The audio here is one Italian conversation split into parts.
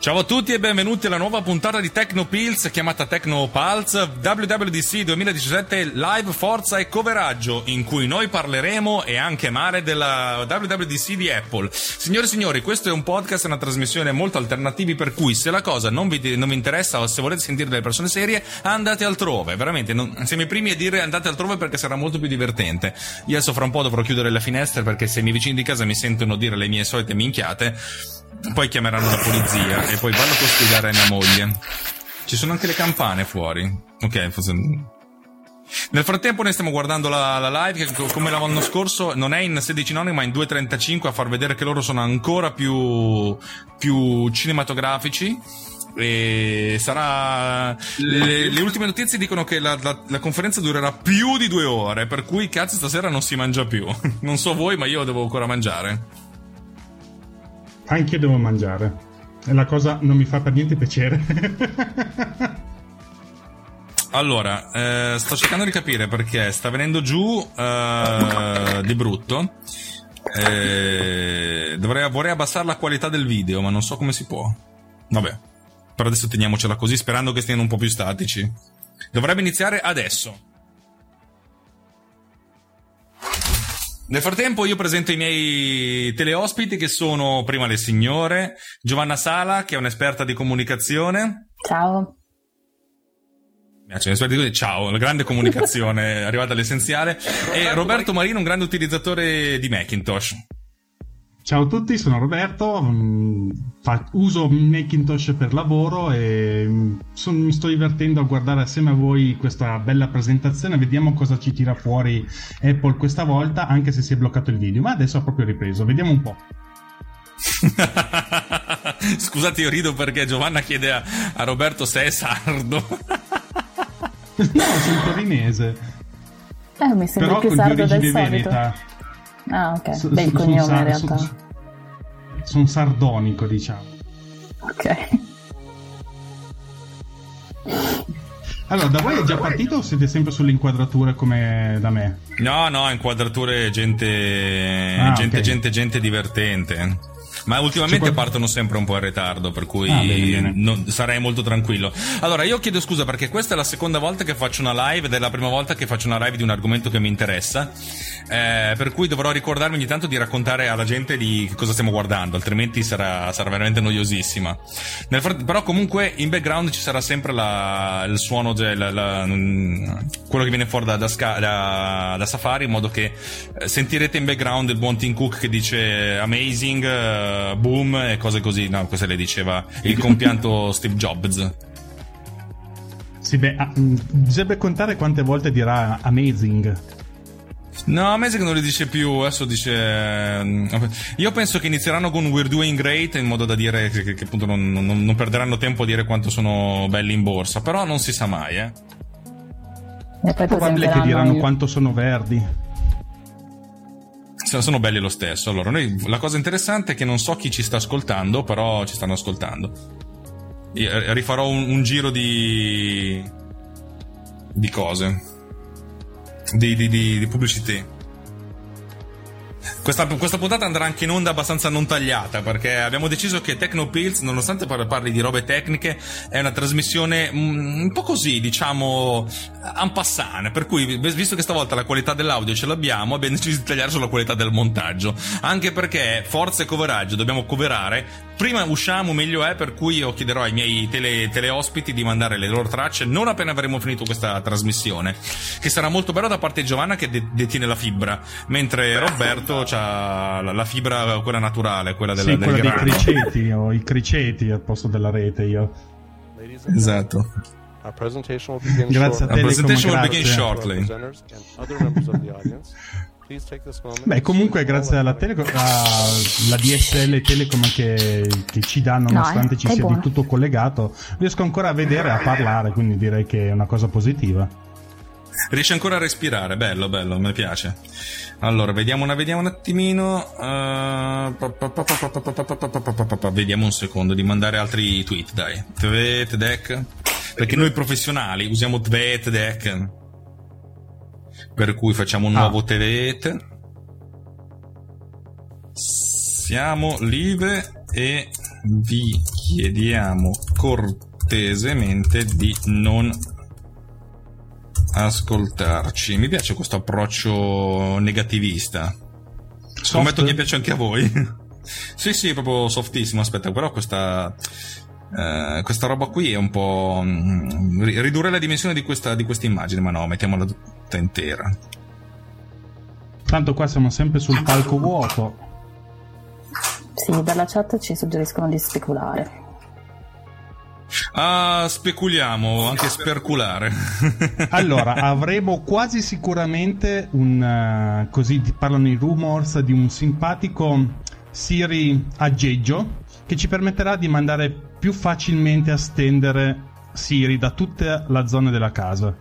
Ciao a tutti e benvenuti alla nuova puntata di Tecnopills chiamata Tecnopulse WWDC 2017 Live Forza e Coveraggio in cui noi parleremo e anche male della WWDC di Apple. Signore e signori, questo è un podcast, una trasmissione molto alternativi per cui se la cosa non vi, non vi interessa o se volete sentire delle persone serie andate altrove, veramente non, siamo i primi a dire andate altrove perché sarà molto più divertente. Io adesso fra un po' dovrò chiudere le finestre perché se i miei vicini di casa mi sentono dire le mie solite minchiate poi chiameranno la polizia e poi vanno a spiegare a mia moglie. Ci sono anche le campane fuori. Ok, forse... Nel frattempo noi stiamo guardando la, la live che come l'anno scorso non è in 16 noni ma in 2.35 a far vedere che loro sono ancora più, più cinematografici e sarà le, le, ultime notizie dicono che la, la, la, conferenza durerà più di due ore per cui cazzo stasera non si mangia più non so voi ma io devo ancora mangiare anche io devo mangiare. La cosa non mi fa per niente piacere. allora, eh, sto cercando di capire perché sta venendo giù eh, di brutto. Eh, dovrei, vorrei abbassare la qualità del video, ma non so come si può. Vabbè, per adesso teniamocela così, sperando che stiano un po' più statici. Dovrebbe iniziare adesso. Nel frattempo io presento i miei teleospiti che sono prima le signore, Giovanna Sala che è un'esperta di comunicazione. Ciao. Piace, di ciao, la grande comunicazione arrivata all'essenziale e Roberto Marino, un grande utilizzatore di Macintosh. Ciao a tutti, sono Roberto, mm, fa, uso Macintosh per lavoro e mm, son, mi sto divertendo a guardare assieme a voi questa bella presentazione, vediamo cosa ci tira fuori Apple questa volta, anche se si è bloccato il video, ma adesso ha proprio ripreso, vediamo un po'. Scusate, io rido perché Giovanna chiede a, a Roberto se è sardo. no, sono torinese. Eh, mi sembra Però più sardo del solito. Veneta. Ah, ok. So, Beh, il cognome sar- in realtà. Sono son sardonico, diciamo. Ok. Allora, da voi è già partito o siete sempre sulle inquadrature come da me? No, no, inquadrature gente, ah, gente, okay. gente, gente divertente. Ma ultimamente qual... partono sempre un po' in ritardo, per cui ah, bene, bene. Non, sarei molto tranquillo. Allora, io chiedo scusa perché questa è la seconda volta che faccio una live ed è la prima volta che faccio una live di un argomento che mi interessa. Eh, per cui dovrò ricordarmi ogni tanto di raccontare alla gente di cosa stiamo guardando, altrimenti sarà, sarà veramente noiosissima. Frat- però comunque in background ci sarà sempre la, il suono, cioè la, la, quello che viene fuori da, da, da, da, Safari, in modo che eh, sentirete in background il buon Tim Cook che dice amazing. Uh, boom e cose così. No, questo le diceva il compianto Steve Jobs. Sì, beh, ah, mm, bisognerebbe contare quante volte dirà amazing. No, Amazing non le dice più, adesso dice... Mm, io penso che inizieranno con We're Doing Great in modo da dire che, che, che appunto non, non, non, perderanno tempo a dire quanto sono belli in borsa, però non si sa mai, eh. È probabile che diranno io. quanto sono verdi sono belli lo stesso. Allora, noi, la cosa interessante è che non so chi ci sta ascoltando, però ci stanno ascoltando. Io eh, rifarò un, un giro di. di cose. Di, di, di, di pubblicità. Questa, questa, puntata andrà anche in onda abbastanza non tagliata perché abbiamo deciso che Tecnopills, nonostante parli di robe tecniche, è una trasmissione mm, un po' così, diciamo, en passant. Per cui, visto che stavolta la qualità dell'audio ce l'abbiamo, abbiamo deciso di tagliare sulla qualità del montaggio. Anche perché forza e coveraggio dobbiamo coverare prima usciamo meglio è per cui io chiederò ai miei tele, teleospiti di mandare le loro tracce non appena avremo finito questa trasmissione che sarà molto bella da parte di Giovanna che de- detiene la fibra mentre Roberto ha la, la, fibra quella naturale quella, della, sì, del quella dei criceti o i criceti al posto della rete io esatto Grazie a te. Our presentation will begin shortly. Beh, comunque grazie alla, Telecom, alla DSL Telecom che, che ci dà, nonostante no, eh, ci sia buono. di tutto collegato, riesco ancora a vedere e a parlare, quindi direi che è una cosa positiva. Riesci ancora a respirare, bello, bello, mi piace. Allora, vediamo, una, vediamo un attimino. Uh, vediamo un secondo di mandare altri tweet, dai. Tvedec. Perché noi professionali usiamo Tvedec per cui facciamo un ah. nuovo telet siamo live e vi chiediamo cortesemente di non ascoltarci. Mi piace questo approccio negativista. Scommetto che piace anche a voi. sì, sì, proprio softissimo. Aspetta, però questa. Uh, questa roba qui è un po'. Um, ridurre la dimensione di questa, di questa immagine, ma no, mettiamola tutta intera. Tanto qua siamo sempre sul palco vuoto. Sì, dalla chat ci suggeriscono di speculare. Ah, speculiamo, anche sperculare. allora, avremo quasi sicuramente un. Uh, così parlano i rumors di un simpatico Siri aggeggio che ci permetterà di mandare più facilmente a stendere Siri da tutta la zona della casa.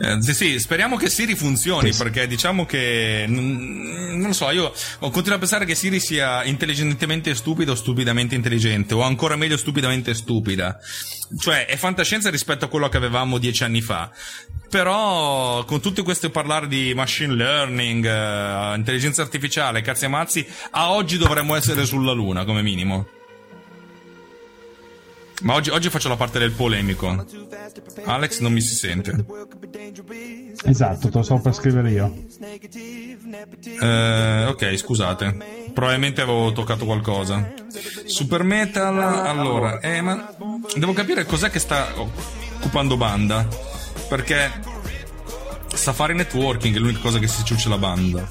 Eh, sì, speriamo che Siri funzioni sì. perché diciamo che non lo so, io continuo a pensare che Siri sia intelligentemente stupido o stupidamente intelligente o ancora meglio stupidamente stupida. Cioè, è fantascienza rispetto a quello che avevamo dieci anni fa. Però con tutto questo parlare di machine learning, uh, intelligenza artificiale, cazzi e mazzi, a oggi dovremmo essere sulla Luna come minimo. Ma oggi, oggi, faccio la parte del polemico. Alex non mi si sente. Esatto, te lo so per scrivere io. Eh, ok, scusate. Probabilmente avevo toccato qualcosa. Super Metal, allora, eh, ma devo capire cos'è che sta occupando banda. Perché Safari Networking è l'unica cosa che si ciuccia la banda.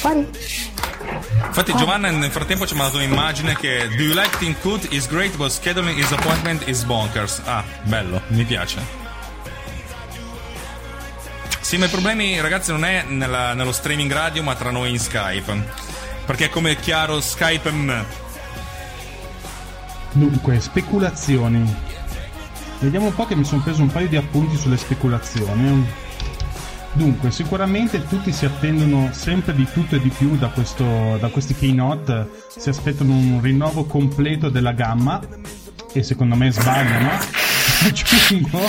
Quali? Infatti Giovanna nel frattempo ci ha mandato un'immagine che Do you like Team Coot? Is great but scheduling his appointment is bonkers. Ah, bello, mi piace. Sì, ma i problemi ragazzi non è nella, nello streaming radio ma tra noi in Skype. Perché come è chiaro Skype è... M. Dunque, speculazioni. Vediamo un po' che mi sono preso un paio di appunti sulle speculazioni. Dunque, sicuramente tutti si attendono sempre di tutto e di più da, questo, da questi keynote, si aspettano un rinnovo completo della gamma e secondo me sbagliano, aggiungo,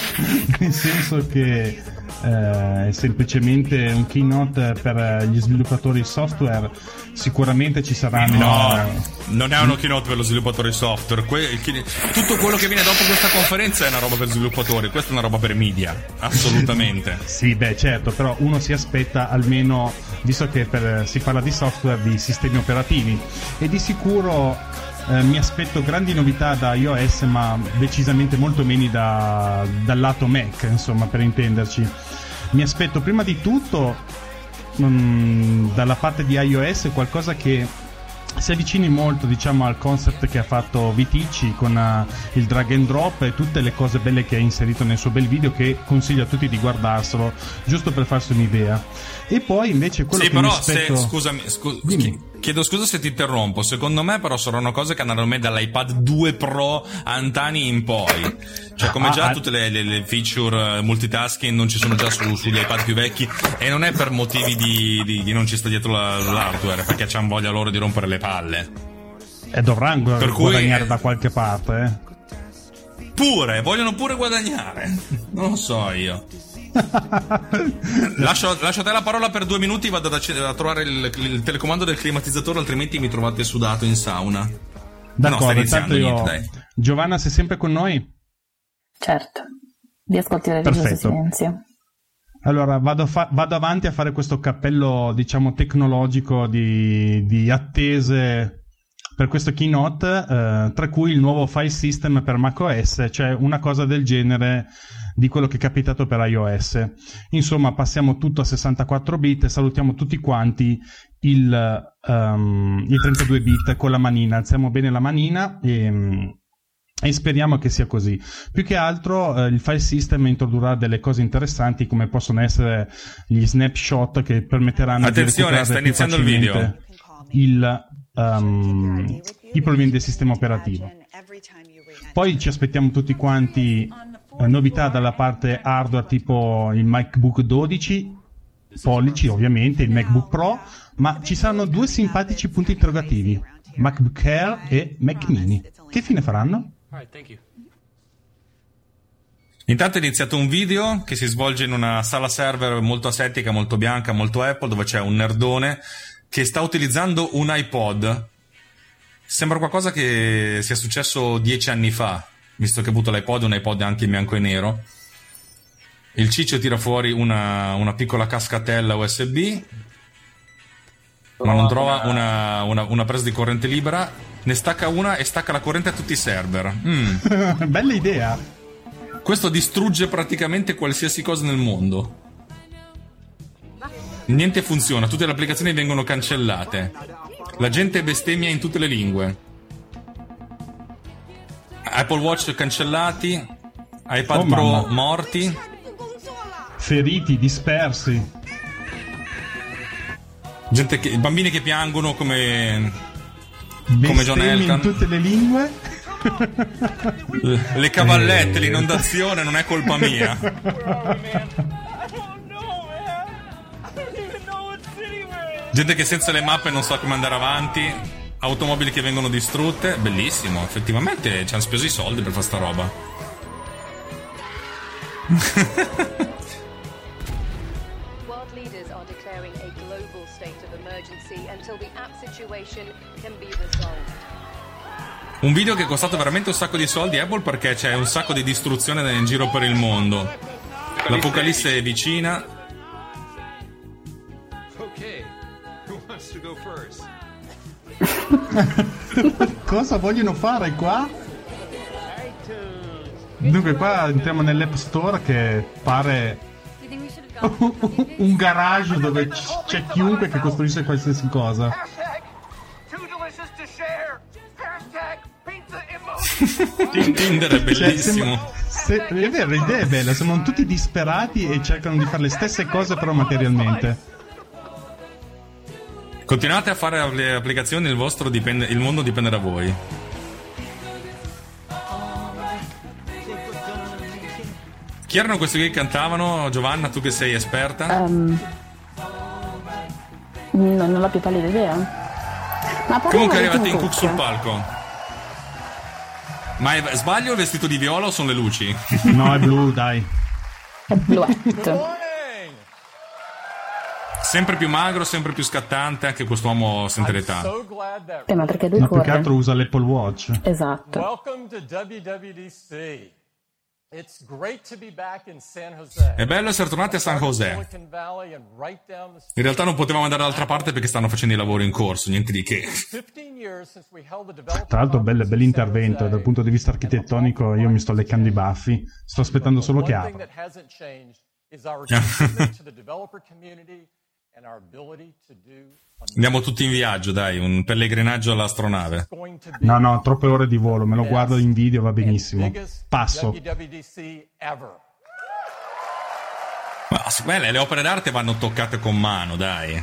nel senso che eh, è semplicemente un keynote per gli sviluppatori software. Sicuramente ci saranno no non è uno keynote per lo sviluppatore software. Que- tutto quello che viene dopo questa conferenza è una roba per sviluppatori questa è una roba per media assolutamente. Sì beh certo però uno si aspetta almeno visto che per, si parla di software di sistemi operativi. E di sicuro eh, mi aspetto grandi novità da iOS, ma decisamente molto meno da, dal lato Mac, insomma, per intenderci. Mi aspetto prima di tutto um, dalla parte di iOS qualcosa che si avvicini molto diciamo al concept che ha fatto Vitici con uh, il drag and drop e tutte le cose belle che ha inserito nel suo bel video che consiglio a tutti di guardarselo giusto per farsi un'idea e poi invece quello sì, che però mi aspetto se, scusami scu- chiedo scusa se ti interrompo secondo me però saranno cose che andranno me dall'iPad 2 Pro antani in poi cioè come ah, già ah, tutte le, le, le, feature uh, multitasking non ci sono già su, sugli iPad più vecchi e non è per motivi di, di, di non ci sta dietro la, l'hardware perché c'hanno voglia loro di rompere le palle. E dovranno per guadagnare cui, da qualche parte, eh. Pure, vogliono pure guadagnare. Non lo so io. lascio, lascio, a te la parola per due minuti. Vado a, a trovare il, il, telecomando del climatizzatore, altrimenti mi trovate sudato in sauna. D'accordo, no, intanto io... niente, dai. Giovanna, sei sempre con noi? Certo, vi ascolterei in silenzio. Allora, vado, fa- vado, avanti a fare questo cappello, diciamo, tecnologico di, di attese per questo keynote, eh, tra cui il nuovo file system per macOS, cioè una cosa del genere di quello che è capitato per iOS. Insomma, passiamo tutto a 64 bit e salutiamo tutti quanti il, um, il 32 bit con la manina. Alziamo bene la manina e e speriamo che sia così. Più che altro eh, il file system introdurrà delle cose interessanti come possono essere gli snapshot che permetteranno Attenzione, di sta iniziando il video. Il, um, I problemi del sistema operativo. Poi ci aspettiamo tutti quanti eh, novità dalla parte hardware tipo il MacBook 12 pollici ovviamente, il MacBook Pro, ma ci saranno due simpatici punti interrogativi, MacBook Air e Mac Mini. Che fine faranno? Intanto è iniziato un video che si svolge in una sala server molto asettica, molto bianca, molto Apple, dove c'è un nerdone che sta utilizzando un iPod Sembra qualcosa che sia successo dieci anni fa, visto che ho avuto l'iPod, un iPod anche in bianco e nero. Il ciccio tira fuori una, una piccola cascatella USB, ma non trova una, una, una presa di corrente libera. Ne stacca una e stacca la corrente a tutti i server. Mm. Bella idea. Questo distrugge praticamente qualsiasi cosa nel mondo. Niente funziona, tutte le applicazioni vengono cancellate. La gente bestemmia in tutte le lingue. Apple Watch cancellati, iPad Oh, Pro mamma. morti. Feriti, dispersi. Gente che, bambini che piangono come, Come John Bestemmie in tutte le lingue. le cavallette, l'inondazione non è colpa mia. Gente che senza le mappe non sa come andare avanti. Automobili che vengono distrutte. Bellissimo, effettivamente ci hanno speso i soldi per fare sta roba. World leaders are declaring a global state of emergency until the app situation can be resolved. Un video che è costato veramente un sacco di soldi Apple perché c'è un sacco di distruzione in giro per il mondo. L'apocalisse è vicina. Cosa vogliono fare qua? Dunque qua entriamo nell'App Store che pare un garage dove c- c'è chiunque che costruisce qualsiasi cosa. Tinder è Cioè, bellissimo. sembra- se- è vero, l'idea è bella, sembrano tutti disperati e cercano di fare le stesse cose però materialmente. Continuate a fare le applicazioni, il vostro dipende, il mondo dipende da voi. Chi erano questi che cantavano? Giovanna, tu che sei esperta? Ehm, non, non ho più pallida idea. Comunque è Tim in cook sul palco. Ma è- sbaglio il vestito di viola o sono le luci? No, è blu, dai. È bluette. Sempre più magro, sempre più scattante, anche quest'uomo sente l'età. Eh, ma perché lui Ma più che corre? altro usa l'Apple Watch. Esatto. Welcome to WWDC. It's great to be back in San Jose. È bello essere tornati a San José. Silicon Valley and right down the street. In realtà non potevamo andare dall'altra parte perché stanno facendo i lavori in corso, niente di che. 15 years since we held the developer Tra l'altro, bello, conference in San bell'intervento. Jose. Dal punto di vista architettonico, io mi sto leccando i baffi. Sto aspettando solo che One thing apra. Andiamo tutti in viaggio, dai, un pellegrinaggio all'astronave. No, no, troppe ore di volo. Me lo guardo in video, va benissimo. Passo. Ma me le opere d'arte vanno toccate con mano, dai.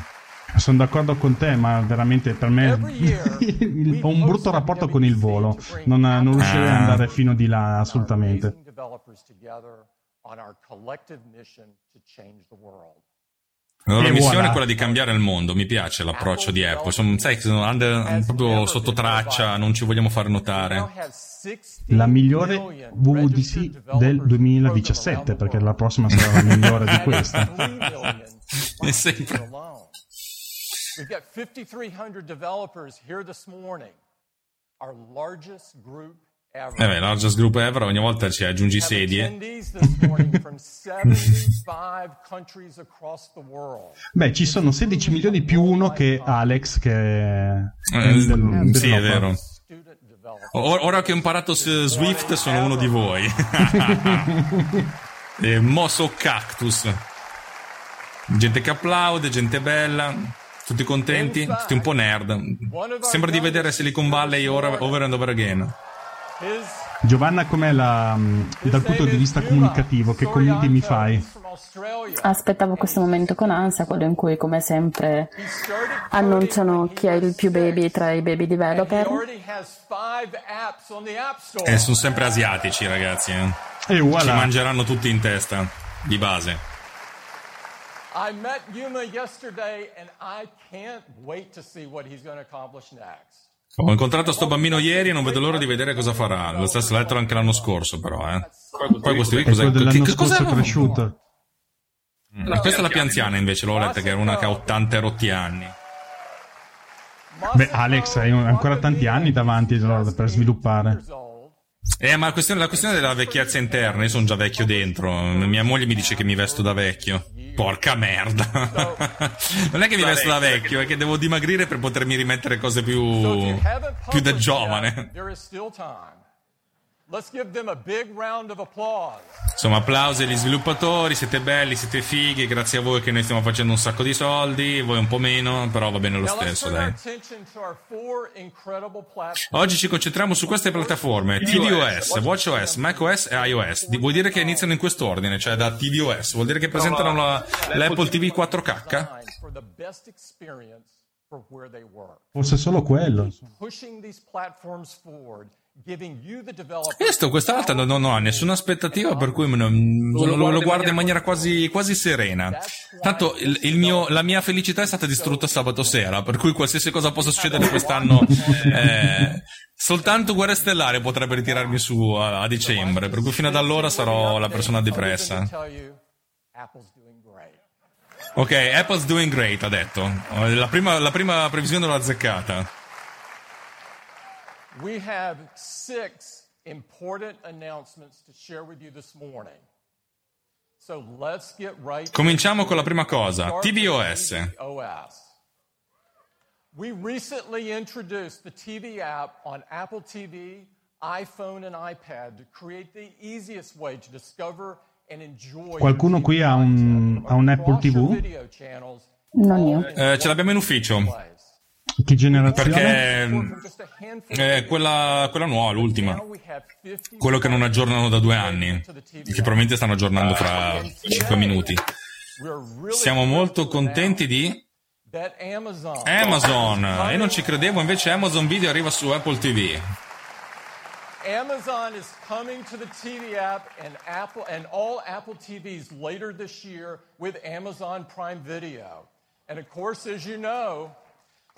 Sono d'accordo con te, ma veramente per me ho un brutto rapporto con il volo. Non, non riuscirei ad Ah. andare fino di là assolutamente. on our collective mission to change the world. La loro E missione voilà. è quella di cambiare il mondo. Mi piace l'approccio di Apple. Sono, sai, che sono under- proprio sotto traccia, non ci vogliamo Now notare. have 60 La migliore registered del developers 2017, around the perché la prossima sarà la migliore di questa. 3 million E sempre. We've got 5,300 developers here this morning, our largest group. Eh beh, largest group ever, ogni volta ci aggiungi sedie. attendees this morning from 75 countries across the world. Beh, ci sono 16 milioni più uno che Alex, che è Eh, il sì, è vero. Ora che ho imparato Swift sono uno di voi. e Mosso Cactus. Gente che applaude, gente bella, tutti contenti, tutti un po' nerd. Sembra di vedere Silicon Valley over and over again. Giovanna, com'è la, mh, dal punto di vista comunicativo? Che commenti mi fai? Aspettavo questo momento con ansia, quello in cui, come sempre, annunciano chi è il più baby tra i baby developer. E Eh, sono sempre asiatici, ragazzi. eh. E Ci voilà. mangeranno tutti in testa, di base. I met Yuma yesterday and I can't wait to see what he's going to accomplish next. Ho incontrato sto bambino ieri e non vedo l'ora di vedere cosa farà. Lo stesso l'ho letto anche l'anno scorso, però, eh. Poi questo qui È cos'è? Che- che cos'è? cresciuto. Mm, Questa è la più anziana invece, l'ho letta che era una che ha 80 e rotti anni. Beh, Alex, hai ancora tanti anni davanti per sviluppare. Eh, ma la questione, la questione della vecchiezza interna, io sono già vecchio dentro. Mia moglie mi dice che mi vesto da vecchio. Porca merda. non è che mi vesto da vecchio, è che devo dimagrire per potermi rimettere cose più, più da giovane. Insomma, applausi agli sviluppatori, siete belli, siete fighi, grazie a voi che noi stiamo facendo un sacco di soldi, voi un po' meno, però va bene lo stesso, dai. Oggi ci concentriamo su queste piattaforme, tvOS, watchOS, macOS e iOS. Vuol dire che iniziano in quest'ordine, cioè da tvOS, vuol dire che presentano la- l'Apple TV 4K? Designed for the best experience for where they work. Forse solo quello. Pushing these platforms forward, Questo, quest'altra non, ho nessuna aspettativa, per cui lo, lo guardo in maniera quasi, quasi serena. Tanto il, il mio- la mia felicità è stata distrutta sabato sera, per cui qualsiasi cosa possa succedere quest'anno, eh, soltanto Guerre Stellari potrebbe ritirarmi su a, a dicembre, per cui fino ad allora sarò la persona depressa. Ok, Apple's doing great, ha detto. La prima, la prima previsione l'ho azzeccata. We have six important announcements to share with you this morning. So let's get right. Cominciamo con la prima cosa, tvOS. tvOS. We recently introduced the TV app on Apple TV, iPhone, and iPad to create the easiest way to discover and enjoy. Qualcuno qui ha un- ha un Apple TV? Non io. Eh, ce l'abbiamo in ufficio. Che generazione? Perché eh, quella, quella nuova, l'ultima. Now we have 50 Quello che non aggiornano da due anni. Che probabilmente stanno aggiornando fra 5 minuti. Siamo molto contenti di Amazon. E non ci credevo, invece Amazon Video arriva su Apple TV. Amazon is coming to the TV app and Apple and all Apple TVs later this year with Amazon Prime Video. And of course, as you know,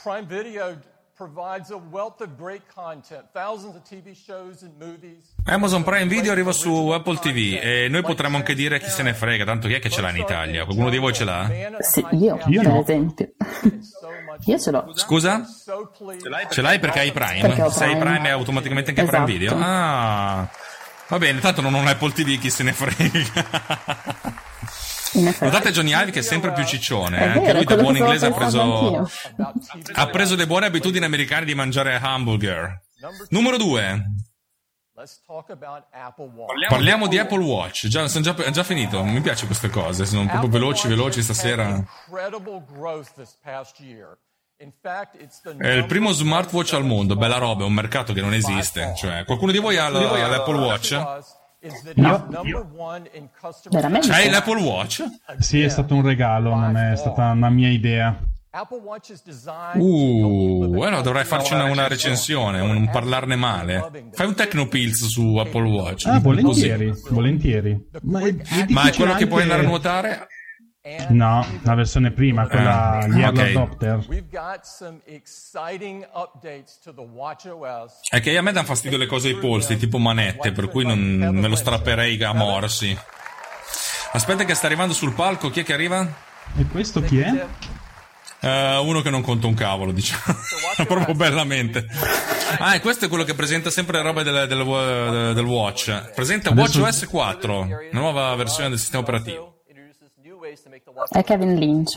Prime Video provides a wealth of great content, thousands of TV shows and movies. Amazon Prime Video arriva su Apple TV e noi potremmo anche dire chi se ne frega, tanto chi è che ce l'ha in Italia? Qualcuno di voi ce l'ha? Sì, io, Io per no. esempio. Io ce l'ho. Scusa? Ce l'hai perché hai Perché Prime? ho Se hai Prime. Prime è automaticamente anche Esatto. Prime Video? Ah, va bene, tanto non ho un Apple TV, chi se ne frega. Notate Johnny Ive che è sempre più ciccione, eh? Anche lui da buon inglese ha preso, ha preso le buone abitudini americane di mangiare hamburger. Numero 2. Let's talk about Apple Watch. Parliamo di Apple Watch. Già, sono già, è già finito. Mi piace queste cose. Sono proprio Apple veloci, veloci stasera. È il primo smartwatch al mondo. Bella roba, è un mercato che non esiste. Cioè, qualcuno di voi ha la- l'Apple Watch? No. Veramente? C'hai l'Apple Watch? Sì, è stato un regalo, non è stata una mia idea. Uh, live a eh dovrai farci una, una recensione, un, un parlarne male. Fai un Technopills su Apple Watch. Ah, Così. volentieri, volentieri. Ma è, è Ma è quello che puoi anche- andare a nuotare? No, la versione prima, quella Ah, gli early ok. adopter. we've got some exciting updates to the Watch OS. È che a me danno fastidio le cose ai polsi, tipo manette, per cui non me lo strapperei a morsi. Aspetta che sta arrivando sul palco, chi è che arriva? E questo chi è? Eh, uno che non conta un cavolo, diciamo. Proprio bellamente. Ah, e questo è quello che presenta sempre le robe del, del- del Watch. Presenta Adesso- WatchOS 4, la nuova versione del sistema operativo. È Kevin Lynch.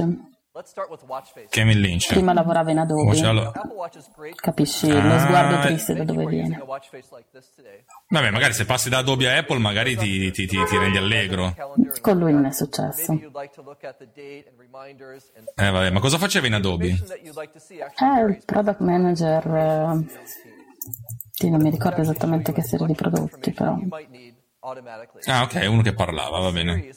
Let's start with watch face. Kevin Lynch. Prima lavorava in Adobe. Capisci Ah, lo sguardo triste da dove viene. Vabbè, magari se passi da Adobe a Apple, magari ti, ti- ti- ti rendi allegro. Con lui non è successo. Eh, vabbè, ma cosa faceva in Adobe? È il product manager. eh, Sì, non mi ricordo esattamente che serie di prodotti, però. Ah, ok, uno che parlava, va bene.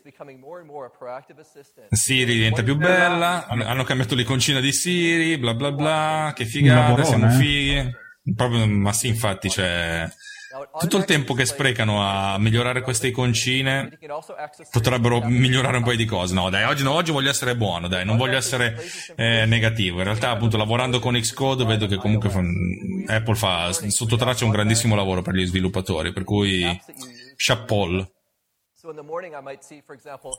Siri diventa più bella, hanno cambiato l'iconcina di Siri, bla bla bla, che figata, siamo eh. fighi. Proprio, ma sì, infatti, cioè, tutto il tempo che sprecano a migliorare queste iconcine, potrebbero migliorare un paio di cose. No, dai, oggi, no, oggi voglio essere buono, dai, non voglio essere eh, negativo. In realtà, appunto, lavorando con Xcode vedo che comunque fa- Apple fa sotto traccia un grandissimo lavoro per gli sviluppatori, per cui chapeau.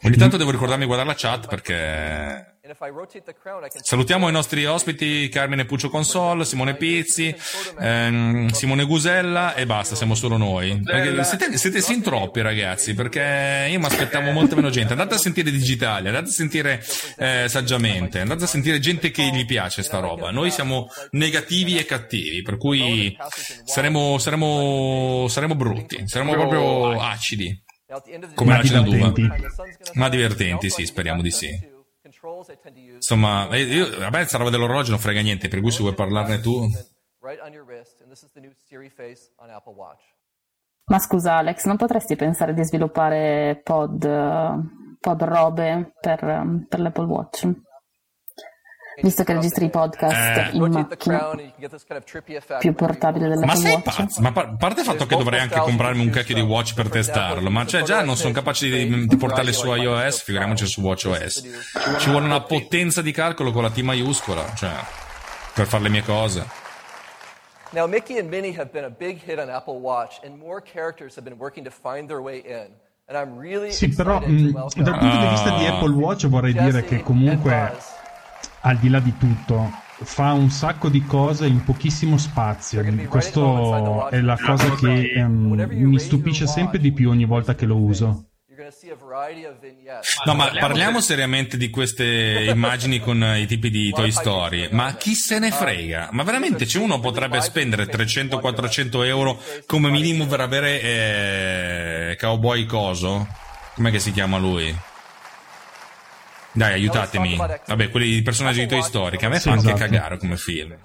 Ogni tanto devo ricordarmi di guardare la chat perché and if I rotate the crown, I can salutiamo i nostri ospiti Carmine Puccio Consol, Simone Pizzi, ehm, Simone Gusella e basta, siamo solo noi. Perché siete, siete sin troppi ragazzi, perché io mi aspettavo molta meno gente. Andate a sentire Digitali, andate a sentire eh, Saggiamente, andate a sentire gente che gli piace sta roba. Noi siamo negativi e cattivi, per cui saremo, saremo, saremo brutti, saremo proprio acidi. Come l'acida d'uva. Ma divertenti, sì, speriamo di sì. Insomma, eh, io, a me questa roba dell'orologio non frega niente, per cui se vuoi parlarne tu... Ma scusa Alex, non potresti pensare di sviluppare pod, eh, pod robe per, per l'Apple Watch? Visto che registri i podcast Eh. in macchina, più portabile Ma dell'Apple sei Watch. pazzo? Ma pa- a parte il fatto che dovrei anche comprarmi un cacchio di watch per testarlo, ma cioè già non sono capace di, di portarle su iOS, figuriamoci su WatchOS. Ci vuole una potenza di calcolo con la T maiuscola, cioè, per fare le mie cose. Now, Mickey and Minnie have been a big hit on Apple Watch, and more characters have been working to find their way in. And I'm really Sì, però mh, welcome dal punto di vista di Ah. Apple Watch vorrei dire che comunque. Al di là di tutto, fa un sacco di cose in pochissimo spazio. Questo è la cosa che ehm, mi stupisce sempre di più ogni volta che lo uso. No, ma parliamo seriamente di queste immagini con i tipi di Toy Story. Ma chi se ne frega? Ma veramente c'è uno potrebbe spendere 300-400 euro come minimo per avere eh, Cowboy Coso? Com'è che si chiama lui? Dai, aiutatemi. Vabbè, quelli i personaggi di Toy Story, che a me Sì, fa anche esatto. cagare come film.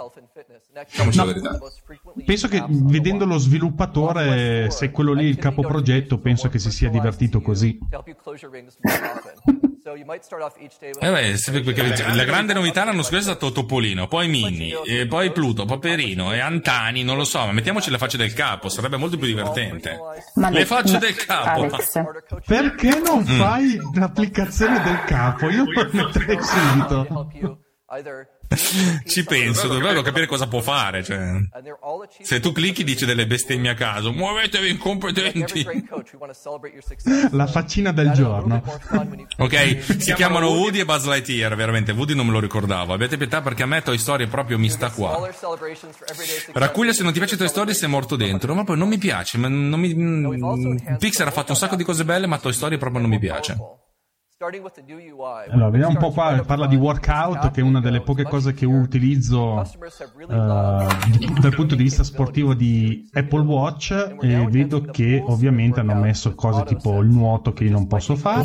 Frequently Penso che vedendo lo sviluppatore, se quello lì è il capo progetto, penso che si sia divertito così. Eh beh, sì, perché la grande novità l'anno scorso è stato Topolino, poi Minnie, e poi Pluto, Paperino e Antani, non lo so, ma mettiamoci le facce del capo, sarebbe molto più divertente. Ma Le le- facce ma- del capo. Alex, Perché non Mm. fai l'applicazione del capo? Io lo metterei to subito. Ci penso, dovevo capire cosa può fare, cioè. Se tu clicchi dice delle bestemmie a caso, muovetevi incompetenti. La faccina del giorno. Ok, si chiamano Woody e Buzz Lightyear, veramente, Woody non me lo ricordavo. Abbiate pietà perché a me Toy Story proprio mi sta qua. Raccuglia se non ti piace Toy Story sei morto dentro, ma poi non mi piace, ma non mi... mm, Pixar ha fatto un sacco di cose belle, ma Toy Story proprio non mi piace. Allora, vediamo un po' qua, parla di workout, che è una delle poche cose che utilizzo eh, dal punto di vista sportivo di Apple Watch e vedo che ovviamente hanno messo cose tipo il nuoto che io non posso fare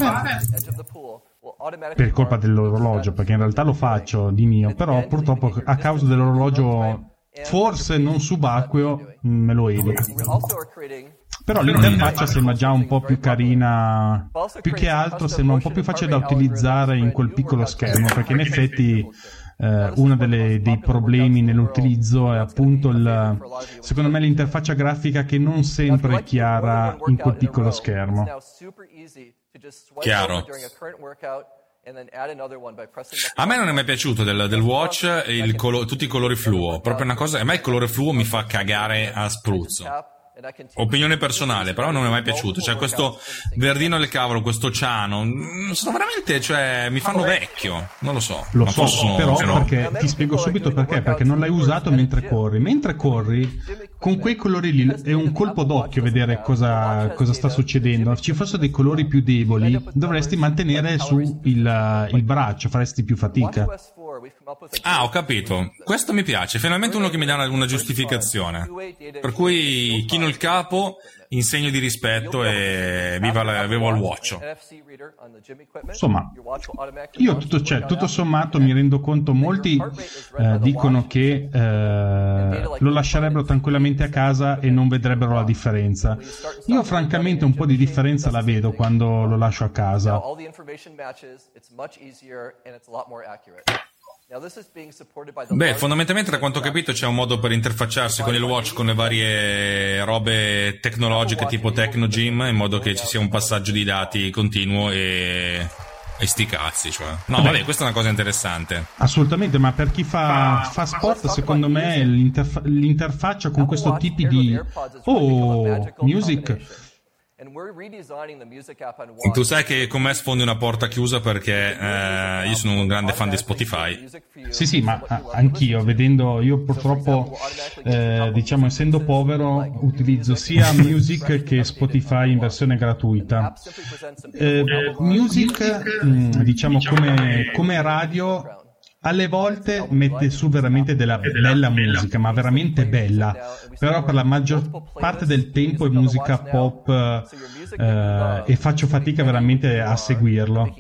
per colpa dell'orologio, perché in realtà lo faccio di mio, però purtroppo a causa dell'orologio forse non subacqueo me lo evito. Però l'interfaccia sembra già un po' più carina, più che altro sembra un po' più facile da utilizzare in quel piccolo schermo, perché in effetti eh, uno delle- dei problemi nell'utilizzo è appunto il, secondo me l'interfaccia grafica che non sempre è chiara in quel piccolo schermo. Chiaro. A me non è mai piaciuto del, del watch il colo- tutti i colori fluo. Proprio una cosa. A me il colore fluo mi fa cagare a spruzzo. Opinione personale, però non mi è mai piaciuto. Cioè, questo verdino del cavolo, questo ciano, mm, sono veramente, cioè, mi fanno vecchio. Non lo so. Lo so, forse sono- però sono- perché ti spiego subito perché, perché non l'hai usato mentre corri. Mentre corri, con quei colori lì è un colpo d'occhio vedere cosa, cosa sta succedendo. Se ci fossero dei colori più deboli, dovresti mantenere su il, il braccio, faresti più fatica. Ah, ho capito. Questo mi piace. Finalmente uno che mi dà una, una giustificazione. Per cui chino il capo in segno di rispetto e viva, la, viva il watch. Insomma, io tutto, cioè, tutto sommato mi rendo conto, molti eh, dicono che eh, lo lascerebbero tranquillamente a casa e non vedrebbero la differenza. Io francamente un po' di differenza la vedo quando lo lascio a casa. Beh, fondamentalmente da quanto ho capito c'è un modo per interfacciarsi con il watch con le varie robe tecnologiche tipo Technogym in modo che ci sia un passaggio di dati continuo e... e sti cazzi, cioè. No, vabbè, questa è una cosa interessante. Assolutamente, ma per chi fa, fa sport, secondo me l'interfa- l'interfaccia con questo tipo di oh, music Tu sai che con me sfondi una porta chiusa perché eh, io sono un grande fan di Spotify. Sì, sì, ma anch'io, vedendo, io purtroppo, eh, diciamo, essendo povero, utilizzo sia Music che Spotify in versione gratuita. Eh, music, mh, diciamo, come, come radio, alle volte mette su veramente della bella musica, ma veramente bella. Però per la maggior parte del tempo è musica pop eh, e faccio fatica veramente a seguirlo.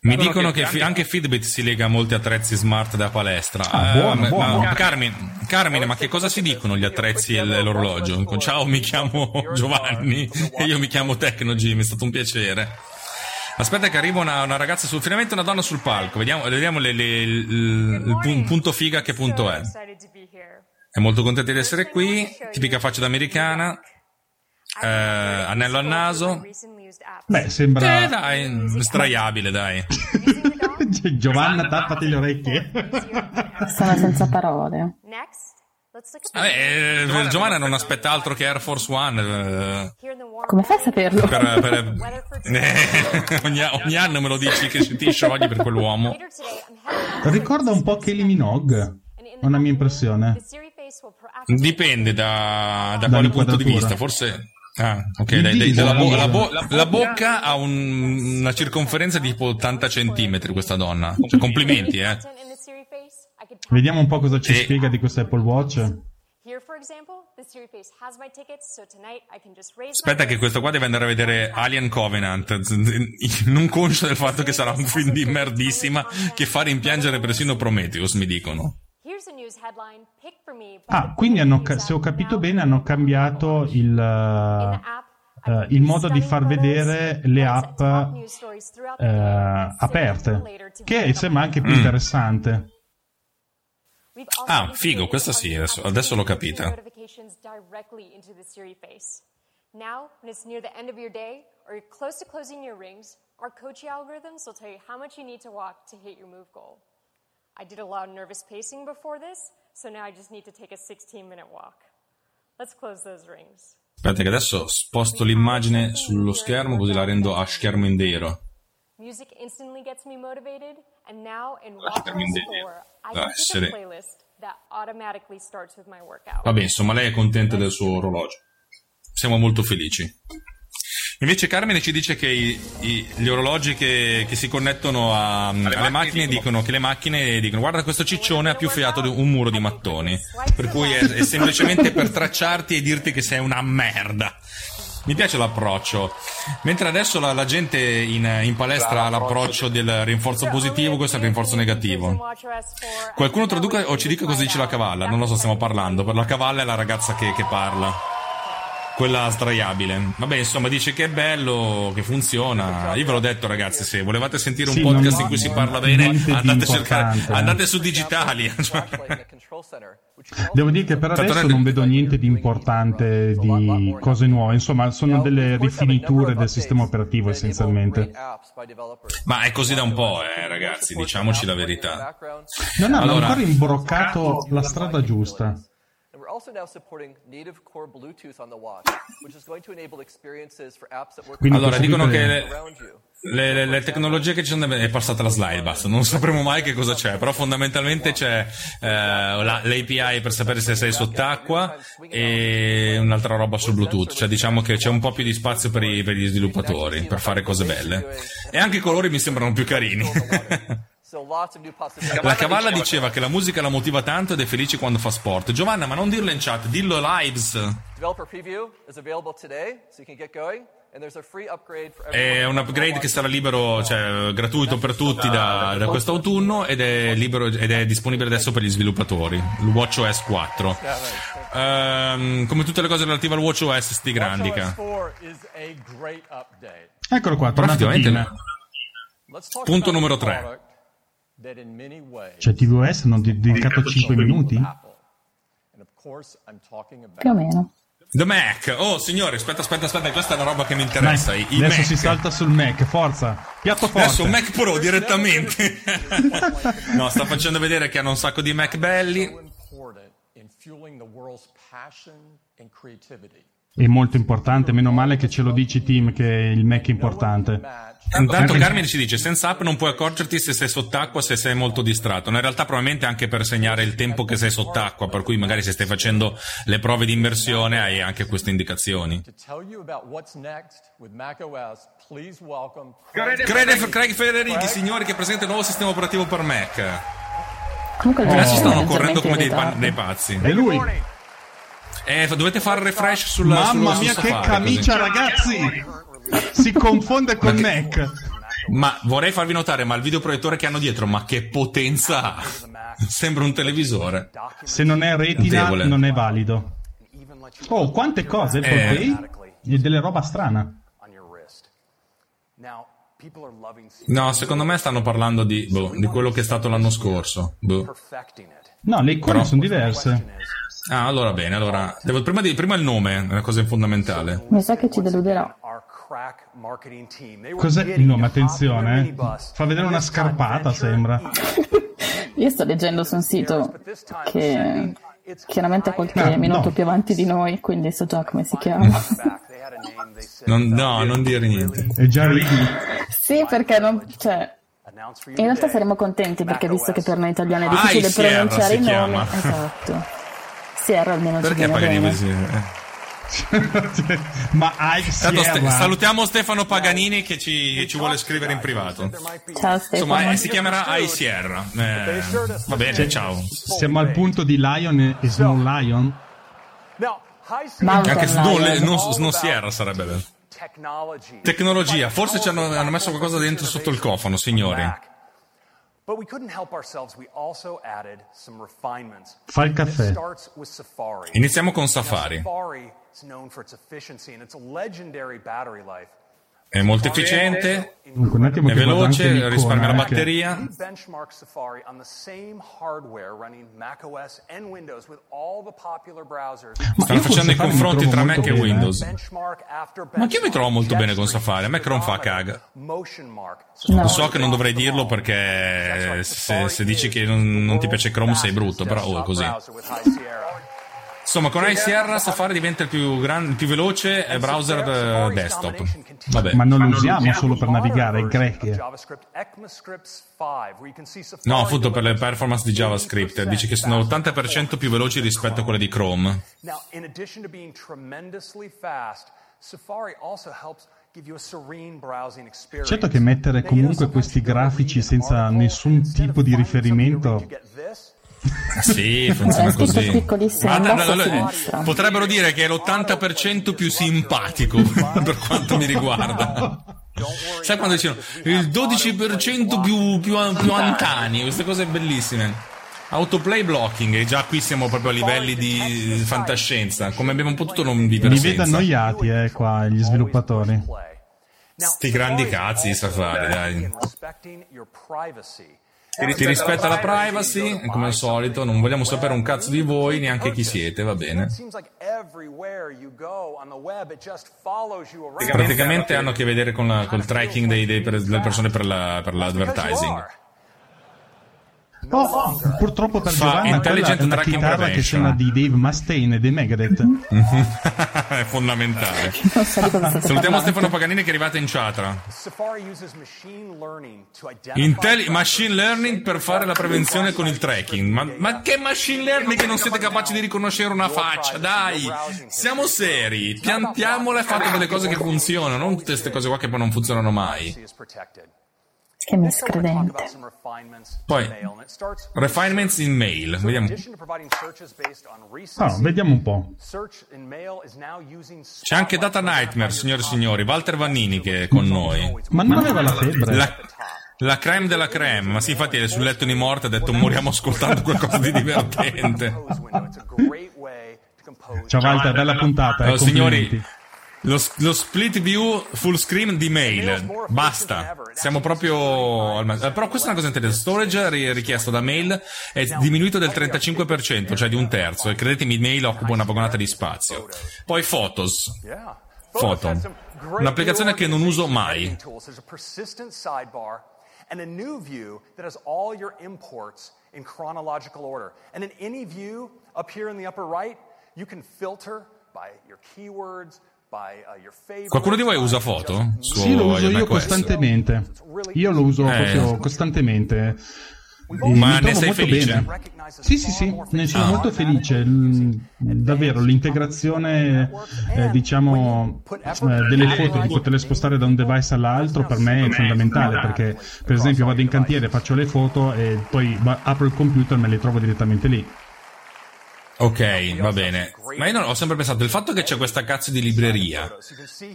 Mi dicono che anche Fitbit si lega a molti attrezzi smart da palestra. Ah, Eh, buono, ma- buono. ma- Carmine, Carmine, ma che cosa si dicono gli attrezzi e l'orologio? Ciao, mi chiamo Giovanni e io mi chiamo Tecnogy, mi è stato un piacere. Aspetta che arriva una, una ragazza sul finalmente una donna sul palco. Vediamo, vediamo le- le- il, il pu- punto figa che punto è. È molto contenta di essere qui, tipica faccia da americana. Eh, anello al naso. Beh, Eh, sembra... dai, sdraiabile, dai. Giovanna, tappati le orecchie. Sono senza parole. Vabbè, eh, Giovanna non aspetta altro che Air Force One. eh, Come fai a saperlo? per- per- eh, ogni, ogni anno me lo dici che ti sciogli per quell'uomo. Ricorda un po' Kelly Minogue, è una mia impressione. Dipende da, da quale punto di vista. Forse. Ah, ok, dai, dai, viso, la, bo- la bo- la bocca ha un- una circonferenza di tipo 80 centimetri, questa donna. Cioè, complimenti, eh. Vediamo un po' cosa ci E- spiega di questo Apple Watch. Aspetta che questo qua deve andare a vedere Alien Covenant, non conscio del fatto che sarà un film di merdissima che fa rimpiangere persino Prometheus, mi dicono. Ah, quindi hanno se ho capito bene hanno cambiato il, eh, il modo di far vedere le app eh, aperte, che sembra anche più Mm. interessante. Ah, figo, questa sì, adesso, adesso l'ho capita. Now, when it's near the end of your day or you're close to closing your rings, our coaching algorithms will tell you how much you need to walk to hit your move goal. I did a lot of nervous pacing before this, so now I just need to take a 16 minute walk. Let's close those rings. Aspetta che adesso sposto l'immagine sullo schermo così la rendo a schermo intero. Music instantly gets me motivated, and now in Lasciami WatchOS vedere. 4, I Dai, can pick essere-. Vabbè, insomma, lei è contenta del suo orologio. Siamo molto felici. Invece Carmine ci dice che i- i- gli orologi che, che si connettono a- alle macchine dicono che le macchine dicono guarda questo ciccione ha più fiato di un muro di mattoni. Per cui è, è semplicemente per tracciarti e dirti che sei una merda. Mi piace l'approccio. Mentre adesso la, la gente in, in palestra ha l'approccio del rinforzo positivo, questo è il rinforzo negativo. Qualcuno traduca o ci dica cosa dice la cavalla? Non lo so, stiamo parlando. Per la cavalla è la ragazza che, che parla. Quella sdraiabile. Vabbè, insomma, dice che è bello, che funziona. Io ve l'ho detto, ragazzi, se volevate sentire un Sì, podcast in cui si parla bene, andate a cercare, andate su digitali. Also Devo dire che per adesso non vedo niente di importante, di cose nuove, insomma sono delle rifiniture del sistema operativo essenzialmente. Ma è così da un po', eh, ragazzi, diciamoci la verità. Non hanno Allora- ancora imbroccato la strada giusta. We're also now supporting native core Bluetooth on the watch, which is going to enable experiences for apps that work Quindi Allora, dicono che le, le- le- le tecnologie che ci sono è passata la slide, basta, non sapremo mai che cosa c'è, però fondamentalmente c'è eh, la- l'API per sapere se sei sott'acqua e un'altra roba sul Bluetooth, cioè diciamo che c'è un po' più di spazio per, i- per gli sviluppatori, per fare cose belle. E anche i colori mi sembrano più carini. La cavalla diceva che la musica la motiva tanto ed è felice quando fa sport. Giovanna, ma non dirlo in chat, dillo lives. È un upgrade che sarà libero, cioè gratuito per tutti da, da quest'autunno ed è, libero, ed è disponibile adesso per gli sviluppatori. Il WatchOS 4. Um, come tutte le cose relative al WatchOS, sti grandica. Eccolo qua, tornato Punto numero 3. Cioè TVOS hanno de- dedicato 5 minuti? Apple. And of course, I'm talking Più o about meno. The Mac. Oh, signore, aspetta, aspetta, aspetta, questa è una roba che mi interessa. I, i adesso Mac. si salta sul Mac, forza. Piatto forte. Adesso Mac Pro direttamente. no, sta facendo vedere che hanno un sacco di Mac belli. È molto importante, meno male che ce lo dici Tim che il Mac è importante. Intanto Carmine ci dice, senza app non puoi accorgerti se sei sott'acqua, se sei molto distratto. No, in realtà probabilmente anche per segnare il tempo che sei sott'acqua, per cui magari se stai facendo le prove di immersione hai anche queste indicazioni. Crede Craig Federighi, signori, che presenta il nuovo sistema operativo per Mac. Comunque Adesso stanno correndo come dei, pa- dei pazzi. È lui. Eh, dovete fare refresh sul Mamma sul- mia che camicia così. ragazzi! Si confonde con Mac. Ma vorrei farvi notare, ma il videoproiettore che hanno dietro, ma che potenza ha! Sembra un televisore. Se non è retina Notevole. non è valido. Oh, quante cose, Apple Eh. E delle roba strana. No, secondo me stanno parlando di, boh, di quello che è stato l'anno scorso. Boh. No, le icone Però- sono diverse. Ah, allora bene, allora. Devo, prima, di- prima il nome, è una cosa fondamentale. Mi sa che ci deluderà. Our crack marketing team. They were Cos'è in their Attenzione, eh. Fa vedere una scarpata, sembra. Io sto leggendo su un sito che chiaramente è qualche Ah, minuto no. più avanti di noi, quindi so già come si chiama. Non- no, non dire niente. È già ridi. Sì, perché non... Cioè, in realtà saremo contenti perché visto che per noi italiani è Ah, difficile Sierra pronunciare i nomi... Esatto. Sierra almeno ci Perché viene Paganini bene. così? Ma ste- Sierra. salutiamo Stefano Paganini che ci, ci vuole scrivere in privato. Ciao Stefano. Insomma, eh, si chiamerà I Sierra. Eh, va bene, ciao. Siamo al punto di Lion e- Snow Lion. Mountain Anche Lion. Snow, le- non, about Sierra sarebbe bello. Tecnologia, forse ci hanno, hanno messo qualcosa dentro sotto il cofano, signori. But we couldn't help ourselves. We also added some refinements. Fa il caffè. Safari. Iniziamo con Now, Safari. Safari is known for its efficiency and its legendary battery life. È molto efficiente, Dunque, un attimo è che veloce, risparmia la eh, che- batteria. Benchmark Safari on the same hardware running macOS and Windows with all the popular browsers. Stanno io facendo i confronti tra Mac e bene, eh. Windows. Ma anch'io mi trovo molto bene con Safari, a me che non fa caga. Mark. No. So che non dovrei dirlo perché se, se dici che non, non ti piace Chrome sei brutto, però oh, è così. Insomma, con Sierra Safari diventa il più, gran- il più veloce eh, browser eh, desktop. Vabbè. Ma non lo usiamo solo per navigare, è Greg. No, appunto per le performance di JavaScript. Dice che sono l'80% più veloci rispetto a quelle di Chrome. Now, in addition to being tremendously fast, Safari also helps. Certo che mettere comunque questi grafici senza nessun tipo di riferimento. Sì, funziona scritto così. piccolissimo, lo- lo- sinistra. potrebbero dire che è l'80% più simpatico per quanto mi riguarda. Sai quando dicono il 12% più, più, più antani, queste cose bellissime. Autoplay blocking, e già qui siamo proprio a livelli di fantascienza, come abbiamo potuto non vivere Mi vedo annoiati, eh, qua, gli sviluppatori. Sti grandi cazzi di Safari, dai. Ti rispetta la privacy, come al solito, non vogliamo sapere un cazzo di voi, neanche chi siete, va bene. Praticamente hanno a che vedere con la- col tracking dei- dei- delle persone per, la- per l'advertising. Oh, purtroppo per Fa Giovanna quella intelligent è una tracking chitarra che suona di Dave Mustaine e dei Megadeth. è fondamentale. Salutiamo. Stefano Paganini che è arrivato in chatra. Safari uses machine learning to identify Intelli- machine learning per fare la prevenzione con il tracking. Ma, ma che machine learning che non siete capaci di riconoscere una faccia? Dai, siamo seri. Piantiamola e fate delle cose che funzionano, non tutte queste cose qua che poi non funzionano mai. Che miscredente. Poi, Refinements in mail. Vediamo. Ah, vediamo un po'. C'è anche Data Nightmare, signore e signori. Walter Vannini che è con noi. Ma non aveva la febbre? La, la creme della creme. Ma sì, infatti è sul letto di morte ha detto moriamo ascoltando qualcosa di divertente. Ciao Walter, bella puntata. eh, signori. Lo, lo split view full screen di mail. Basta. Siamo proprio al Però questa è una cosa interessante. Storage ri- richiesto da mail è diminuito del 35%, cioè di un terzo. E credetemi, mail occupa una vagonata di spazio. Poi Photos. Foto. Un'applicazione che non uso mai. and a new view that has all your imports in chronological order. And in any view up here in the upper right, you can filter by your keywords, uh. Qualcuno di voi usa foto? Su Sì, lo uso io costantemente. Io lo uso Eh. proprio costantemente. Ma ne trovo sei molto felice? bene. Sì, sì, sì, ne sono Ah. molto felice. Mm, Davvero, l'integrazione, eh, diciamo, eh, delle foto, di poterle spostare da un device all'altro, per me è fondamentale perché, per esempio, vado in cantiere, faccio le foto e poi apro il computer e me le trovo direttamente lì. Ok, va bene. Ma io non- ho sempre pensato, il fatto che c'è questa cazzo di libreria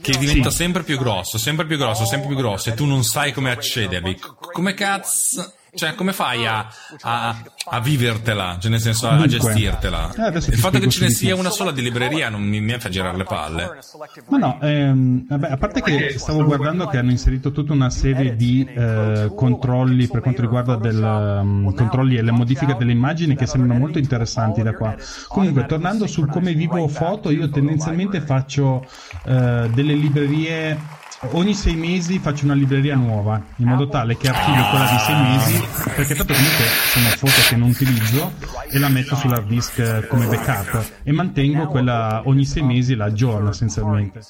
che diventa sempre più grosso, sempre più grosso, sempre più grosso e tu non sai come accedervi, come cazzo... Cioè, come fai a, a, a vivertela? Cioè, nel senso, a, gestirtela? eh, il fatto che ce ne sia una sola di libreria non mi, mi fa girare le palle. Ma no, ehm, vabbè, a parte che stavo guardando che hanno inserito tutta una serie di eh, controlli per quanto riguarda del, ehm, controlli e le modifiche delle immagini che sembrano molto interessanti da qua. Comunque, tornando sul come vivo foto, io tendenzialmente faccio eh, delle librerie. Ogni sei mesi faccio una libreria nuova, in modo tale che archivio quella di sei mesi, perché tanto comunque sono foto che non utilizzo e la metto sull'hard disk eh, come backup e mantengo quella ogni sei mesi la aggiorno essenzialmente.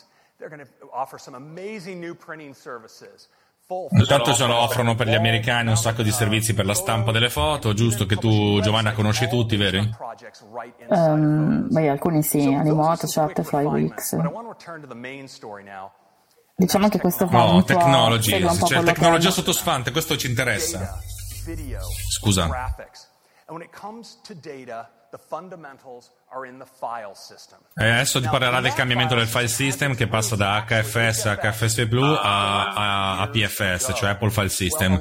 Intanto ce lo offrono per gli americani un sacco di servizi per la stampa delle foto, giusto che tu Giovanna conosci tutti, vero? inside Ehm, beh, alcuni sì, Animoto, some quick Shutterfly, Diciamo che questo fa No, po' c'è che tecnologia sottosfante, questo ci interessa. Scusa. E adesso ti parlerà del cambiamento del file system che passa da HFS a HFS Blue a, a- a PFS, cioè Apple File System.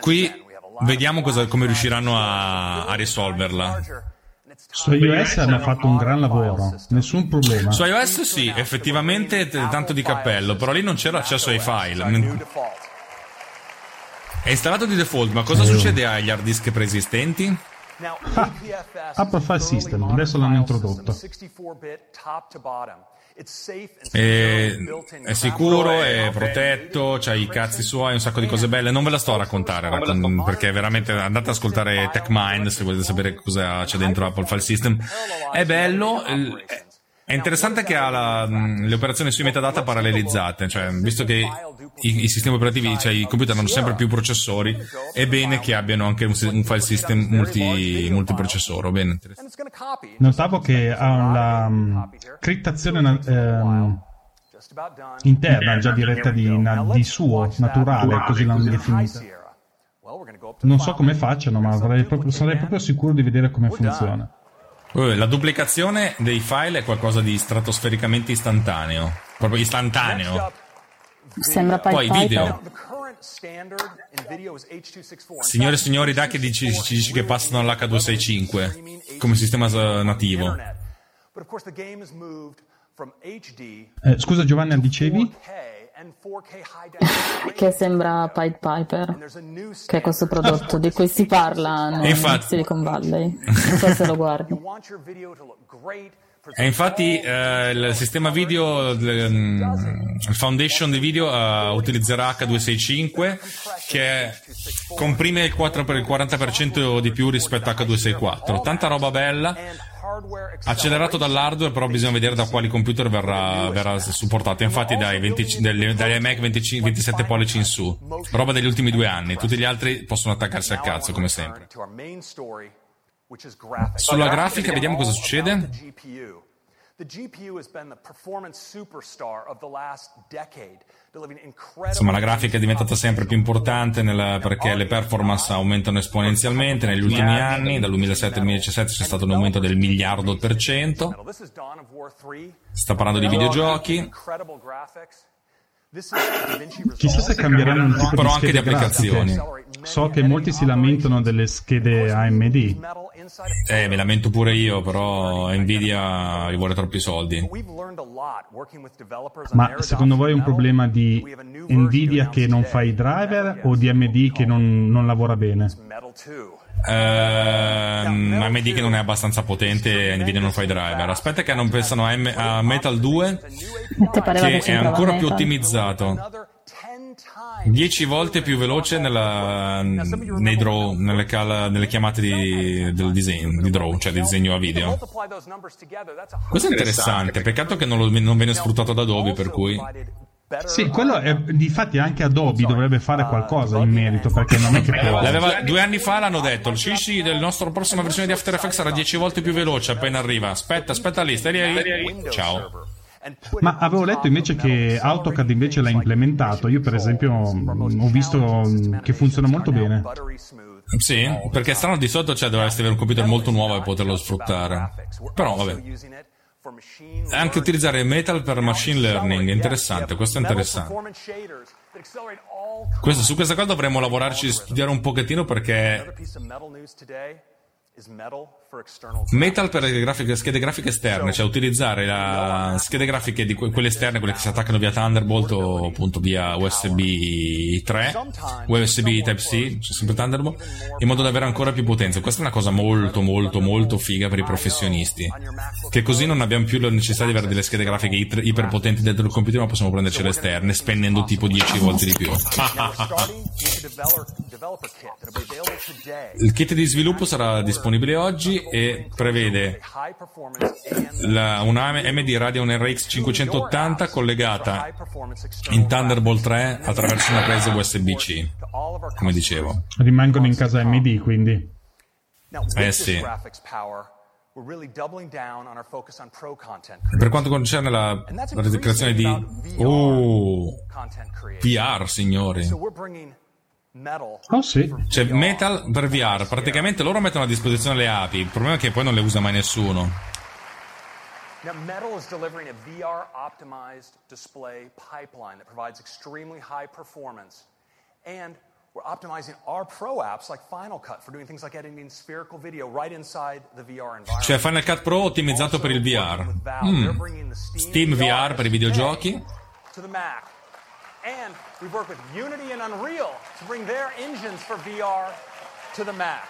Qui vediamo cosa- come riusciranno a, a risolverla. Su iOS hanno fatto un gran lavoro, nessun problema. Su iOS sì, effettivamente tanto di cappello, però lì non c'era accesso ai file. È installato di default, ma cosa succede agli hard disk preesistenti? Ah, Apple File System, adesso l'hanno introdotto. System, 64-bit top to bottom. It's safe and È, sicuro, è protetto, c'ha i cazzi suoi, un sacco di cose belle. Non ve la sto a raccontare, raccon- perché veramente andate ad ascoltare TechMind se volete sapere cosa c'è dentro Apple File System. È bello, è- interessante che ha la- mh, le operazioni sui metadata parallelizzate, cioè visto che i, i sistemi operativi, cioè i computer hanno sempre più processori, è bene che abbiano anche un, un file system multi, multiprocessore. Bene. Notavo che ha la mm, criptazione done. interna già diretta di, na- di suo, naturale, così l'hanno definita. Non so come facciano, ma proprio- sarei proprio sicuro di vedere come funziona. La duplicazione dei file è qualcosa di stratosfericamente istantaneo. Proprio istantaneo. Sembra Poi video. Now, the current standard in video is H.264. In Signore e signori, da che dici, ci dici che passano all'H265 come sistema nativo. Eh, scusa Giovanni, dicevi? 4K and 4K high definition. Che sembra Pied Piper, che è questo prodotto di cui si parla nel infatti- Silicon Valley. Non so se lo guardi. E infatti eh, il sistema video, il, mm, il foundation di video eh, utilizzerà H265 che comprime il, 4 per il 40% di più rispetto a H264. Tanta roba bella. Accelerato dall'hardware, però bisogna vedere da quali computer verrà, verrà supportato. Infatti, dai, 20 dagli, dagli iMac 25 27 pollici in su, roba degli ultimi due anni. Tutti gli altri possono attaccarsi al cazzo, come sempre. Sulla grafica, vediamo cosa succede. The GPU. Has been the performance superstar of the last decade, delivering incredible Insomma, la grafica è diventata sempre più importante nel- perché le performance aumentano esponenzialmente negli ultimi anni. Dal 2007 al 2017 c'è stato un aumento del miliardo per cento. This is Dawn of War 3. Sta parlando di videogiochi. Chissà se cambieranno il tipo di anche schede di applicazioni. So che molti si lamentano delle schede AMD, Eh, mi lamento pure io, però Nvidia gli vuole troppi soldi. Ma secondo voi è un problema di Nvidia che non fa i driver o di AMD che non, non lavora bene? Metal 2. Ehm, AMD che non è abbastanza potente e Nvidia non fa i driver. Aspetta che non pensano a, M- a Metal 2 Ti pareva che che è ancora più ottimizzato. Another 10 times 10 volte più veloce nella, nei draw, nelle, cal- nelle chiamate di, del disegno, di draw, cioè di disegno a video. A Questo è interessante, peccato che non, lo- non viene sfruttato da Adobe, per cui... Sì, quello è, difatti anche Adobe dovrebbe fare qualcosa in merito perché non è che può... L'aveva- due anni fa l'hanno detto, il CC del nostro prossima versione di After Effects sarà 10 volte più veloce appena arriva. Aspetta, aspetta lì, stai lì. Ciao. Ma avevo letto invece che AutoCAD invece l'ha implementato. Io, per esempio, ho visto che funziona molto bene. Sì, perché è strano di solito cioè dovresti avere un computer molto nuovo e poterlo sfruttare. Però vabbè. Anche utilizzare Metal per machine learning interessante, questo è interessante. Questo- su questa cosa dovremmo lavorarci, studiare un pochettino perché Metal per le grafiche, schede grafiche esterne, cioè utilizzare la schede grafiche di que- quelle esterne, quelle che si attaccano via Thunderbolt o appunto via USB 3, USB Type-C, cioè sempre Thunderbolt, in modo da avere ancora più potenza. Questa è una cosa molto molto molto figa per i professionisti, che così non abbiamo più la necessità di avere delle schede grafiche iper- iperpotenti dentro il computer, ma possiamo prenderci le esterne, spendendo tipo 10 volte di più. Il kit di sviluppo sarà disponibile oggi e prevede la, una AMD Radeon RX 580 collegata in Thunderbolt 3 attraverso una presa USB-C, come dicevo. Rimangono in casa AMD, quindi. Eh sì. Per quanto concerne la, la creazione di... Oh. VR, signori. Oh sì. C'è Metal per VR, praticamente loro mettono a disposizione le API, il problema è che poi non le usa mai nessuno. Now, Metal is delivering a VR optimized display pipeline that provides extremely high performance. And we're optimizing our pro apps like Final Cut for doing things like editing spherical video right inside the VR environment. Cioè Final Cut Pro ottimizzato per il VR. Mm. Steam VR per i videogiochi. to the Mac. And we've worked with Unity and Unreal to bring their engines for VR to the Mac.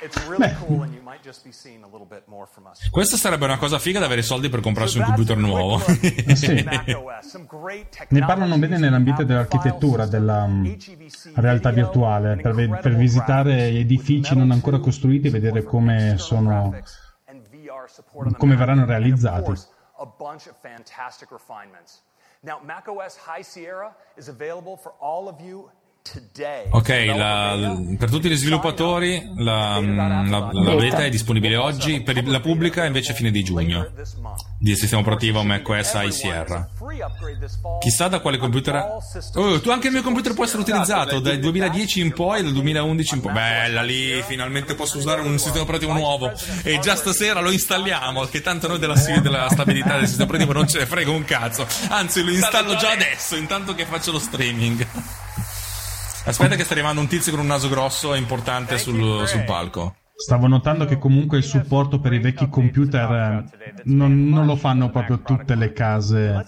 It's really cool, and you might just be seeing a little bit more from us. Questa sarebbe una cosa figa da avere soldi per comprarsi un computer nuovo. Sì. Ne parlano bene nell'ambiente dell'architettura, della mm, realtà virtuale, per, per visitare edifici non ancora costruiti e vedere come sono, come verranno realizzati. Now, macOS High Sierra is available for all of you. Ok, la- per tutti gli sviluppatori la, la- la beta è disponibile oggi, per la pubblica invece fine di giugno, di sistema operativo macOS High Sierra. Chissà da quale computer... Oh, tu anche il mio computer può essere utilizzato dal 2010 in poi dal 2011 in poi. Bella lì, finalmente posso usare un sistema operativo nuovo. E già stasera lo installiamo, che tanto noi della, della stabilità del sistema operativo non ce ne frega un cazzo. Anzi, lo installo già adesso, intanto che faccio lo streaming. Aspetta che sta arrivando un tizio con un naso grosso e importante sul, sul palco. Stavo notando che comunque il supporto per i vecchi computer eh, non, non lo fanno proprio tutte le case.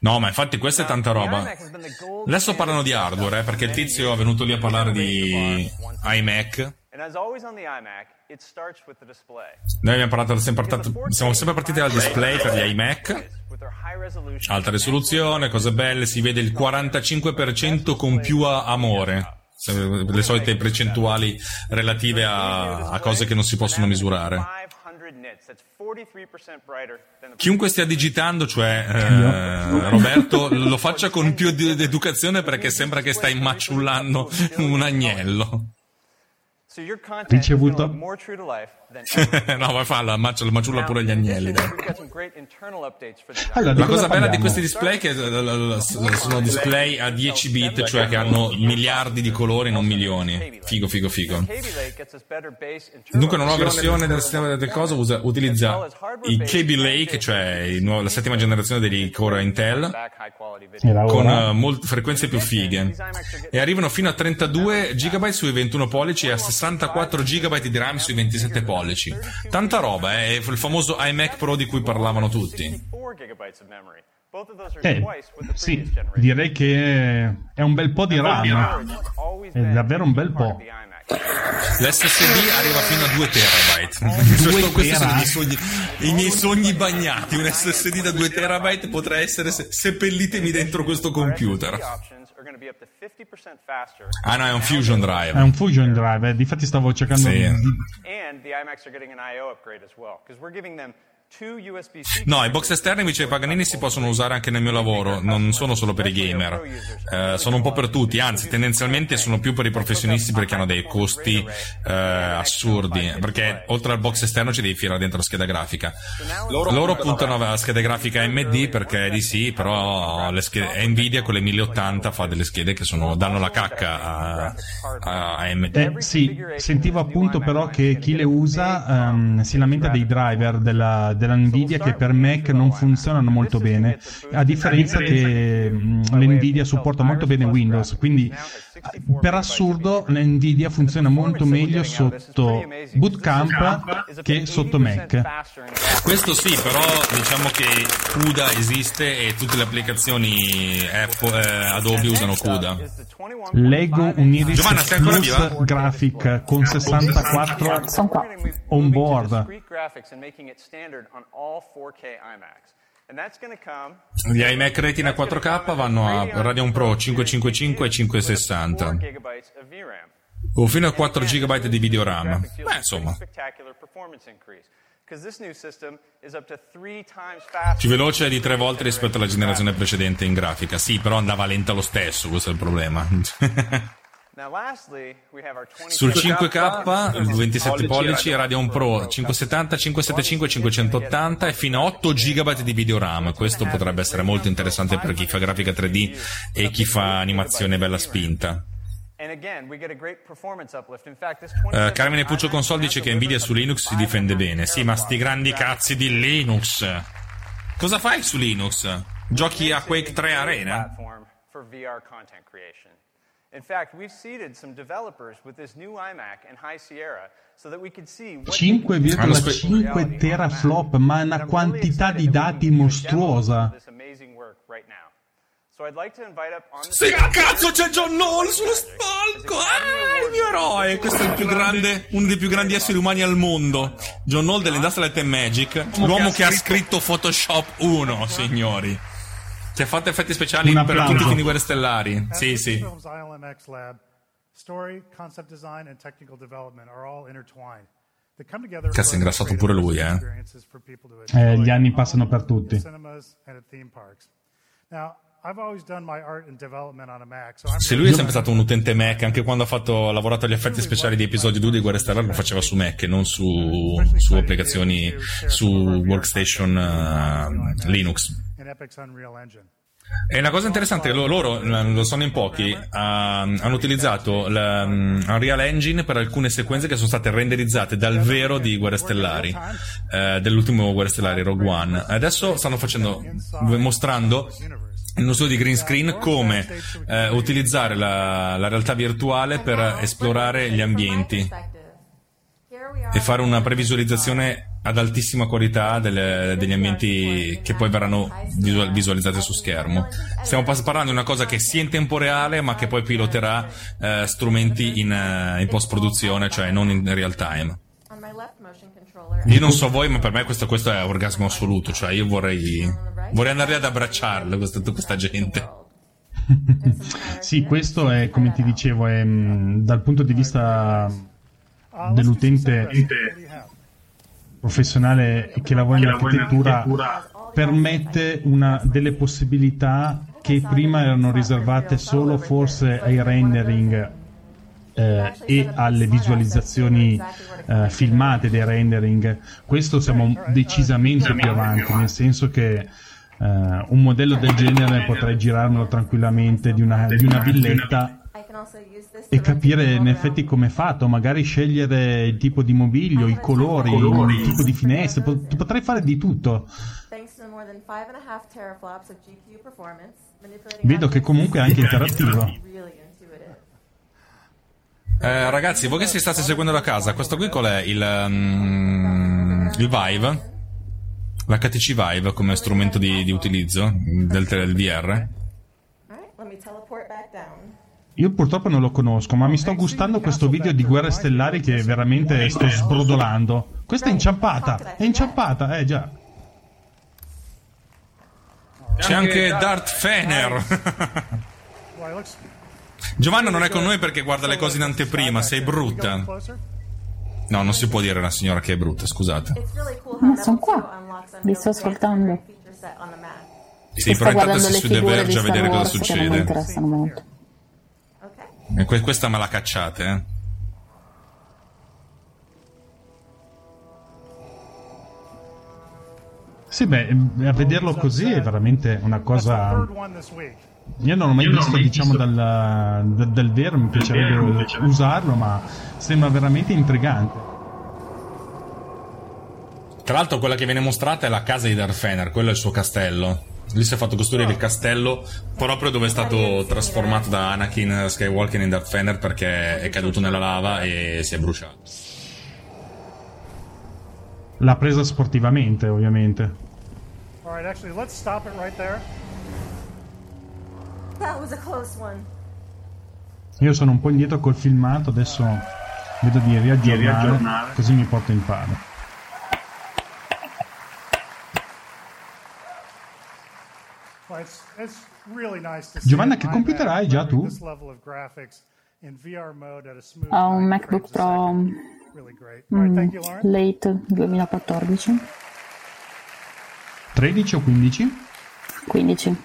No, ma infatti questa è tanta roba. Adesso parlano di hardware, eh, perché il tizio è venuto lì a parlare di iMac. And as always on the iMac, it starts with the display. Noi abbiamo parlato, sempre partato- siamo sempre partiti dal display per gli iMac. Alta risoluzione, cose belle, si vede il 45% con più amore. Le solite percentuali relative a, a cose che non si possono misurare. 500 nits. That's 43% brighter than the Chiunque stia digitando, cioè eh, Roberto, lo faccia con più educazione perché sembra che stai maciullando un agnello. So your content is more true to life no, vai falla, macia- maciulla pure gli agnelli. Allora, La cosa cosa bella di questi display è che sono display a 10 bit, cioè che hanno miliardi di colori, non milioni. Figo, figo, figo. Dunque, una nuova versione del sistema del coso usa- utilizza i Kaby Lake, cioè nuovo- la settima generazione degli core Intel, con molte frequenze più fighe. E arrivano fino a 32 GB sui 21 pollici e a 64 GB di RAM sui 27 pollici. Tanta roba, eh, è il famoso iMac Pro di cui parlavano tutti. 4 gigabytes of memory. Both of those are Eh, sì, direi che è un bel po' di RAM. È davvero un bel po'. L'SSD arriva fino a 2 terabyte. Due Questi sono i miei, sogni, i miei sogni bagnati. Un SSD da 2 terabyte potrà essere se- seppellitemi dentro questo computer. Options are going to be up to 50% faster. Ah no, è un Fusion Drive. È un Fusion Drive, eh, difatti stavo cercando Sì. di... And the iMacs are getting an I/O upgrade as well, because we're giving them. No, i box esterni invece Paganini si possono usare anche nel mio lavoro, non sono solo per i gamer, Eh, sono un po' per tutti, anzi tendenzialmente sono più per i professionisti perché hanno dei costi eh, assurdi, perché oltre al box esterno ci devi filare dentro la scheda grafica. Loro, puntano alla scheda grafica AMD perché di sì, però le schede, Nvidia con le 1080 fa delle schede che sono, danno la cacca a, a AMD. Eh, sì, sentivo appunto però che chi le usa ehm, si lamenta dei driver della, della Nvidia che per Mac non funzionano molto bene, a differenza che l'Nvidia supporta molto bene Windows, quindi eh, per assurdo l'Nvidia funziona molto meglio sotto Bootcamp che sotto Mac. Questo sì, però diciamo che CUDA esiste e tutte le applicazioni Apple, eh, Adobe usano CUDA. Leggo un Iris Giovanna, Plus? Graphic con 64 Sono qua. on board. Graphics and making it standard on all 4K iMacs. And that's going to come Gli iMac Retina 4K vanno a Radeon Pro 555 e 560 4 gigabytes of VRAM. o fino a 4 GB di video RAM. Beh, insomma, più veloce di tre volte rispetto alla generazione precedente in grafica. Sì, però andava lenta lo stesso, questo è il problema. Now, lastly, we have our 20 Sul 5K, il 27 pollici, Radeon Pro 570, 575, 580 e fino a 8 GB di video RAM. Questo potrebbe essere molto interessante per chi fa grafica 3D e chi fa animazione bella spinta. 27 Carmine Puccio Console dice che Nvidia su Linux si difende bene. Sì, ma sti grandi cazzi di Linux. Cosa fai su Linux? Giochi a Quake 3 Arena? for VR content creation. 5,5 teraflop, ma è una quantità di dati mostruosa. this amazing work right now. So I'd like to invite up on the Sì, cazzo c'è John Knoll sullo spalco! Ah, il mio eroe! Questo è il più grande, uno dei più grandi esseri umani al mondo. John Knoll dell'Industrial Light and Magic, l'uomo che ha scritto Photoshop 1, signori. Che ha fatto effetti speciali Un per tutti i film di guerre stellari. Sì, sì. Film's ILMX lab, story, concept design, and technical development are all intertwined. They come together Cazzo, è ingrassato pure lui, eh. Eh, gli anni passano per tutti. Now, Se lui è sempre stato un utente Mac, anche quando ha fatto, ha lavorato agli effetti speciali di episodio 2 di Guerre Stellari, lo faceva su Mac e non su, su applicazioni, su workstation eh, Linux. E una cosa interessante loro, l- lo sanno in pochi, hanno utilizzato l'Unreal Engine per alcune sequenze che sono state renderizzate dal vero di Guerre Stellari, eh, dell'ultimo Guerre Stellari Rogue One. Adesso stanno facendo, mostrando in uno studio di green screen come eh, utilizzare la, la realtà virtuale per esplorare gli ambienti e fare una previsualizzazione ad altissima qualità delle- degli ambienti che poi verranno visual- visualizzati su schermo. Stiamo parlando di una cosa che sia in tempo reale ma che poi piloterà eh, strumenti in, eh, in post produzione, cioè non in real time. Io non so voi, ma per me questo, questo è orgasmo assoluto, cioè io vorrei, vorrei andare ad abbracciarlo, questa, questa gente. Sì, questo è, come ti dicevo, è, mh, dal punto di vista dell'utente professionale che lavora in architettura permette una delle possibilità che prima erano riservate solo forse ai rendering eh, e alle visualizzazioni eh, filmate dei rendering. Questo siamo decisamente più avanti, nel senso che eh, un modello del genere potrei girarmelo tranquillamente di una, di una villetta e capire in effetti come è fatto, magari scegliere il tipo di mobilio, i colori, il tipo di finestre, pot- potrei fare di tutto. Vedo che comunque è anche interattivo. Eh, ragazzi, voi che si state seguendo da casa, questo qui qual è? Il, um, il Vive? L'HTC Vive come strumento di, di utilizzo del, del VR? Alright, let me teleport back down. Io purtroppo non lo conosco, ma mi sto gustando questo video di Guerre Stellari che veramente sto sbrodolando. Questa è inciampata, è inciampata, eh già. C'è anche Darth Fener. Giovanna non è con noi perché guarda le cose in anteprima, sei brutta. No, non si può dire a una signora che è brutta, scusate. Ma sono qua. Vi sto ascoltando. Sì, però intanto le su The Verge a vedere cosa che non mi succede. interessano molto. E que- questa me la cacciate, eh. Sì, beh, a vederlo così è veramente una cosa. Io non l'ho mai visto, diciamo, dal, da- dal vero, mi piacerebbe usarlo, ma sembra veramente intrigante. Tra l'altro quella che viene mostrata è la casa di Darth Fener, quello è il suo castello. Lì si è fatto costruire il castello proprio dove è stato trasformato da Anakin Skywalker in Darth Fener perché è caduto nella lava e si è bruciato. L'ha presa sportivamente, ovviamente. All right, actually, let's stop it right there. That was a close one. Io sono un po' indietro col filmato, adesso vedo di riaggiornare, riaggiornare. così mi porto in paro. Well, it's, it's really nice to see Giovanna, an che computer hai già tu? This level of graphics in VR mode at a smooth Ho un 90 MacBook Pro mm, late 2014. 13 o 15? 15.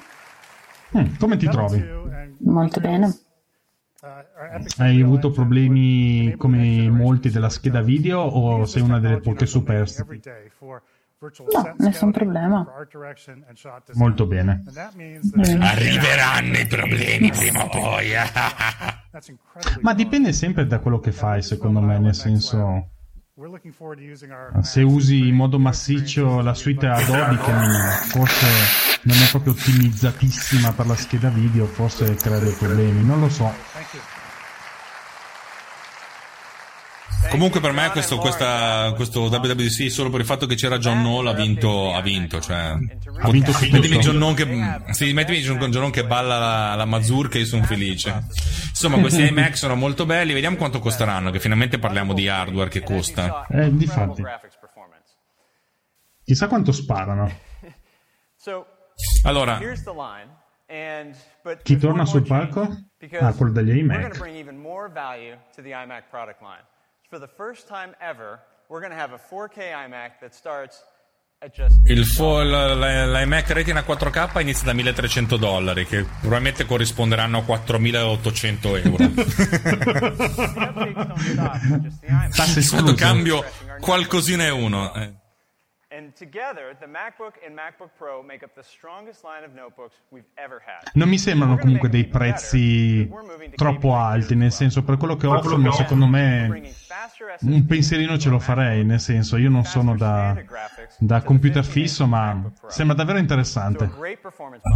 Mm, come ti trovi? Molto bene. Uh, Hai avuto problemi come molti della scheda video o sei una delle poche superstiti? No, nessun problema. Molto bene. Mm. Arriveranno i problemi prima o poi. Ma dipende sempre da quello che fai, secondo me, nel senso... Se usi in modo massiccio la suite Adobe che forse non è proprio ottimizzatissima per la scheda video, forse crea dei problemi, non lo so. Comunque per me questo, questa, questo WWDC solo per il fatto che c'era John Knoll ha vinto, ha vinto, cioè... Ha vinto tutto. Mettimi John Knoll che, sì, mettimi John, Knoll che balla la, la mazurka e io sono felice. Insomma, questi iMac sono molto belli, vediamo quanto costeranno, che finalmente parliamo di hardware che costa. Eh, difatti. Chissà quanto sparano. So, Allora, Chi torna sul palco? Ah, quello degli iMac. For the first time ever, we're going to have a 4K iMac that starts at just il fo- la- la- l'iMac Retina 4K inizia da 1300 dollari, che probabilmente corrisponderanno a 4800 euro. Tasse escluse. cambio qualcosina e uno. eh. Non mi sembrano comunque dei prezzi troppo alti, nel senso per quello che offrono, secondo me un pensierino ce lo farei, nel senso io non sono da, da computer fisso, ma sembra davvero interessante.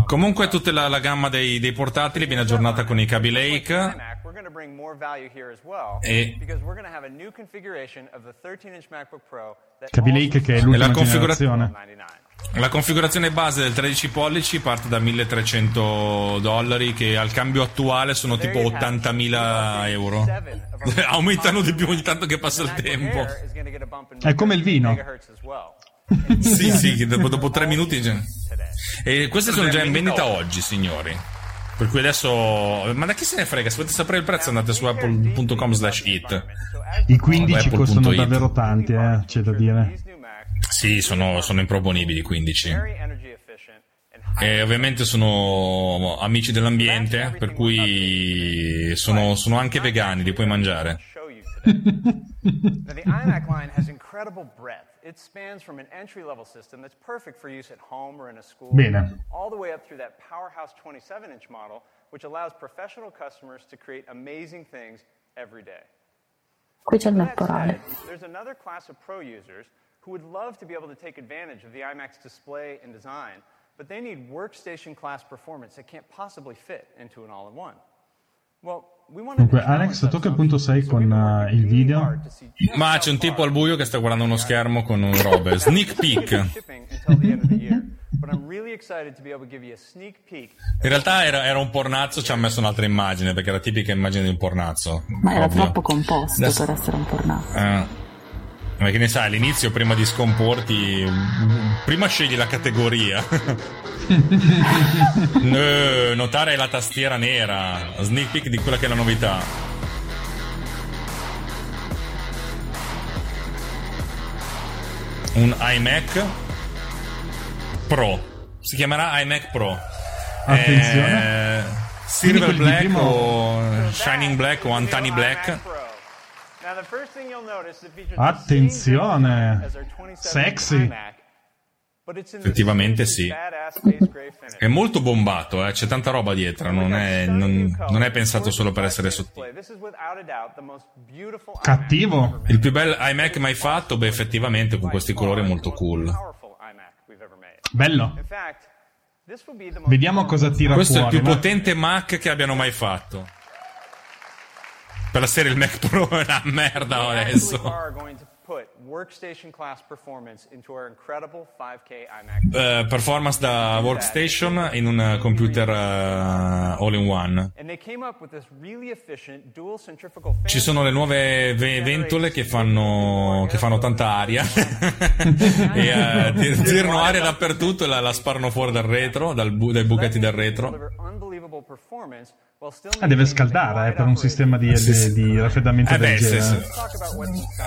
Comunque tutta la, la gamma dei, dei portatili viene aggiornata con i Kaby Lake. E- because we're going to have a new configuration of the 13-inch MacBook Pro that Kaby Lake che è l'ultima la configura- generazione. La configurazione base del 13 pollici parte da 1300 dollari che al cambio attuale sono tipo 80.000 euro. Aumentano di più ogni tanto che passa il tempo. È come il vino. sì, sì, dopo, dopo tre minuti. E queste sono già in vendita oggi, signori. Per cui adesso. Ma da chi se ne frega? Se volete sapere il prezzo andate su apple.com slash it. I 15 Apple.it. costano davvero tanti, eh, c'è da dire. Sì, sono, sono improponibili i 15. E ovviamente sono amici dell'ambiente, per cui sono, sono anche vegani, li puoi mangiare. Now, the iMac line has incredible breadth. It spans from an entry level system that's perfect for use at home or in a school, Bene. all the way up through that powerhouse 27 inch model, which allows professional customers to create amazing things every day. Qui c'è il temporale. said, there's another class of pro users who would love to be able to take advantage of the iMac's display and design, but they need workstation class performance that can't possibly fit into an all in one. Well, we want to Comunque, Alex, tu a che punto sei con eh, il video? Ma c'è un tipo al buio che sta guardando uno schermo con un robe. Sneak peek. In realtà era, era un pornazzo, ci ha messo un'altra immagine, perché era tipica immagine di un pornazzo. Ma era ovvio. troppo composto Adesso- per essere un pornato. Eh, ma che ne sai, all'inizio, prima di scomporti, prima scegli la categoria. No, notare la tastiera nera, sneak peek di quella che è la novità. Un iMac Pro. Si chiamerà iMac Pro. Attenzione. Eh, Silver Black prima- o Shining Black o Antani Black. Attenzione. the same as our 27 Sexy. Effettivamente sì. È molto bombato, eh, c'è tanta roba dietro, non è, non- non è pensato solo per essere sottile. Cattivo. Il più bel iMac mai fatto, beh, effettivamente con questi colori è molto cool. Bello. Vediamo cosa tira Questo è il fuori. più ma- potente Mac che abbiano mai fatto. Per la serie il Mac Pro è una merda adesso. are going to put workstation class performance into our incredible 5K iMac. Eh, performance da workstation in un computer eh, all in one. Ci sono le nuove ve- ventole che fanno, che fanno tanta aria e ti- tirano aria dappertutto e la, la sparano fuori dal retro, dal bu- dai buchetti del retro. Ah, deve scaldare eh, per un sistema di, di- di raffreddamento Eh del beh, se- se-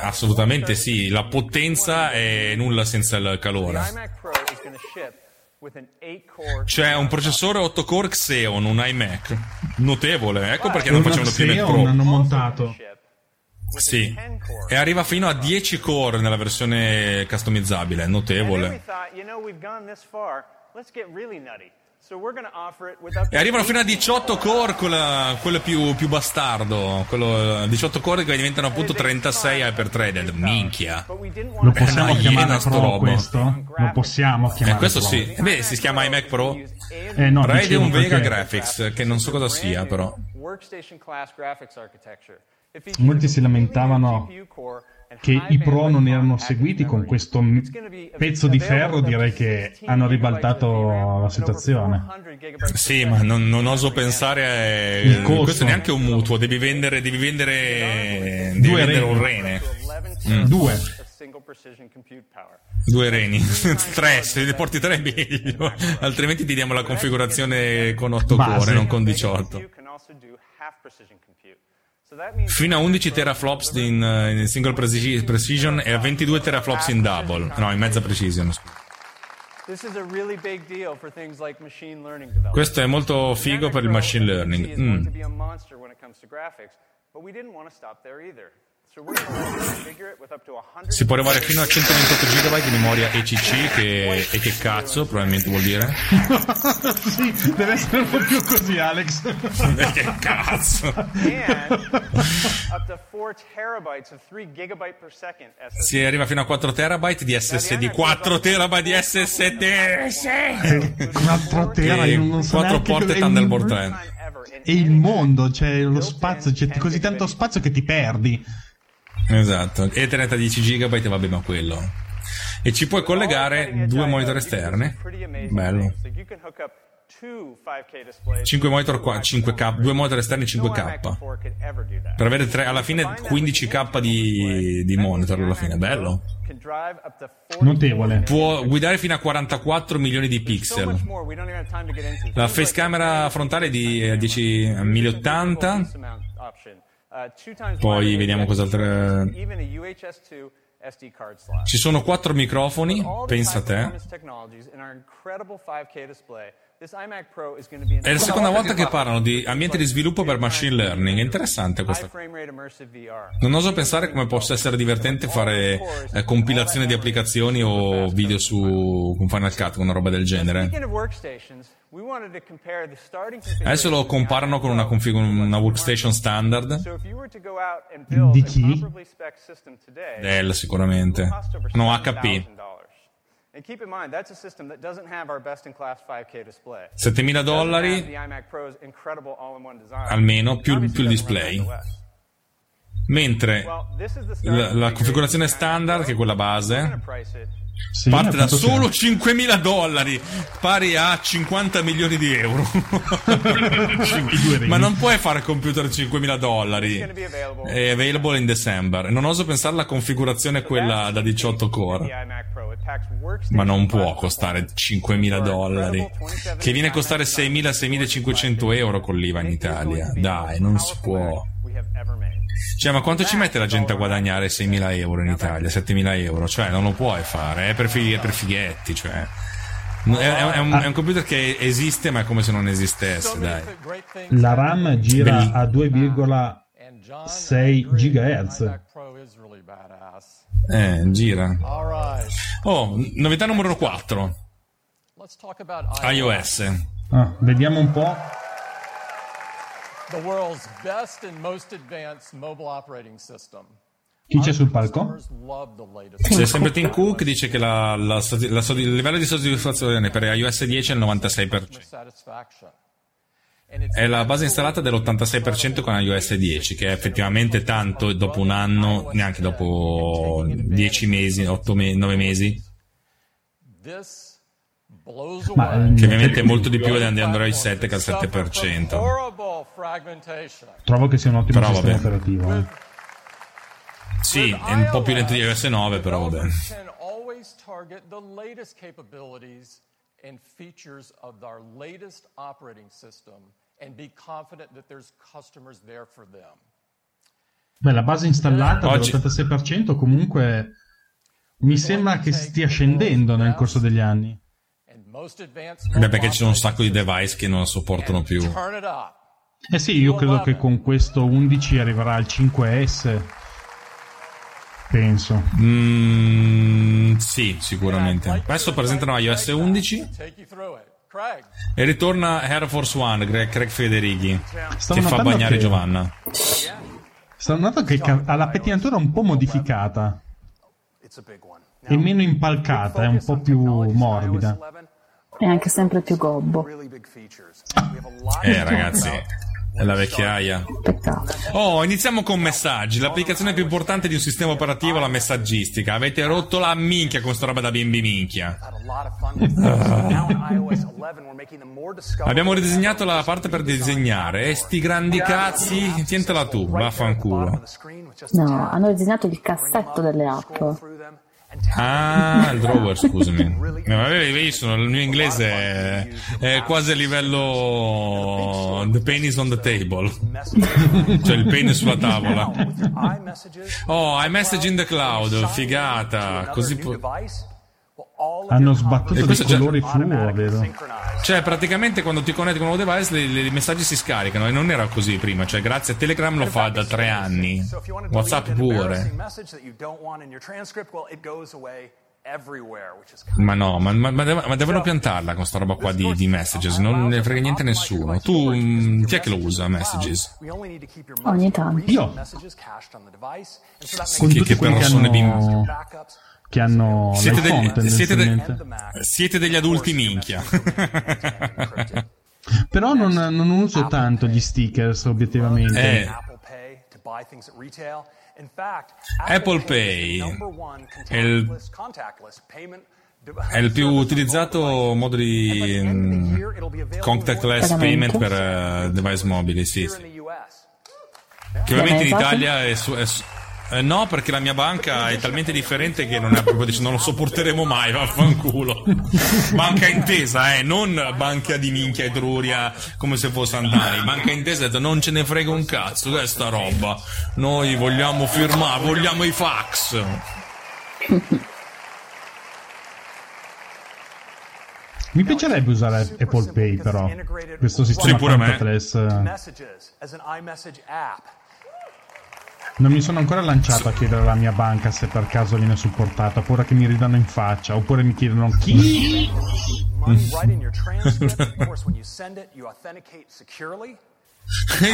assolutamente sì, la potenza è nulla senza il calore. iMac Pro is going to ship with an 8-core C'è un processore 8 core Xeon, un iMac. Notevole, ecco perché non facevano più i Mac Xeon Pro. hanno montato. Sì, e arriva fino a 10 core nella versione customizzabile, And then we notevole. thought, you know, we've gone this far, let's get really nutty. So we're going to offer it without E arrivano fino a 18 core, quella- quello più, più bastardo. Quello, 18 core che diventano appunto 36 hyper-threaded. Minchia. Lo possiamo una chiamare Pro roba. questo? Lo possiamo Eh, chiamare questo Pro. sì. Beh, si chiama iMac Pro. Eh no, Radeon Vega perché Graphics, che non so cosa sia, però. molti si lamentavano che i Pro non erano seguiti con questo pezzo di ferro, direi che hanno ribaltato la situazione. Sì, ma non, non oso pensare a... Il costo. Questo è neanche un mutuo, devi vendere, devi vendere, devi Due vendere reni. un rene. Mm. Due. Due reni. tre, se ne porti tre è meglio. Altrimenti ti diamo la configurazione con 8 Base. core, non con 18. Fino a 11 teraflops in, eh, in single preci- precision e a 22 teraflops in double. No, in mezza precision. Questo è molto figo per il machine learning. Mm. To be a monster when it comes to graphics, but we didn't want to stop there either. So we're going to configure it with up to 100 Si può arrivare fino a 128 GB di memoria ECC, che, e che cazzo probabilmente vuol dire? sì, deve essere un po' più così, Alex. che cazzo? and up to 4 terabytes of 3 gigabyte per second SSD. Si arriva fino a 4 terabyte di SSD, 4 terabyte di SSD! Sì! 4 tera, io non so 4 neanche porte Thunderbolt 3. E il mondo, c'è lo spazio, c'è così tanto spazio che ti perdi. Esatto, Ethernet a 10 GB e vabbè, ma quello. E ci puoi collegare due monitor esterni. Bello. So you can hook up two 5K displays. 5 monitor qua, 5K, due monitor esterni 5K. Before could ever do that. Per avere tre, alla fine 15K di, di monitor alla fine, bello. Can drive up to 40 Notevole. Può guidare fino a 44 milioni di pixel. La face camera frontale è di eh, 10 1080. Poi wider vediamo cos'altro- storage, even a UHS-2 SD card slot. Ci sono quattro microfoni, pensa a te. High-performance technologies in our incredible 5K display. This iMac Pro is going to be an È la seconda volta che parlano di ambiente di sviluppo per machine learning. È interessante high questa frame rate immersive VR. Non oso pensare come possa essere divertente fare eh, compilazione di applicazioni o video su Final Cut, una roba del genere. Speaking of workstations, we wanted to compare the starting Adesso lo comparano con una, config- una workstation standard. So if you were to go out and build Di chi? Dell sicuramente. cost over No, $7,000. HP. 7.000 dollari. almeno più, più il display. Mentre la, la configurazione standard, che è quella base, Sì, Parte da solo sì. 5.000 dollari, pari a 50 milioni di euro. Ma non puoi fare computer 5.000 dollari. È available in December. Non oso pensare alla configurazione quella da 18 core. Ma non può costare 5.000 dollari. Che viene a costare 6.000, 6.500 euro con l'IVA in Italia. Dai, non si può. Cioè, ma quanto ci mette la gente a guadagnare 6.000 euro in Italia, 7.000 euro? Cioè, non lo puoi fare, è per, fighi- è per fighetti, cioè. È, è- un, è un computer che esiste, ma è come se non esistesse, dai. La RAM gira Belli- a 2,6 GHz. Eh, gira. Oh, novità numero 4. Let's talk about iOS. Ah, vediamo un po'. The world's best and most advanced mobile operating system. Chi c'è sul palco? Customers love the latest. C'è sempre Tim Cook dice che la- la la il livello di soddisfazione per iOS 10 è il 96%. satisfaction. È la base installata dell'86% con iOS 10, che è effettivamente tanto dopo un anno, neanche dopo 10 mesi, 8 9 mesi, Ma, away. che ovviamente è molto di più di Android 7 che al 7%. Horrible fragmentation. Trovo che sia un ottimo Però sistema vabbè. operativo. eh. Sì, è un po' più lento di iOS 9, però vabbè. Developers can always target the latest capabilities and features of our latest operating system and be confident that there's customers there for them. Beh, la base installata Oggi- dell'86% comunque mi sembra che stia scendendo nel corso degli anni. Beh, perché ci sono un sacco di device che non la sopportano più. Eh sì, io credo che con questo 11 arriverà al 5S. Penso. Mm, sì, sicuramente. Adesso presentano iOS 11 Take you through it. Craig. e ritorna Air Force One, Greg- Craig Federighi, Stavo che fa bagnare che- Giovanna. Sto notando che ha la pettinatura un po' modificata. È meno impalcata, è un po' più morbida. È anche sempre più gobbo. Eh, ragazzi, è la vecchiaia. Peccato. Oh, iniziamo con messaggi. L'applicazione più importante di un sistema operativo è la messaggistica. Avete rotto la minchia con sta roba da bimbi minchia. Abbiamo ridisegnato la parte per disegnare. E sti grandi cazzi, tientela tu, vaffanculo. No, hanno disegnato il cassetto delle app. Ah, il drawer, scusami. Vabbè, io sono, il mio inglese è, è quasi a livello The pen is on the table. cioè il pene sulla tavola. Oh, iMessage in the cloud, figata. Così pu- Hanno sbattuto dei già- colori fluo, vedo. Cioè, praticamente quando ti connetti con un nuovo device, i messaggi si scaricano e non era così prima. Cioè, grazie a Telegram lo fa da tre anni. WhatsApp pure. Ma no, ma, ma- ma dev- ma devono piantarla con sta roba qua di, di messages. Non ne frega niente a nessuno. Tu, mm, chi è che lo usa, messages? Ogni tanto. Io. Con Che, tutti che quelli che persone hanno, che hanno Siete degli, siete, de- siete degli adulti minchia. Però non, non uso tanto gli stickers, obiettivamente. Eh. Apple Pay è il, è il più utilizzato modo di contactless payment per eh, device mobili, sì, sì. Che ovviamente in Italia è, su- è su- eh, no, perché la mia banca è talmente differente che non è proprio dice non lo sopporteremo mai, vaffanculo. banca intesa, eh, non banca di minchia e truria come se fosse Andani. Banca intesa ha detto non ce ne frega un cazzo, che è sta roba. Noi vogliamo firmare, vogliamo i fax. Mi piacerebbe usare Apple Pay, però. Questo sistema Sì, pure a me. Non mi sono ancora lanciato a chiedere alla mia banca se per caso viene supportata, oppure che mi ridano in faccia, oppure mi chiedono chi.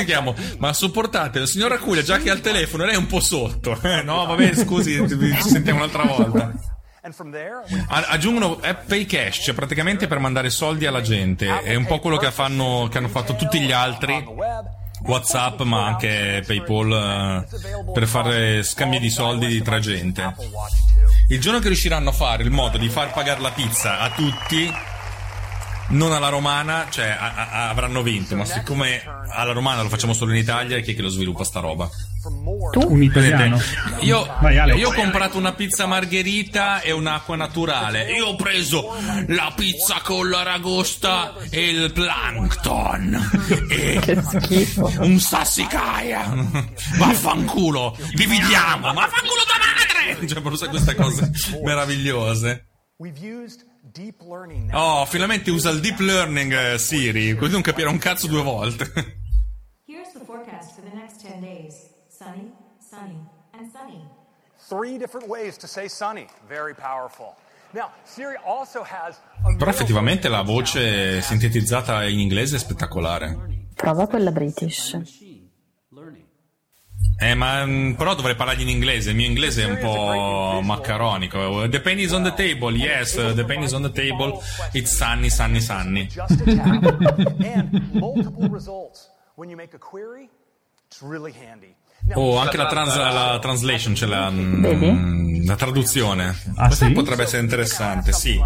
Chiamo, ma sopportate, la signora Cuglia già che ha il telefono, lei è un po' sotto. Eh, no, vabbè, scusi, ci sentiamo un'altra volta. A- Aggiungono App Pay Cash, cioè praticamente per mandare soldi alla gente. È un po' quello che, fanno, che hanno fatto tutti gli altri. WhatsApp, ma anche PayPal eh, per fare scambi di soldi tra gente. Il giorno che riusciranno a fare il modo di far pagare la pizza a tutti, non alla romana, cioè a- a- avranno vinto, ma siccome alla romana lo facciamo solo in Italia, chi è che lo sviluppa sta roba? Un italiano. Io, Vai, Alex. io ho comprato una pizza margherita e un'acqua naturale. Io ho preso la pizza con l'aragosta e il plankton. E un sassicaia. Vaffanculo. Dividiamo. Ma vaffanculo tua madre. Cioè, queste cose meravigliose. We've used. Oh, finalmente usa il deep learning eh, Siri, così non capirà un cazzo due volte. Here's the forecast for the next 10 days sunny, sunny, and sunny. Three different ways to say sunny. Very powerful. Now, Siri also has Però effettivamente la voce sintetizzata in inglese è spettacolare. Prova quella British. Eh, ma mm, però dovrei parlargli in inglese. Il mio inglese è un po' maccaronico. The pen is on the table, yes, the pen is on the table. It's sunny, sunny, sunny. and multiple results. When you make a query, it's really handy. Oh, anche la, trans- la translation, cioè la, mm, la traduzione. Ah, Questa sì? potrebbe essere interessante, sì.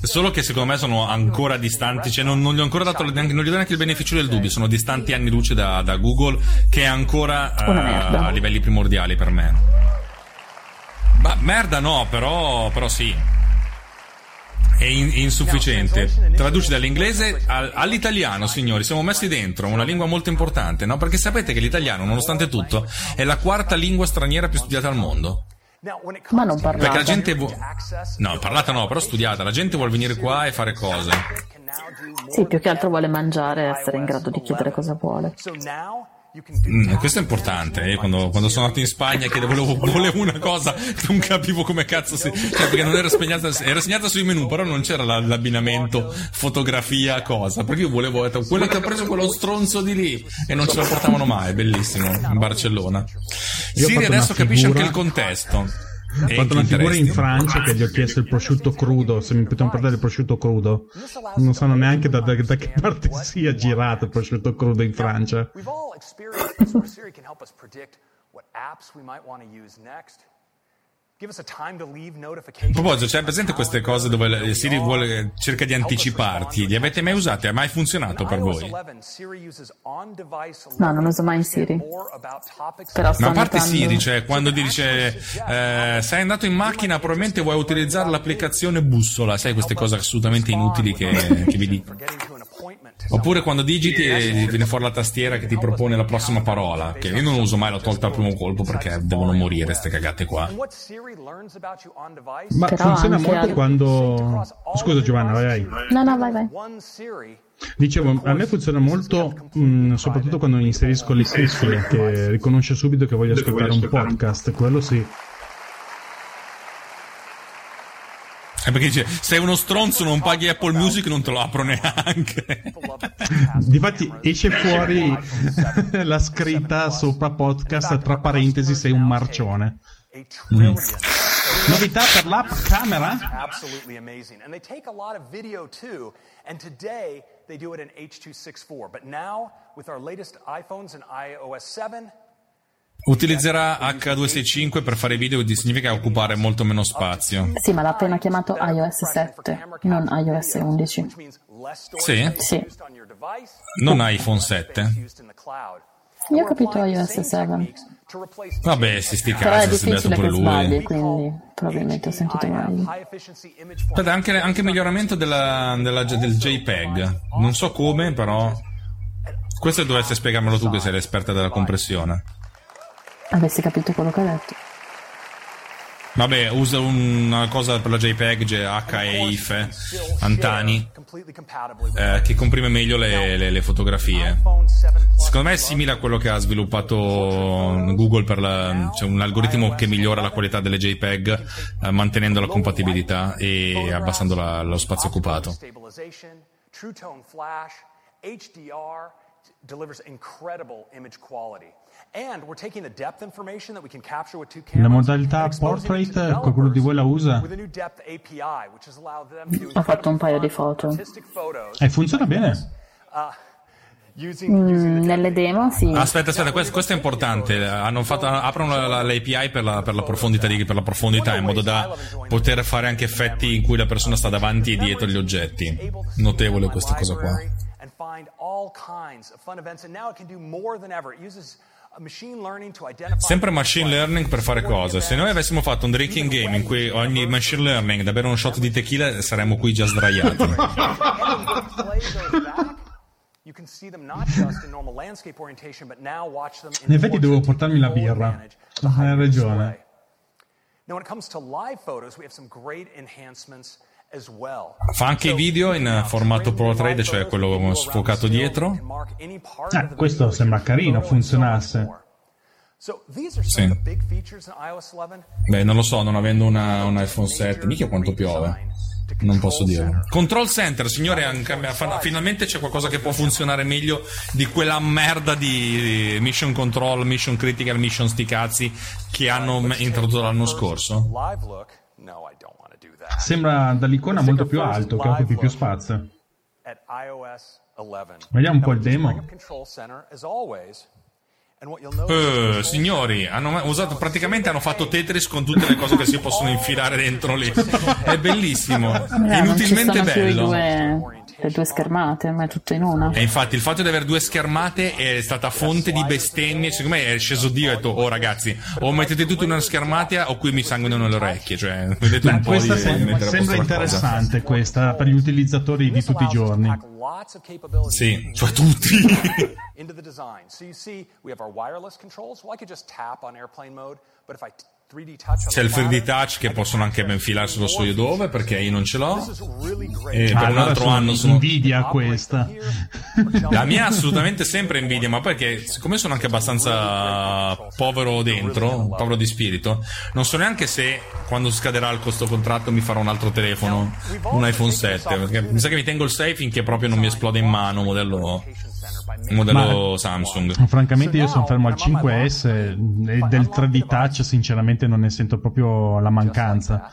Solo che secondo me sono ancora distanti, cioè non, non gli ho ancora dato neanche, non gli do neanche il beneficio del dubbio, sono distanti anni luce da, da Google, che è ancora merda. a livelli primordiali per me. Ma merda no, però, però sì. È in- insufficiente. Traduci dall'inglese al- all'italiano, signori. Siamo messi dentro, una lingua molto importante, no? Perché sapete che l'italiano, nonostante tutto, è la quarta lingua straniera più studiata al mondo. Ma non to parlata. Perché la gente vuole. No, parlata no, però studiata. La gente vuole venire qua e fare cose. Sì, più che altro vuole mangiare e essere in grado di chiedere cosa vuole. Mm, questo è importante. Io quando, quando sono andato in Spagna che volevo, volevo una cosa, non capivo come cazzo si. Cioè, perché non era segnata, era segnata sui menu, però non c'era la- l'abbinamento fotografia cosa. Perché io volevo, detto, quello che ha preso quello stronzo di lì e non ce lo portavano mai. Bellissimo, in Barcellona. Siri adesso capisce anche il contesto. Ho fatto una figura in? Francia che gli ho chiesto il prosciutto crudo, se mi potevano portare il prosciutto crudo. Non sanno neanche da, da- da che parte sia girato il prosciutto crudo in Francia. A time to leave notification. A proposito, c'è presente queste cose dove la- Siri vuole, cerca di anticiparti? Li avete mai usati? Ha mai funzionato per voi? No, non uso mai Siri. Però Ma a parte notando- Siri, cioè quando ti dice eh, sei andato in macchina, probabilmente vuoi utilizzare l'applicazione bussola, sai queste cose assolutamente inutili che, che vi dico. Oppure quando digiti e viene fuori la tastiera che ti propone la prossima parola, che io non uso mai, l'ho tolta al primo colpo perché devono morire queste cagate qua. Ma Però funziona anche molto al- quando... Scusa Giovanna, vai, vai. No, no, vai, vai. Dicevo, a me funziona molto, mh, soprattutto quando inserisco le cuffie, che riconosce subito che voglio ascoltare un podcast, quello sì. È perché dice, sei uno stronzo, non paghi Apple Music, non te lo apro neanche. Difatti esce fuori la scritta sopra podcast, tra parentesi sei un marcione. Mm. Novità per l'app camera? Absolutely amazing. And they take a lot of video too. And today they do it in H.264. But now, with our latest iPhones and iOS 7, Utilizzerà H265 per fare video, significa occupare molto meno spazio. Sì, ma l'ha appena chiamato iOS 7, non iOS 11. Sì? Sì. Non iPhone 7? Io ho capito iOS 7. Vabbè, si sti cazzi, si è difficile pure lui. sbagli, quindi probabilmente ho sentito meglio. Aspetta, anche, anche miglioramento della- della- del JPEG. Non so come, però. Questo dovresti spiegarmelo tu che sei l'esperta della compressione. Avessi capito quello che ha detto. Vabbè, usa una cosa per la JPEG, HEIF, Antani, eh, che comprime meglio le, le- le fotografie. Secondo me è simile a quello che ha sviluppato Google per la, cioè un algoritmo che migliora la qualità delle JPEG eh, mantenendo la compatibilità e abbassando la- lo spazio occupato. stabilization, True Tone Flash, HDR delivers incredible image quality. La modalità portrait, qualcuno di voi la usa? Ho fatto un paio di foto. E funziona bene? Uh, Mm, nelle demo, sì. Aspetta, aspetta, questo, questo è importante. Hanno fatto, aprono la- la- l'API per la, per la profondità, di- per la profondità in modo da poter fare anche effetti in cui la persona sta davanti e dietro gli oggetti. Notevole questa cosa qua. Sempre machine learning per fare cose. Se noi avessimo fatto un drinking game in cui ogni machine learning da bere uno shot di tequila, saremmo qui già sdraiati. In effetti devo portarmi la birra. Hai ragione. Now, when it comes to live photos, we have some great enhancements. Fa anche i video in formato ProTrade, cioè quello sfocato dietro. Eh, questo sembra carino, funzionasse. Sì. the big features in iOS 11. Beh, non lo so, non avendo una, un iPhone 7, mica quanto piove. Non posso dirlo. Control Center, signore, finalmente c'è qualcosa che può funzionare meglio di quella merda di Mission Control, Mission Critical, Mission sti cazzi che hanno introdotto l'anno scorso. Live look. No, I don't Sembra dall'icona molto più alto, che occupi più spazio. At iOS 11. Vediamo un po' il demo. Control signori, hanno usato, praticamente hanno fatto Tetris con tutte le cose che si possono infilare dentro lì. È bellissimo, ci inutilmente bello. Due, le due schermate, ma è tutto in una. E infatti il fatto di avere due schermate è stata fonte di bestemmie. Secondo me è sceso Dio e ha detto: Oh ragazzi, o mettete tutto in una schermata o qui mi sanguinano le orecchie. Cioè, vedete un po' di questa sem- mettere a posto sembra la cosa. interessante questa per gli utilizzatori di tutti i giorni. Sì, cioè tutti. into the design. So you see, we have our wireless controls. Well, I could just tap on airplane mode, but if I t- 3D touch on C'è il the 3D platter, touch che possono anche ben infilarselo so io dove perché io non ce l'ho. E per un altro anno sono. invidia questa. La mia è assolutamente sempre invidia, ma perché siccome sono anche abbastanza povero dentro, povero di spirito, non so neanche se quando scaderà il costo contratto mi farò un altro telefono, un iPhone 7, perché mi sa che mi tengo il 6 finché proprio non mi esplode in mano modello, modello Samsung. Francamente io sono fermo al 5S e del 3D Touch sinceramente non ne sento proprio la mancanza.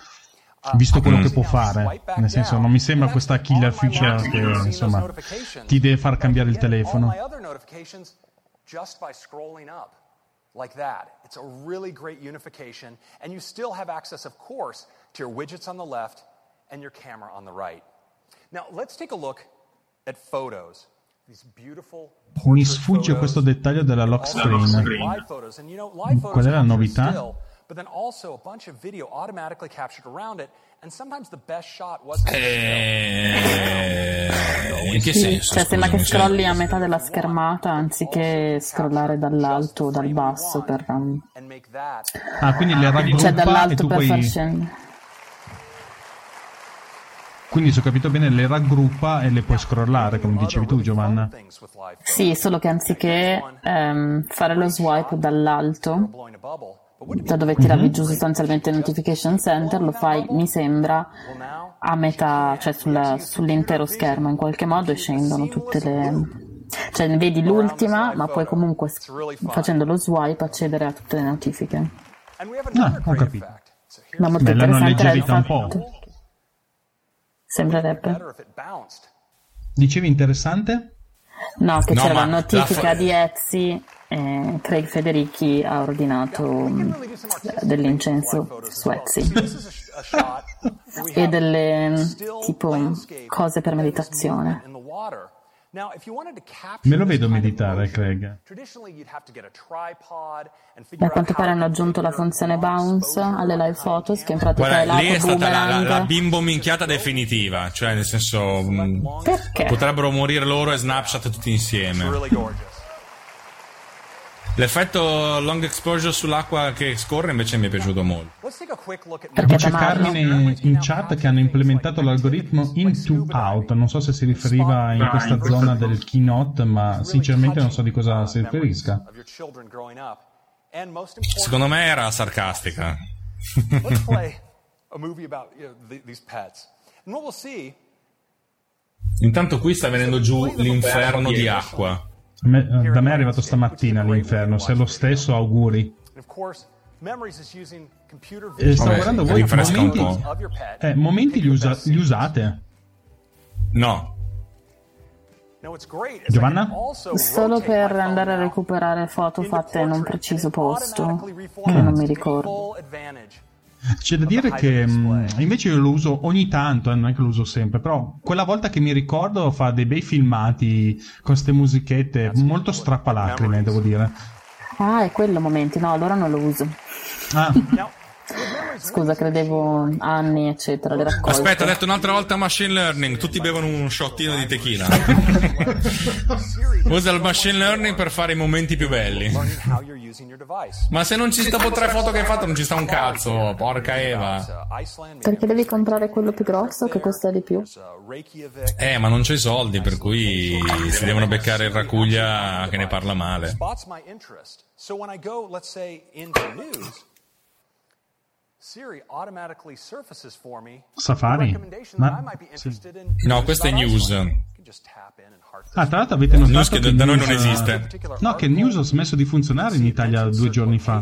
Visto quello Mm. che può fare, nel senso non mi sembra questa killer feature che insomma ti deve far cambiare il telefono. just by scrolling up like that. It's a really great unification, and you still have access, of course, to your widgets on the left and your camera on the right. Now, let's take a look at photos. Mi sfugge questo dettaglio della lock screen. Qual è la novità? Eh, in che Sì, senso? cioè sembra che scrolli a metà della schermata anziché scrollare dall'alto o dal basso per... um, Ah, quindi le raggruppa cioè e dall'alto tu per far puoi... scendere. Quindi se ho capito bene le raggruppa e le puoi scrollare, come dicevi tu Giovanna. Sì, solo che anziché ehm, fare lo swipe dall'alto, da dove tiravi Mhm. giù sostanzialmente il notification center, lo fai, mi sembra, a metà, cioè sulla- sull'intero schermo in qualche modo e scendono tutte le... Cioè vedi l'ultima, ma puoi comunque facendo lo swipe accedere a tutte le notifiche. Ah, ho capito. Ma molto l'hanno interessante alleggerita un po'. Sembrerebbe. Dicevi interessante? No, che No, c'era la la notifica fa- di Etsy e Craig Federichi ha ordinato mm, dell'incenso su Etsy e delle tipo cose per meditazione. Me lo vedo meditare, Craig. Traditionally, you'd have to get a tripod and E figure a out quanto pare hanno aggiunto la funzione bounce alle live photos che in pratica Guarda, è lì è stata la, la, la bimbo minchiata definitiva, cioè nel senso mh, Perché? potrebbero morire loro e Snapchat tutti insieme. L'effetto long exposure sull'acqua che scorre invece mi è piaciuto molto. C'è Carmine in chat che hanno implementato l'algoritmo in to out. Non so se si riferiva in questa zona del keynote, ma sinceramente non so di cosa si riferisca. Secondo me era sarcastica. Intanto qui sta venendo giù l'inferno di acqua. Me- eh, da me è arrivato stamattina l'inferno. Se è lo stesso, auguri. Computer Eh, stavo vision guardando voi momenti, eh, momenti li, usa- li usate? No. Giovanna? Solo per andare a recuperare foto fatte in un preciso posto, che non mi ricordo. C'è da dire che mh, invece io lo uso ogni tanto, eh, non è che lo uso sempre, però quella volta che mi ricordo fa dei bei filmati con queste musichette molto strappalacrime, devo dire. Ah, è quello momenti, no, allora non lo uso. Ah, Scusa, credevo anni, eccetera, le raccolte. Aspetta, ha detto un'altra volta machine learning. Tutti bevono un shottino di tequila. Usa il machine learning per fare i momenti più belli. Ma se non ci sta tre foto che hai fatto, non ci sta un cazzo. Porca Eva. Perché devi comprare quello più grosso che costa di più? Eh, ma non c'ho i soldi, per cui si devono beccare il racuglia che ne parla male. So when I go, let's say, into news, Siri automatically surfaces for me Safari? Ma- sì. No, questo è news. Ah, tra l'altro avete News notato che che da noi News- non esiste. No, che News ha smesso di funzionare in Italia due giorni fa.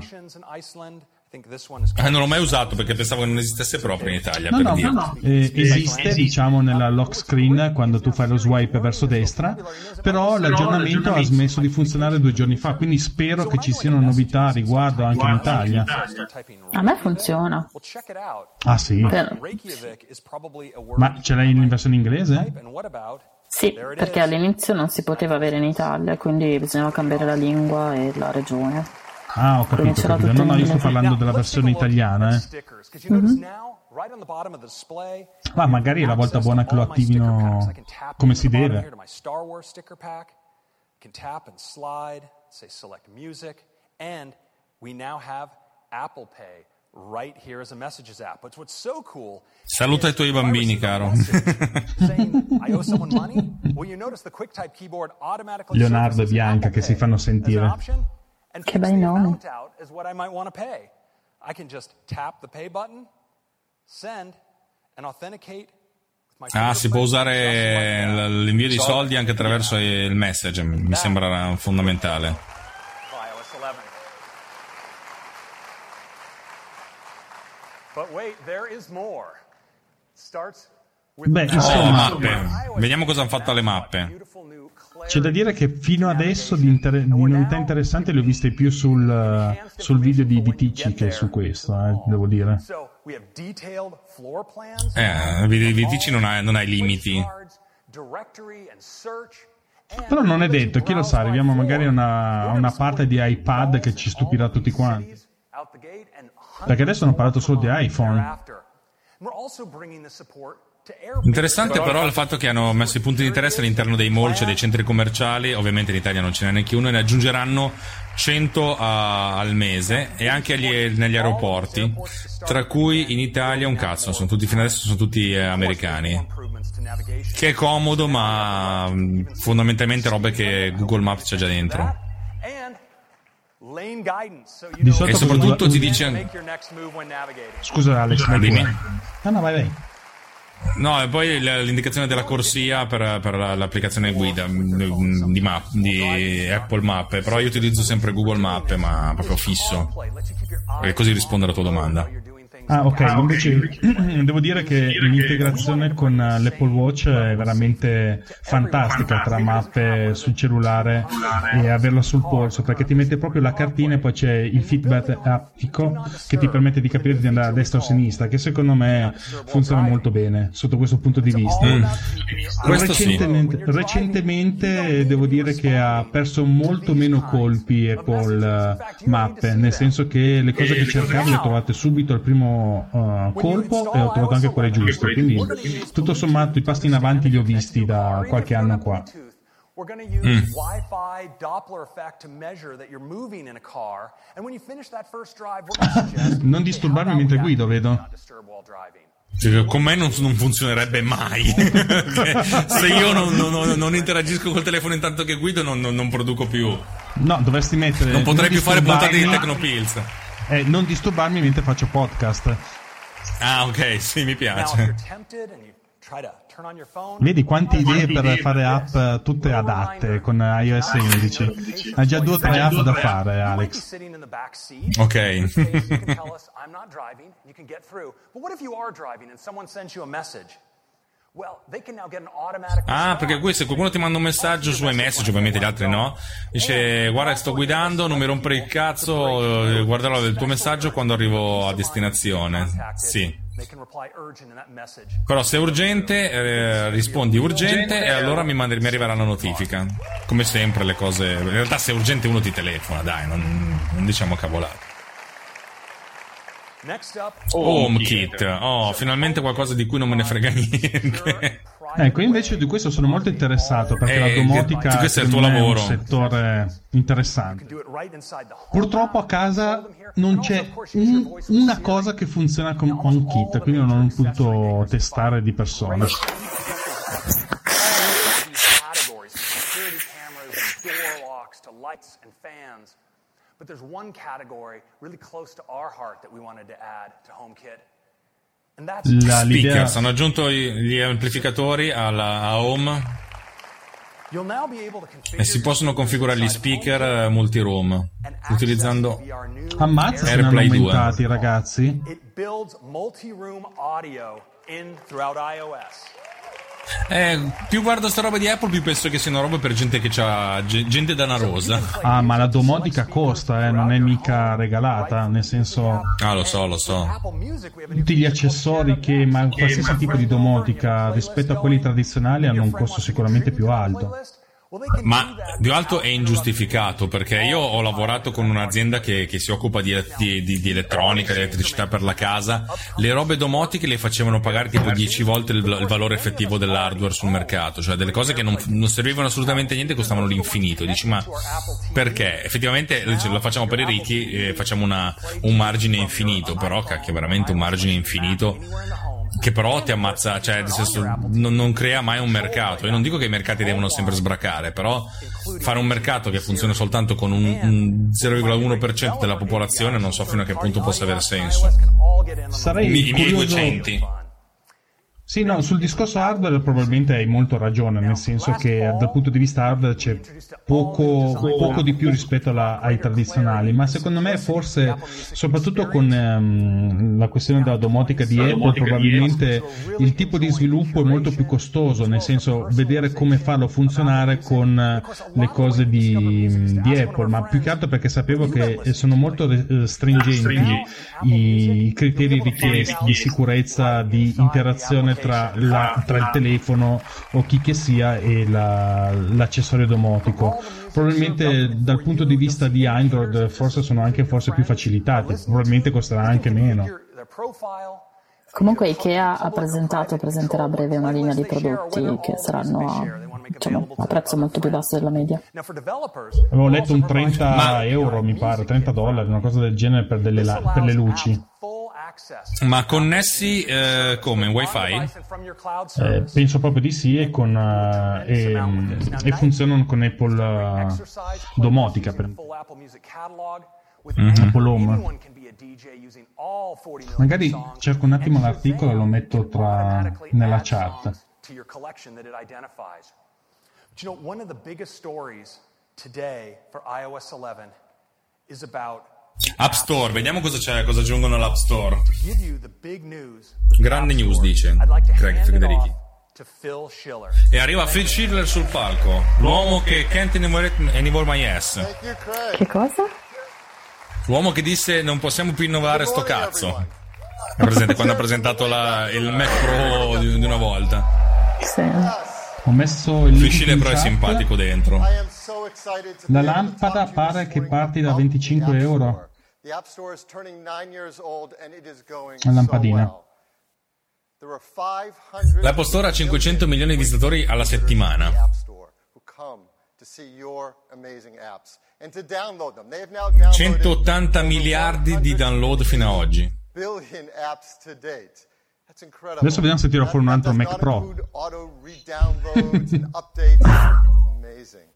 Eh, non l'ho mai usato perché pensavo che non esistesse proprio in Italia. No, per no, dire. no, eh, esiste diciamo nella lock screen quando tu fai lo swipe verso destra, però l'aggiornamento ha smesso di funzionare due giorni fa, quindi spero che ci siano novità a riguardo anche in Italia. A me funziona. Ah sì? Per- Ma ce l'hai in versione inglese? Sì, perché all'inizio non si poteva avere in Italia, quindi bisognava cambiare la lingua e la regione. Ah, ho capito, capito. No, no, io sto parlando della versione italiana, eh. Mhm. display, Ma magari è la volta buona che lo attivino come si deve. Can tap and slide, say select music, and we now have Apple Pay right here as a messages app. But what's so cool Saluta i tuoi bambini, caro. saying I owe someone money? Well, you notice the QuickType keyboard automatically Leonardo e Bianca che si fanno sentire. And Che picks bei the nomi. amount out as what I might want to pay. I can just tap the pay button, send, and authenticate with my Ah, si può usare l'invio di soldi anche attraverso il message. Mi sembra fondamentale. iOS 11. But wait, there is more. Starts with Beh, insomma, mappe. Vediamo cosa hanno fatto alle mappe. C'è da dire che fino adesso di, inter- di novità interessanti le ho viste più sul, eh, sul video di Vitici che su questo, eh, devo dire. Eh, vi, vi dici non hai, non limiti. directory and search. Però non è detto, chi lo sa, arriviamo magari a una, a una parte di iPad che ci stupirà tutti quanti. Perché adesso hanno parlato solo di iPhone. Interessante però il fatto che hanno messo i punti di interesse all'interno dei mall, cioè dei centri commerciali, ovviamente in Italia non ce n'è neanche uno, e ne aggiungeranno 100 a- al mese e anche agli- negli aeroporti, tra cui in Italia un cazzo, sono tutti, fino adesso sono tutti eh, americani. Che è comodo, ma mh, fondamentalmente robe che Google Maps c'è già dentro. E soprattutto ti dice... Scusa Alex, vai Dimmi. No, no, vai, vai. No, e poi l'indicazione della corsia per, per la- l'applicazione guida mh, di, map, di Apple Map, però io utilizzo sempre Google Map, ma proprio fisso, e così rispondo alla tua domanda. Ah, ok, invece devo dire che l'integrazione con eh, l'Apple Watch è veramente fantastica tra mappe sul cellulare e averla sul polso, perché ti mette proprio la cartina e poi c'è il feedback aptico che ti permette di capire di andare a destra o a sinistra, che secondo me funziona molto bene sotto questo punto di vista. Mm. Questo sì. recentemente, recentemente devo dire che ha perso molto meno colpi Apple eh, Mappe, nel senso che le cose che cercavo le trovate subito al primo eh, colpo e ho trovato anche quelle giuste, quindi tutto sommato i passi in avanti li ho visti da qualche anno qua. We're going to Mm. use Wi-Fi Doppler effect to measure that you're moving in a car, and when you finish that first drive, we're going to suggest Non disturbarmi mentre guido, vedo. Cioè, Con me non, non funzionerebbe mai. Se io non, non- non- interagisco col telefono intanto che guido, non, non- non produco più. No, dovresti mettere. Non potrei più fare puntate di Tecnopills. Eh, non disturbarmi mentre faccio podcast. Ah, ok, sì, mi piace. Vedi quante idee per fare app eh, tutte adatte con iOS 11. Ha già due o tre app da fare, Alex. Ok. Ah, perché qui se qualcuno ti manda un messaggio su iMessage, ovviamente gli altri no, dice guarda sto guidando, non mi rompere il cazzo, guarderò il tuo messaggio quando arrivo a destinazione. Sì. Però se è urgente, eh, rispondi urgente e allora mi, mandi- mi arriverà la notifica. Come sempre le cose... In realtà se è urgente uno ti telefona, dai, non, non diciamo cavolate. Next up, HomeKit. Oh, finalmente qualcosa di cui non me ne frega niente. Ecco, invece di questo sono molto interessato perché Eh, la domotica è lavoro. un settore interessante. Purtroppo a casa non c'è un- una cosa che funziona con HomeKit, quindi non ho potuto testare di persona. lights and fans. But there's one category really close to our heart that we wanted to add to HomeKit. And that's La- l'idea- Speakers, hanno aggiunto gli amplificatori alla, a Home e si possono configurare gli speaker eh, multi-room utilizzando Ammazza AirPlay 2. aumentati, ragazzi. It builds multi-room audio in throughout iOS. Eh, più guardo sta roba di Apple, più penso che siano robe per gente che ha gente danarosa. Ah, ma la domotica costa, eh, non è mica regalata, nel senso Ah, lo so, lo so. tutti gli accessori che, ma qualsiasi tipo di domotica rispetto a quelli tradizionali hanno un costo sicuramente più alto. Ma più alto è ingiustificato perché io ho lavorato con un'azienda che, che si occupa di, di- di- di elettronica, di elettricità per la casa. Le robe domotiche le facevano pagare tipo 10 volte il, il valore effettivo dell'hardware sul mercato, cioè delle cose che non, non servivano assolutamente a niente costavano l'infinito. Dici, ma perché? Effettivamente lo facciamo per i ricchi, eh, facciamo una- un margine infinito, però cacchio, veramente un margine infinito che però ti ammazza, cioè non, non crea mai un mercato. Io non dico che i mercati devono sempre sbracare, però fare un mercato che funziona soltanto con un, un 0,1% della popolazione non so fino a che punto possa avere senso. Sarei I, miei curioso- 200. Sì, no, sul discorso hardware probabilmente hai molto ragione, nel senso che dal punto di vista hardware c'è poco, poco di più rispetto alla- ai tradizionali, ma secondo me forse, soprattutto con ehm, la questione della domotica di Apple, probabilmente il tipo di sviluppo è molto più costoso, nel senso vedere come farlo funzionare con eh, le cose di, di Apple, ma più che altro perché sapevo che sono molto eh, stringenti. i, i criteri richiesti di sicurezza, di interazione tra, la- tra il telefono o chi che sia e la- l'accessorio domotico. Probabilmente dal punto di vista di Android forse sono anche forse più facilitati, probabilmente costerà anche meno. Comunque Ikea ha presentato, presenterà a breve una linea di prodotti che saranno a, diciamo, a prezzo molto più basso della media. Avevo letto un 30 euro, mi pare, 30 dollari, una cosa del genere per, delle la- per le luci. Ma connessi eh, come? Wi-Fi? Eh, penso proprio di sì e, con, eh, e, e funzionano con Apple eh, domotica per Full Apple Home. anyone can be a DJ using all 40 million Magari cerco un attimo l'articolo e lo metto tra, nella chat. you know, one of the biggest stories today for iOS 11 is about App Store, vediamo cosa c'è, cosa aggiungono all'App Store. Grande news, dice Craig Federici. E arriva Phil Schiller sul palco, l'uomo che can't anymore, anymore my ass. Che cosa? L'uomo che disse non possiamo più innovare sto cazzo. È presente quando ha presentato la- il Mac Pro di, di una volta. Sì. Ho messo il in però è simpatico dentro. La lampada pare che parti da 25 euro. La lampadina. so well. There are 500 L'Apple Store ha 500 milioni di visitatori alla settimana. To see your amazing apps and to download them. They have now downloaded 180 miliardi di download fino ad oggi. billion apps to date. Adesso vediamo se tira fuori un altro Mac not Pro. Amazing.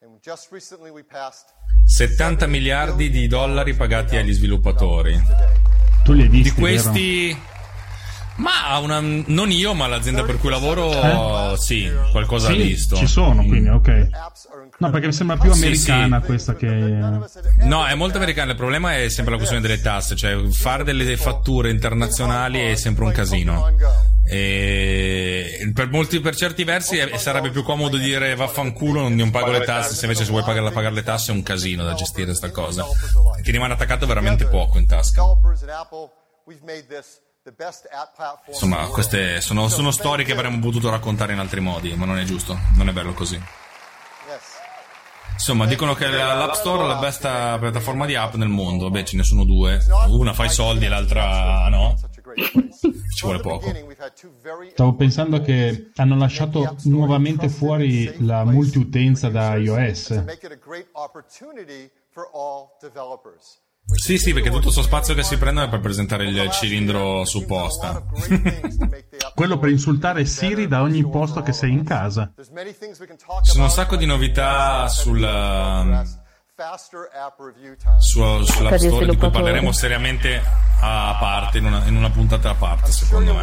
And just recently we passed 70 miliardi di dollari pagati agli sviluppatori. Tu li hai visti, Di questi... Ma una, non io, ma l'azienda per cui lavoro, Eh? sì, qualcosa Sì, ha visto. ci sono, quindi ok. No, perché mi sembra più Sì, americana sì. questa che... No, è molto americano. Il problema è sempre la questione delle tasse. Cioè, fare delle fatture internazionali è sempre un casino. E per, molti, per certi versi sarebbe più comodo dire vaffanculo, non, pago le tasse. Se invece se vuoi pagare, pagare le tasse è un casino da gestire sta cosa. Ti rimane attaccato veramente poco in tasca. We've made this the best app platform. Insomma, queste sono, sono storie che avremmo potuto raccontare in altri modi, ma non è giusto, non è bello così. Insomma, dicono che la- l'App Store è la besta piattaforma di app nel mondo. Beh, ce ne sono due. Una fa i soldi e l'altra no. Ci vuole poco. Stavo pensando che hanno lasciato nuovamente fuori la multiutenza da iOS. Sì, sì, perché tutto questo spazio che si prendono è per presentare il cilindro su posta. Quello per insultare Siri da ogni posto che sei in casa. Ci sono un sacco di novità sul, um, su, sull'App Store di cui parleremo seriamente a parte, in una, in una puntata a parte, secondo me.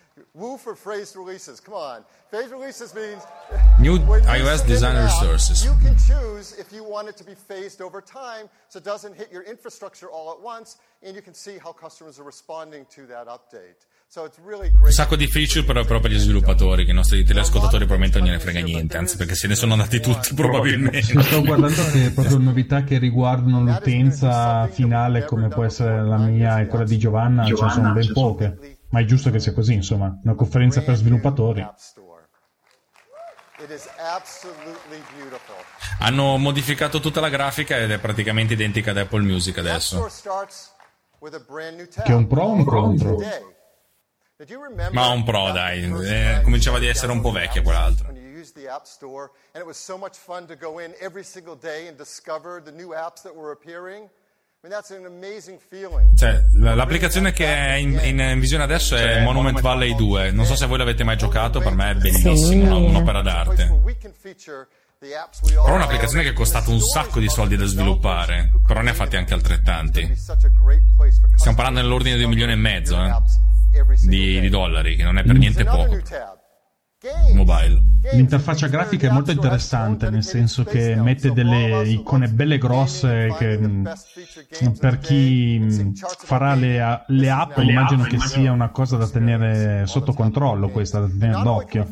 woo for phased releases. Come on, phased releases means New iOS design app, resources. You can choose if you want it to be phased over time, so it doesn't hit your infrastructure all at once, and you can see how customers are responding to that update. So it's really Un great. sacco di feature però, però per gli sviluppatori, che i nostri teleascoltatori probabilmente non gliene frega niente, anzi perché se ne sono andati tutti probabilmente. Sto guardando che proprio novità che riguardano l'utenza finale, come può essere la mia e quella di Giovanna, ce ne sono ben poche. Ma è giusto che sia così, insomma. Una conferenza per sviluppatori. Hanno modificato tutta la grafica ed è praticamente identica ad Apple Music adesso. Che è un pro o un contro? Ma un pro, dai, eh, cominciava di essere un po' vecchia quell'altra. and it was so much fun to go in every single day and discover the new apps that were appearing? Cioè, l'applicazione che è in, in- in visione adesso è Monument Valley 2. Non so se voi l'avete mai giocato, per me è bellissimo, una- un'opera d'arte. Però è un'applicazione che è costata un sacco di soldi da sviluppare, però ne ha fatti anche altrettanti. Stiamo parlando nell'ordine di un milione e mezzo eh, di, di dollari, che non è per niente poco. Mobile. L'interfaccia grafica è molto interessante, nel senso che mette delle icone belle grosse che mh, per chi mh, farà le, le app immagino che sia una cosa da tenere sotto controllo questa, da tenere d'occhio.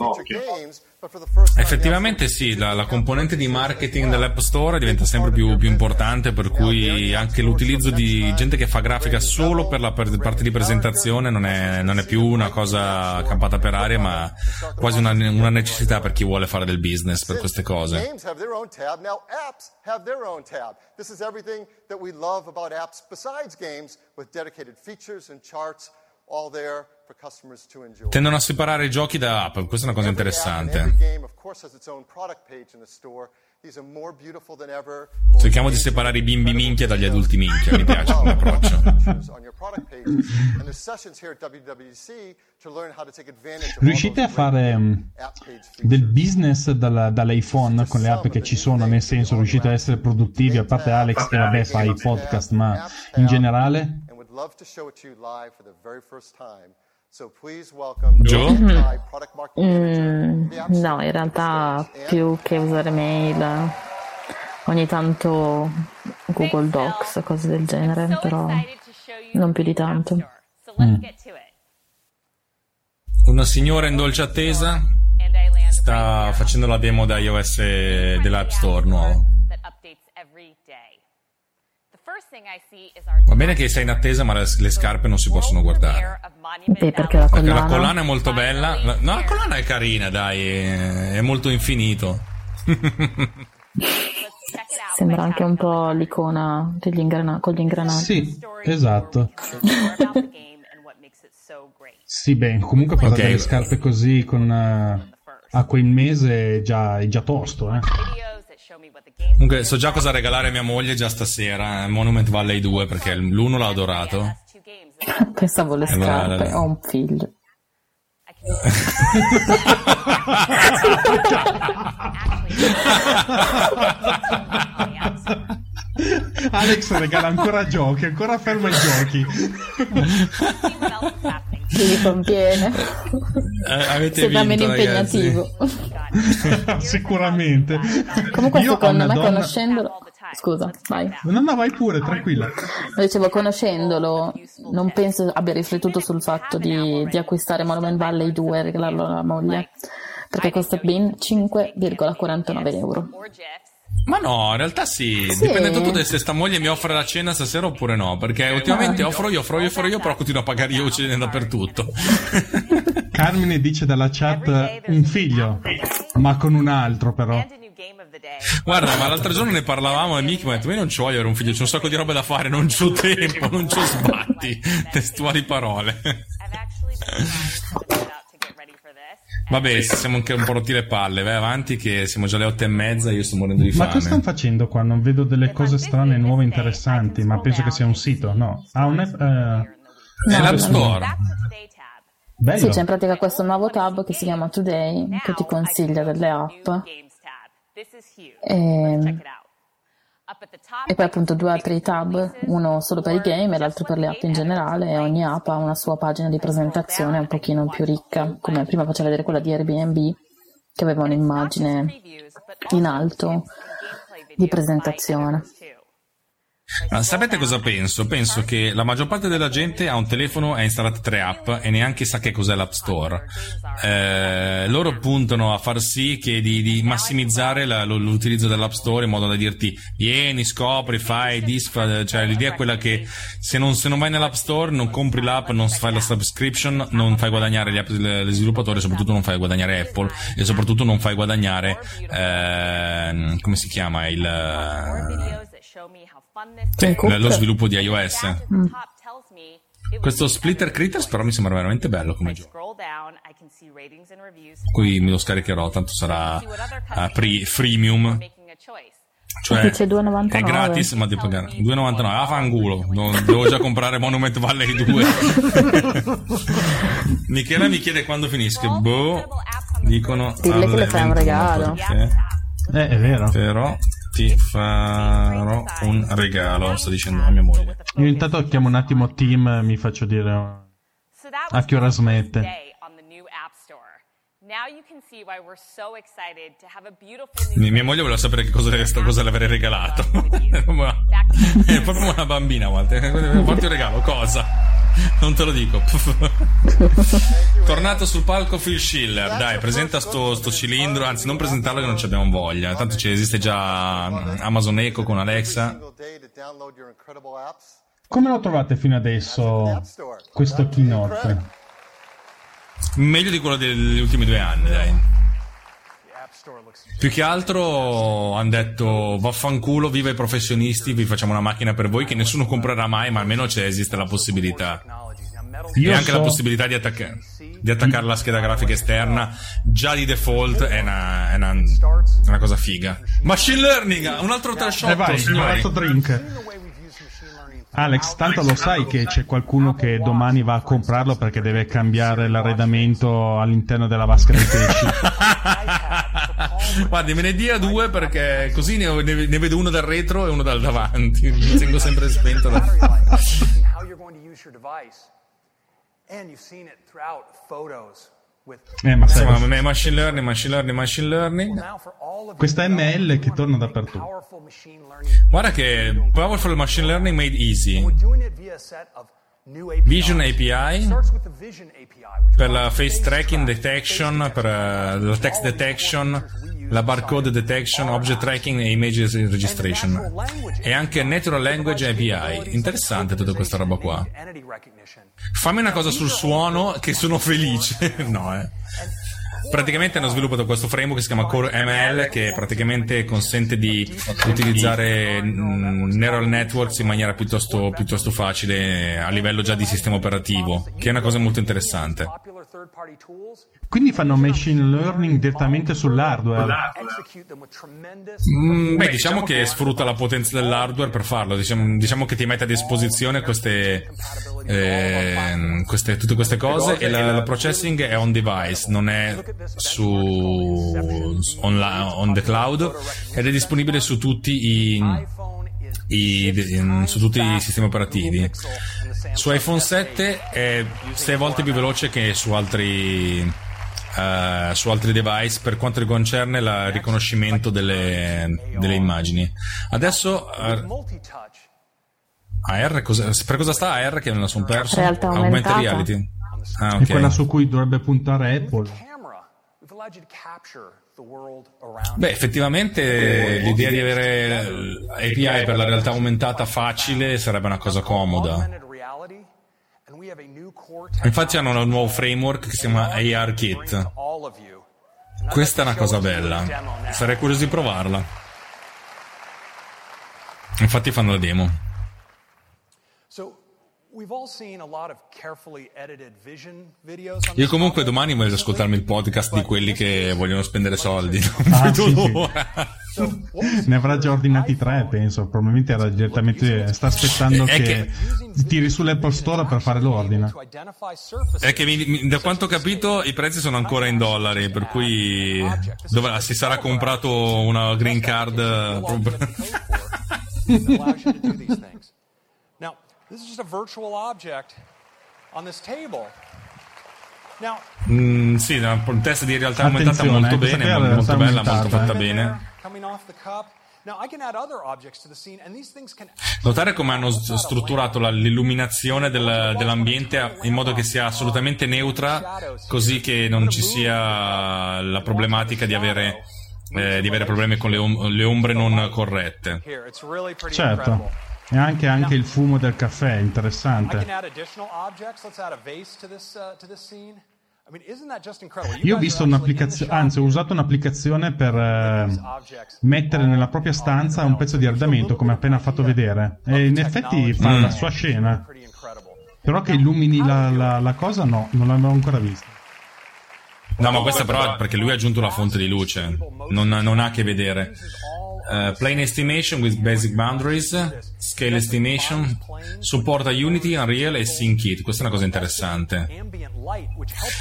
Effettivamente sì, la, la componente di marketing dell'App Store diventa sempre più, più importante, per cui anche l'utilizzo di gente che fa grafica solo per la per- parte di presentazione non è, non è più una cosa campata per aria, ma quasi una, una necessità per chi vuole fare del business per queste cose. This is everything that we love about apps besides games with dedicated features and charts all there Tendono a separare i giochi da app, questa è una cosa interessante. Cerchiamo di separare i bimbi minchia dagli adulti minchia, mi piace come approccio. Riuscite a fare mh, del business dalla- dall'iPhone con le app che ci sono, nel senso riuscite a essere produttivi, a parte Alex che vabbè fa i podcast, ma in generale? love to show it to you live for the very first time. So please welcome Joe? Joe Tsai, product marketing Mm, no, in realtà più che usare mail, ogni tanto Google Docs, cose del genere, però non più di tanto. Mm. Una signora in dolce attesa sta facendo la demo da iOS dell'App Store nuovo. Va bene che sei in attesa, ma le, le scarpe non si possono guardare. Beh, perché la Perché la collana... collana è molto bella. La- no, la collana è carina, dai, è, molto infinito. Sembra anche un po' l'icona degli ingrana- con gli ingranaggi. Sì, esatto. Sì, beh, comunque portare delle scarpe così con eh, acqua in mese è già, è già tosto, eh. Comunque, so già cosa regalare a mia moglie già stasera. eh, Monument Valley 2, perché l'uno l'ha adorato. Pensavo le Eh, ma- scarpe, ho un figlio. Alex regala ancora giochi, ancora ferma i giochi. Ti conviene. Eh, avete Sembra meno ragazzi. impegnativo. Sicuramente. Comunque, Io secondo me, donna- conoscendolo. Scusa, vai. No, no, vai pure, tranquilla. Lo dicevo, conoscendolo, non penso abbia riflettuto sul fatto di, di acquistare Monument Valley 2 e regalarlo alla moglie, perché costa ben 5,49 euro. Ma no, in realtà sì, Sì. dipende tutto da se sta moglie mi offre la cena stasera oppure no, perché ultimamente Ah. offro io, offro io, offro io, però continuo a pagare io uccide dappertutto. Carmine dice dalla chat un figlio, ma con un altro però. Guarda, ma l'altro giorno ne parlavamo e Mickey mi ha detto, io non ci voglio avere un figlio, c'ho un sacco di robe da fare, non c'ho tempo, non c'ho sbatti, testuali parole. Vabbè, siamo anche un po' rotti le palle, vai avanti che siamo già alle otto e mezza, io sto morendo di Ma fame. cosa stanno facendo qua? Non vedo delle cose strane, nuove, interessanti, ma penso che sia un sito, no? Ah, un app, eh, È l'App Store. Bello. Sì, c'è in pratica questo nuovo tab che si chiama Today, che ti consiglia delle app. E, e poi appunto due altri tab, uno solo per i game e l'altro per le app in generale, e ogni app ha una sua pagina di presentazione un pochino più ricca, come prima faceva vedere quella di Airbnb, che aveva un'immagine in alto di presentazione. Ma sapete cosa penso? Penso che la maggior parte della gente ha un telefono e ha installato tre app e neanche sa che cos'è l'App Store. Eh, loro puntano a far sì che di, di massimizzare la- l'utilizzo dell'App Store in modo da dirti vieni, scopri, fai, disfa, cioè l'idea è quella che se non, se non vai nell'App Store non compri l'app, non fai la subscription, non fai guadagnare gli, app- gli sviluppatori, soprattutto non fai guadagnare Apple e soprattutto non fai guadagnare, ehm, come si chiama, il... Cook. lo sviluppo di iOS. Mm. Questo Splitter Critters però mi sembra veramente bello come gioco. Qui me lo scaricherò, tanto sarà a pre- freemium. Cioè, Dice 2,99. è gratis, ma devo pagare 2,99. Ah, fanculo. Non- Devo già comprare Monument Valley 2. Michela mi chiede quando finisce. Boh, dicono. Dille che le fai un regalo. 21. Eh, è vero. Però ti farò un regalo, sta dicendo a mia moglie. Io intanto chiamo un attimo Team, mi faccio dire a che ora smette. Mia moglie voleva sapere che cosa, cosa le avrei regalato. È proprio una bambina volte. Porti un regalo, cosa? Non te lo dico. Tornato sul palco Phil Schiller. Dai, presenta sto, sto cilindro. Anzi, non presentarlo che non ci abbiamo voglia. Tanto ci esiste già mm, Amazon Echo con Alexa. Come lo trovate fino adesso questo keynote? Meglio di quello degli ultimi due anni, dai. Più che altro hanno detto vaffanculo, viva i professionisti, vi facciamo una macchina per voi che nessuno comprerà mai, ma almeno c'è, esiste la possibilità. Io e anche so- la possibilità di, attacca- di attaccare la scheda grafica esterna già di default è una, è una- è una cosa figa. Machine learning, un altro trash E Eh, vai, un altro drink. Alex, tanto lo sai che c'è qualcuno che domani va a comprarlo perché deve cambiare l'arredamento all'interno della vasca dei pesci. Guardi, me ne dia due perché così ne, ne- ne vedo uno dal retro e uno dal davanti. Mi tengo sempre spento da... Eh, ma sai, me- machine learning, machine learning, machine learning. questa ML che torna dappertutto. Guarda che Powerful Machine Learning Made Easy. Vision API per la face tracking detection, per eh, la text detection, la barcode detection, object tracking e image registration. E anche Natural Language API. Interessante tutta questa roba qua. Fammi una cosa sul suono che sono felice. no, eh. Praticamente hanno sviluppato questo framework che si chiama Core ML che praticamente consente di utilizzare mm, neural networks in maniera piuttosto, piuttosto facile a livello già di sistema operativo, che è una cosa molto interessante. Quindi fanno machine learning direttamente sull'hardware. Mm, beh, diciamo che sfrutta la potenza dell'hardware per farlo. Diciamo, diciamo che ti mette a disposizione queste, ehm, queste- tutte queste cose e la, la processing è on device, non è su on, la- on the cloud ed è disponibile su tutti i i- su tutti i sistemi operativi. Su iPhone 7 è 6 volte più veloce che su altri, eh, su altri device per quanto concerne il riconoscimento delle, delle immagini. Adesso eh, AR, cosa- per cosa sta AR che me la sono perso? Realtà Augmented reality. Ah, È ok. quella su cui dovrebbe puntare Apple. Beh, effettivamente l'idea di avere API per la realtà aumentata facile sarebbe una cosa comoda. Augmented reality, and we have a new core Infatti hanno un nuovo framework che si chiama AR Kit. all of you. Questa è una cosa bella. Sarei curioso di provarla. Infatti fanno la demo. So we've all seen a lot of carefully edited vision videos on Io comunque domani voglio ascoltarmi il podcast di quelli che vogliono spendere soldi. Ah, Non sì, vedo sì. l'ora. Ne avrà già ordinati tre, penso. Probabilmente era direttamente. Sta aspettando È che, tiri sull'Apple Store per fare l'ordine. È che mi- mi- da quanto ho capito i prezzi sono ancora in dollari, per cui dove, si sarà comprato una green card eh, proprio- that allows you to do these things. Now, this is just a virtual object on this table. Now, Mm, sì, un test di realtà aumentata molto eh, questa bene, molto bella, molto fatta eh. bene. coming off the cup. Now, I can add other objects to the scene, and these things can Notare come hanno strutturato la- l'illuminazione del- dell'ambiente in modo che sia assolutamente neutra, così che non ci sia la problematica di avere, eh, di avere problemi con le, om- le ombre non corrette. here. It's really pretty Certo. E anche, anche il fumo del caffè, interessante. uh, Io ho visto un'applicazione, anzi ho usato un'applicazione per eh, mettere nella propria stanza un pezzo di arredamento come appena fatto vedere e in effetti fa Mm. la sua scena. Però che illumini la, la- la cosa no, non l'avevo ancora vista. No, ma questa però è perché lui ha aggiunto la fonte di luce, non, non ha a che vedere. Uh, plane estimation with basic boundaries, scale estimation, supporta Unity, Unreal e SceneKit. Questa è una cosa interessante.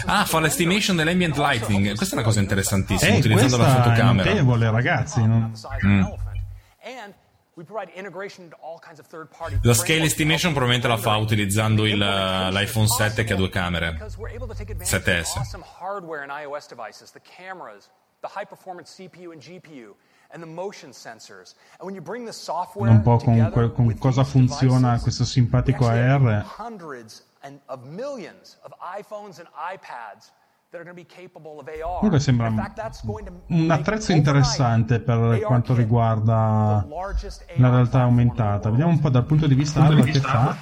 Ah, fa l'estimation dell'ambient lighting. Questa è una cosa interessantissima, Eh, utilizzando la questa è fotocamera. notevole ragazzi. non- Mm. La scale estimation probabilmente la fa utilizzando il, uh, l'iPhone 7 che ha due camere. because we're able to take advantage 7S. Un po' con, together quel- con with cosa funziona questo simpatico AR. hundreds and of millions of iPhones and iPads that are going to be capable of AR. Comunque sembra In fact, that's going to un make attrezzo interessante per quanto riguarda la realtà aumentata. Vediamo un po' dal punto di vista hardware che fa.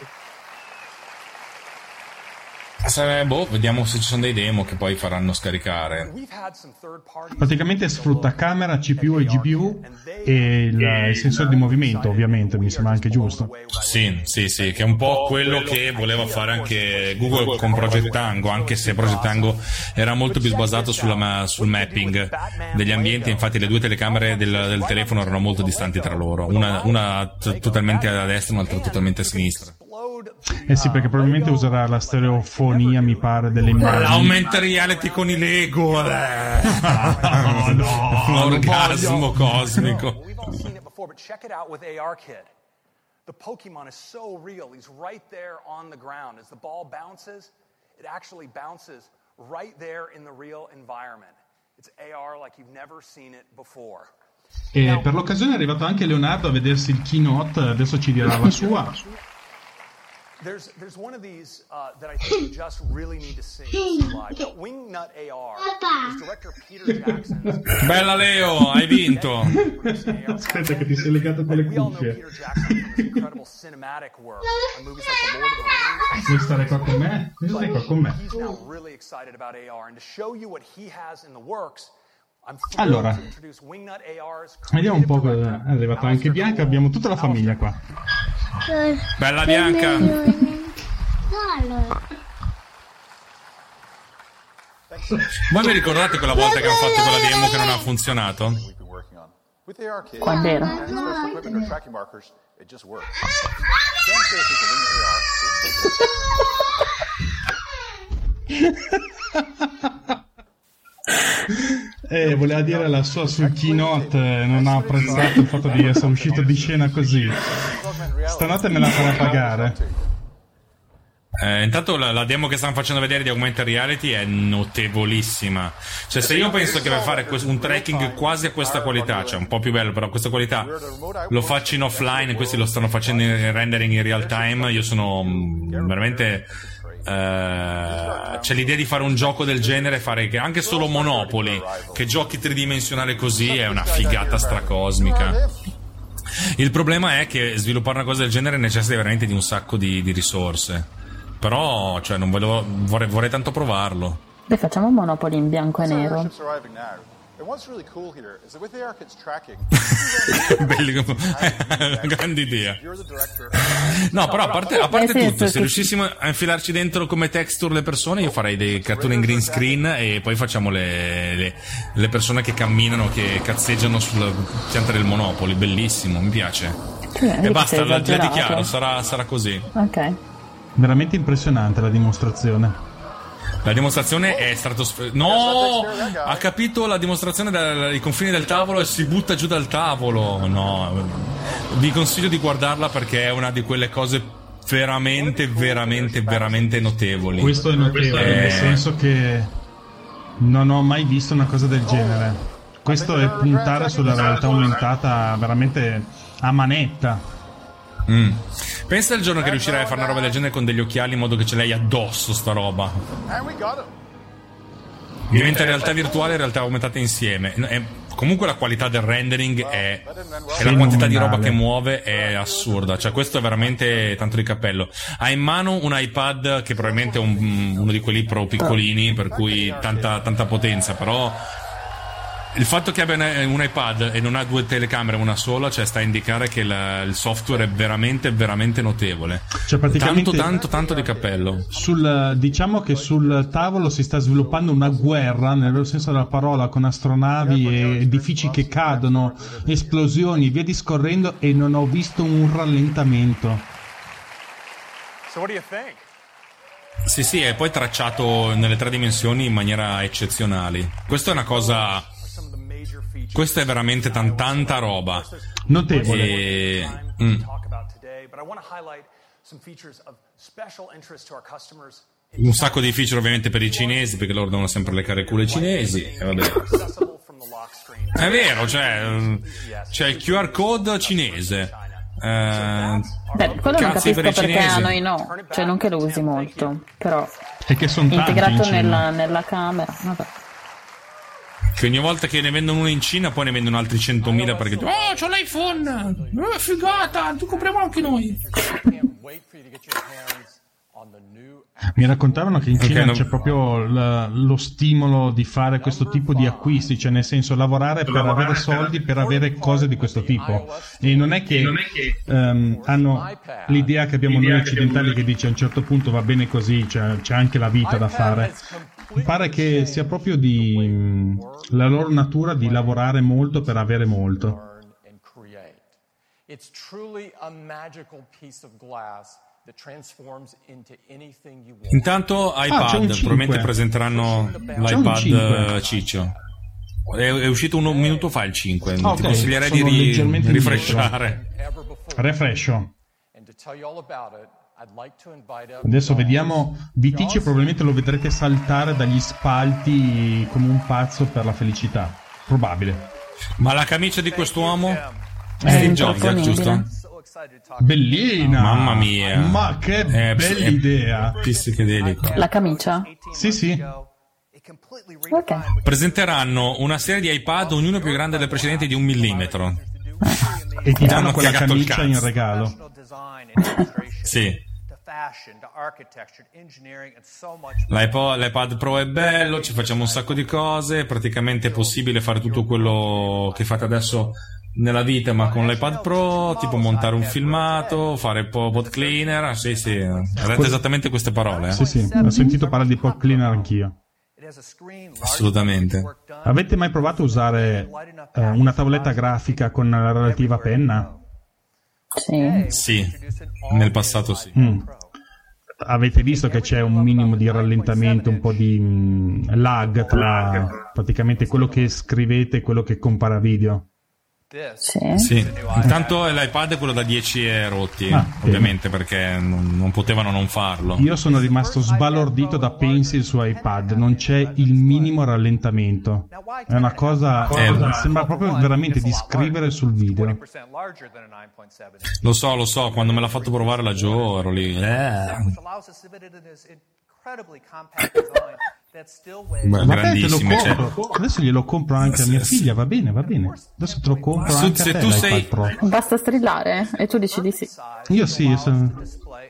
Se- boh, vediamo se ci sono dei demo che poi faranno scaricare. Praticamente sfrutta camera, CPU e GPU e il, il sensore di movimento, ovviamente, mi sembra anche giusto. Sì, sì, sì, che è un po' quello che voleva fare anche Google con Project Tango, anche se Project Tango era molto più basato sulla sul mapping degli ambienti, infatti le due telecamere del, del telefono erano molto distanti tra loro, una, una t- totalmente a destra e un'altra totalmente a sinistra. Eh sì, perché probabilmente userà la stereofonia, mi pare, delle immagini. L'augmented reality con i Lego, eh. no, un orgasmo cosmico. The Pokemon is so real. He's right there on the ground. As the ball bounces, it actually bounces right there in the real environment. It's AR like you've never seen it before. E per l'occasione è arrivato anche Leonardo a vedersi il keynote, adesso ci dirà la sua. There's, there's one of these uh, that I think you just really need to see live. Now, Wingnut AR is director Peter Jackson's. Bella Leo, hai vinto. Aspetta che ti sei legato con le We all know cuffie. Peter Jackson from his incredible cinematic work on movies like The Lord of the Rings. Vuoi stare qua con me? Vuoi stare qua con me? He's now really excited about AR, and to show you what he has in the works, I'm thrilled Allora. Vediamo un po'. cosa- È arrivata anche Bianca, abbiamo tutta la famiglia qua. Bella Bianca. Voi mi ricordate quella volta che hanno fatto quella demo che non ha funzionato? Quando era? Eh, voleva dire la sua sul keynote, eh, non ha apprezzato il fatto di essere uscito di scena così. Stanotte me la farà pagare. Eh, intanto la, la demo che stanno facendo vedere di Augmented Reality è notevolissima. Cioè, se io penso che per fare un tracking quasi a questa qualità, cioè un po' più bello, però a questa qualità lo faccio in offline, questi lo stanno facendo in rendering in real time, io sono mm, veramente. Eh, c'è l'idea di fare un gioco del genere, fare che anche solo Monopoli, che giochi tridimensionale così, è una figata stracosmica. Il problema è che sviluppare una cosa del genere necessita veramente di un sacco di, di risorse. Però, cioè, non volevo, vorrei, vorrei tanto provarlo. Beh, facciamo Monopoli in bianco e nero. Ships arriving now. And what's really cool here is that with the ARKit's tracking, Belli come- grande idea. No, però a parte, a parte tutto, se che- riuscissimo a infilarci dentro come texture le persone, io farei dei cartoni in green screen e poi facciamo le, le- le persone che camminano, che cazzeggiano sulla pianta del Monopoli. Bellissimo, mi piace. Vedi E basta, la, dichiaro, sarà, sarà così. Ok. Veramente impressionante la dimostrazione. La dimostrazione è stratosferica. No! Ha capito la dimostrazione dai confini del tavolo e si butta giù dal tavolo. No. Vi consiglio di guardarla perché è una di quelle cose veramente, veramente, veramente notevoli. Questo è notevole, Eh, nel senso che non ho mai visto una cosa del genere. Questo è puntare sulla realtà aumentata veramente a manetta. mm. Pensa al giorno che riuscirai a fare una roba del genere con degli occhiali in modo che ce l'hai addosso sta roba. Diventa realtà virtuale e realtà aumentata insieme. È- comunque la qualità del rendering è, e la quantità di roba che muove è assurda. Cioè, questo è veramente tanto di cappello. Ha in mano un iPad che probabilmente è un- uno di quelli pro piccolini, per cui tanta, tanta potenza, però. Il fatto che abbia un un iPad e non ha due telecamere, una sola, cioè sta a indicare che la- il software è veramente, veramente notevole. Cioè, praticamente- Tanto, tanto, tanto di cappello. Sul, diciamo che sul tavolo si sta sviluppando una guerra, nel vero senso della parola, con astronavi e edifici che cadono, esplosioni, via discorrendo, e non ho visto un rallentamento. So, what do you think? Sì, sì, è poi tracciato nelle tre dimensioni in maniera eccezionale. Questa è una cosa. Questa è veramente tan- tanta roba. Notevole. E... mm. Customers. Un sacco di feature ovviamente per i cinesi, perché loro devono sempre leccare ai cinesi. E vabbè. È vero, cioè. mm, C'è il QR code cinese. Eh, Beh, quello non capisco per perché a noi no. Cioè, non che lo usi molto, però. E che sono tanti in Integrato nella, nella camera. Vabbè. Che ogni volta che ne vendono uno in Cina, poi ne vendono altri 100.000 perché. Oh, c'ho l'iPhone! Oh, figata! Ti compriamo anche noi! Mi raccontavano che in Cina non- c'è proprio l- lo stimolo di fare questo tipo di acquisti, cioè nel senso lavorare per avere soldi per avere cose di questo tipo. E non è che ehm, hanno l'idea che abbiamo noi occidentali che dice a un certo punto va bene così, cioè, c'è anche la vita da fare. Mi pare che sia proprio di la loro natura di lavorare molto per avere molto. Intanto Ah, iPad, 5. probabilmente presenteranno l'iPad 5. eh, Ciccio. È, è uscito un, un minuto fa il 5. Ah, Ti ok, consiglierei di ri- rifreshare. Refrescio. And to tell you all about it, Adesso vediamo Vitici probabilmente lo vedrete saltare dagli spalti come un pazzo per la felicità. Probabile. Ma la camicia di quest'uomo? È Steve Jobs, eh, giusto? Bellina! Mamma mia. Ma che È- bella è idea! Psichedelico. La camicia? Sì, sì. Ok. Presenteranno una serie di iPad, ognuno più grande del precedente di un millimetro. E ti danno quella camicia in regalo. Sì. L'iPod, l'iPad Pro è bello, ci facciamo un sacco di cose, praticamente è possibile fare tutto quello che fate adesso nella vita, ma con l'iPad Pro, tipo montare un filmato, fare un po' bot cleaner, ah, sì sì, ha detto esattamente queste parole. eh. Sì, sì, ho sentito parlare di pod cleaner anch'io. Assolutamente. Avete mai provato a usare eh, una tavoletta grafica con la relativa penna? Sì. Sì, nel passato sì. Mm. Avete visto che c'è un minimo di rallentamento, un po' di mm, lag tra praticamente quello che scrivete e quello che compara video. Sì. Sì. Intanto l'iPad è quello da 10 e rotti, Ah, ovviamente, perché non, non potevano non farlo. Io sono rimasto sbalordito da Pencil su iPad, non c'è il minimo rallentamento. È una cosa, Eh. sembra proprio veramente di scrivere sul video. Lo so, lo so, quando me l'ha fatto provare la Joe ero lì. Eh. Weighs. Beh, Vabbè, te lo grandissime, cioè. compro. Adesso glielo compro anche a mia figlia, va bene, va bene. Adesso te lo compro Se- anche a se te tu sei- Pro. Basta strillare e tu dici di sì. Io sì, io sono...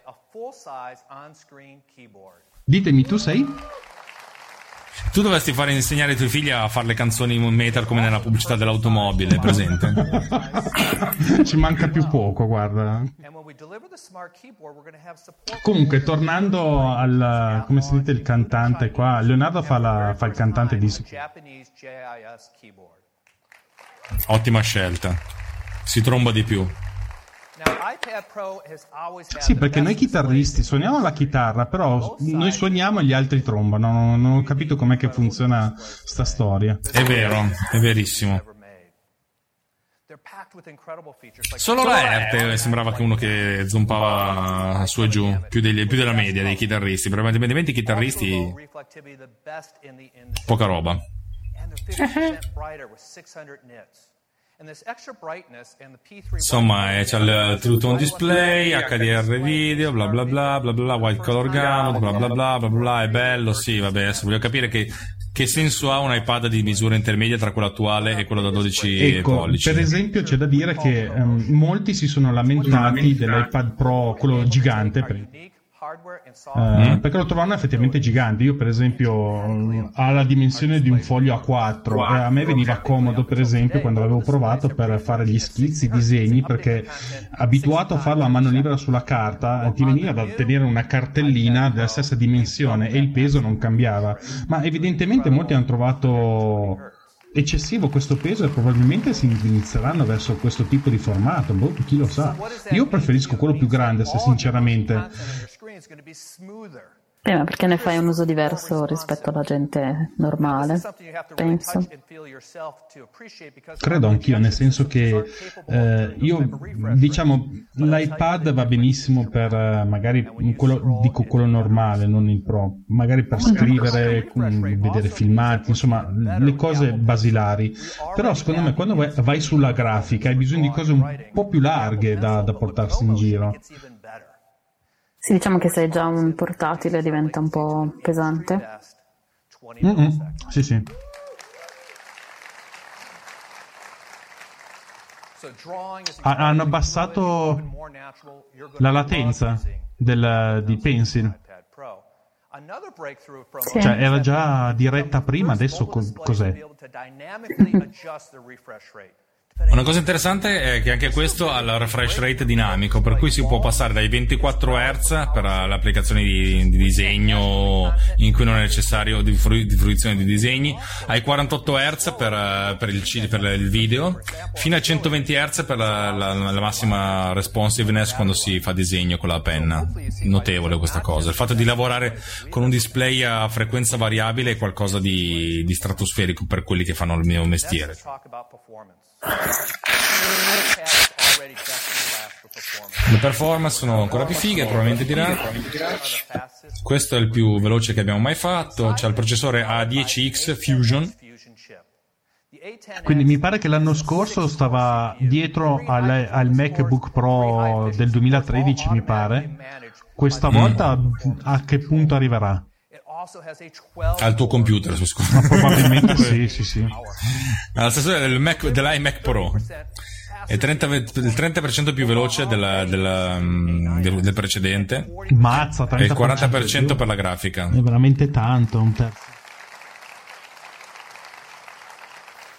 a. Ditemi, tu sei? Tu dovresti fare insegnare ai tuoi figli a fare le canzoni metal come nella pubblicità dell'automobile, presente? Ci manca più poco, guarda. Comunque, tornando al... come si dice il cantante qua, Leonardo fa, la- fa il cantante di... Ottima scelta. Si tromba di più. Sì, perché noi chitarristi suoniamo la chitarra, però noi suoniamo e gli altri trombano. Non, non ho capito com'è che funziona sta storia. È vero, è verissimo. Solo la Erte sembrava che uno che zompava su e giù, più, degli- più della media dei chitarristi. Probabilmente i chitarristi, poca roba. And they're 50% brighter with 600 nits. And this extra brightness and the P3 Insomma, eh, c'è il True Tone Display, HDR video, bla bla bla, bla bla white color gamut, bla bla bla, bla bla è bello, sì, vabbè, adesso voglio capire che, che senso ha un iPad di misura intermedia tra quello attuale e quello da 12 Ecco, pollici. per esempio c'è da dire che ehm, molti si sono lamentati dell'iPad Pro, quello gigante, per- eh, perché lo trovano effettivamente gigante. Io, per esempio, mm, ha la dimensione di un foglio A4 e a me veniva comodo, per esempio, quando l'avevo provato per fare gli schizzi, i disegni, perché abituato a farlo a mano libera sulla carta, eh, ti veniva da tenere una cartellina della stessa dimensione e il peso non cambiava. Ma evidentemente molti hanno trovato eccessivo questo peso e probabilmente si inizieranno verso questo tipo di formato. Boh, chi lo sa. Io preferisco quello più grande, se sinceramente. Smoother. Eh, ma perché ne fai un uso diverso rispetto alla gente normale? Penso. Credo anch'io, nel senso che eh, io, diciamo, l'iPad va benissimo per eh, magari quello, dico quello normale, non il Pro, magari per scrivere, vedere filmati, insomma, le cose basilari. Però secondo me quando vai, vai sulla grafica hai bisogno di cose un po' più larghe da, da portarsi in giro. Sì, diciamo che se hai già un portatile diventa un po' pesante. Mm-mm, Sì, sì. Hanno abbassato la latenza del, di Pencil. from Cioè, era già diretta prima, adesso co- cos'è? Una cosa interessante è che anche questo ha il refresh rate dinamico, per cui si può passare dai 24 Hz per le applicazioni di, di disegno in cui non è necessario di, frui- di fruizione di disegni, ai 48 Hz per, per il, per il video, fino a 120 Hz per la, la- la massima responsiveness quando si fa disegno con la penna. Notevole questa cosa. Il fatto di lavorare con un display a frequenza variabile è qualcosa di, di stratosferico per quelli che fanno il mio mestiere. Le performance sono ancora più fighe, probabilmente dirà. Questo è il più veloce che abbiamo mai fatto. C'è il processore A10X Fusion. Quindi mi pare che l'anno scorso stava dietro al, al MacBook Pro del 2013, mi pare. Questa Mm. volta a che punto arriverà? Al tuo computer, scusa. Probabilmente sì, sì, sì. Alla stessa del Mac, dell'iMac Pro. È 30 ve- il 30% più veloce della- della, mm, del, del precedente. Mazza, E il 30% 40% più. per la grafica. È veramente tanto, un terzo.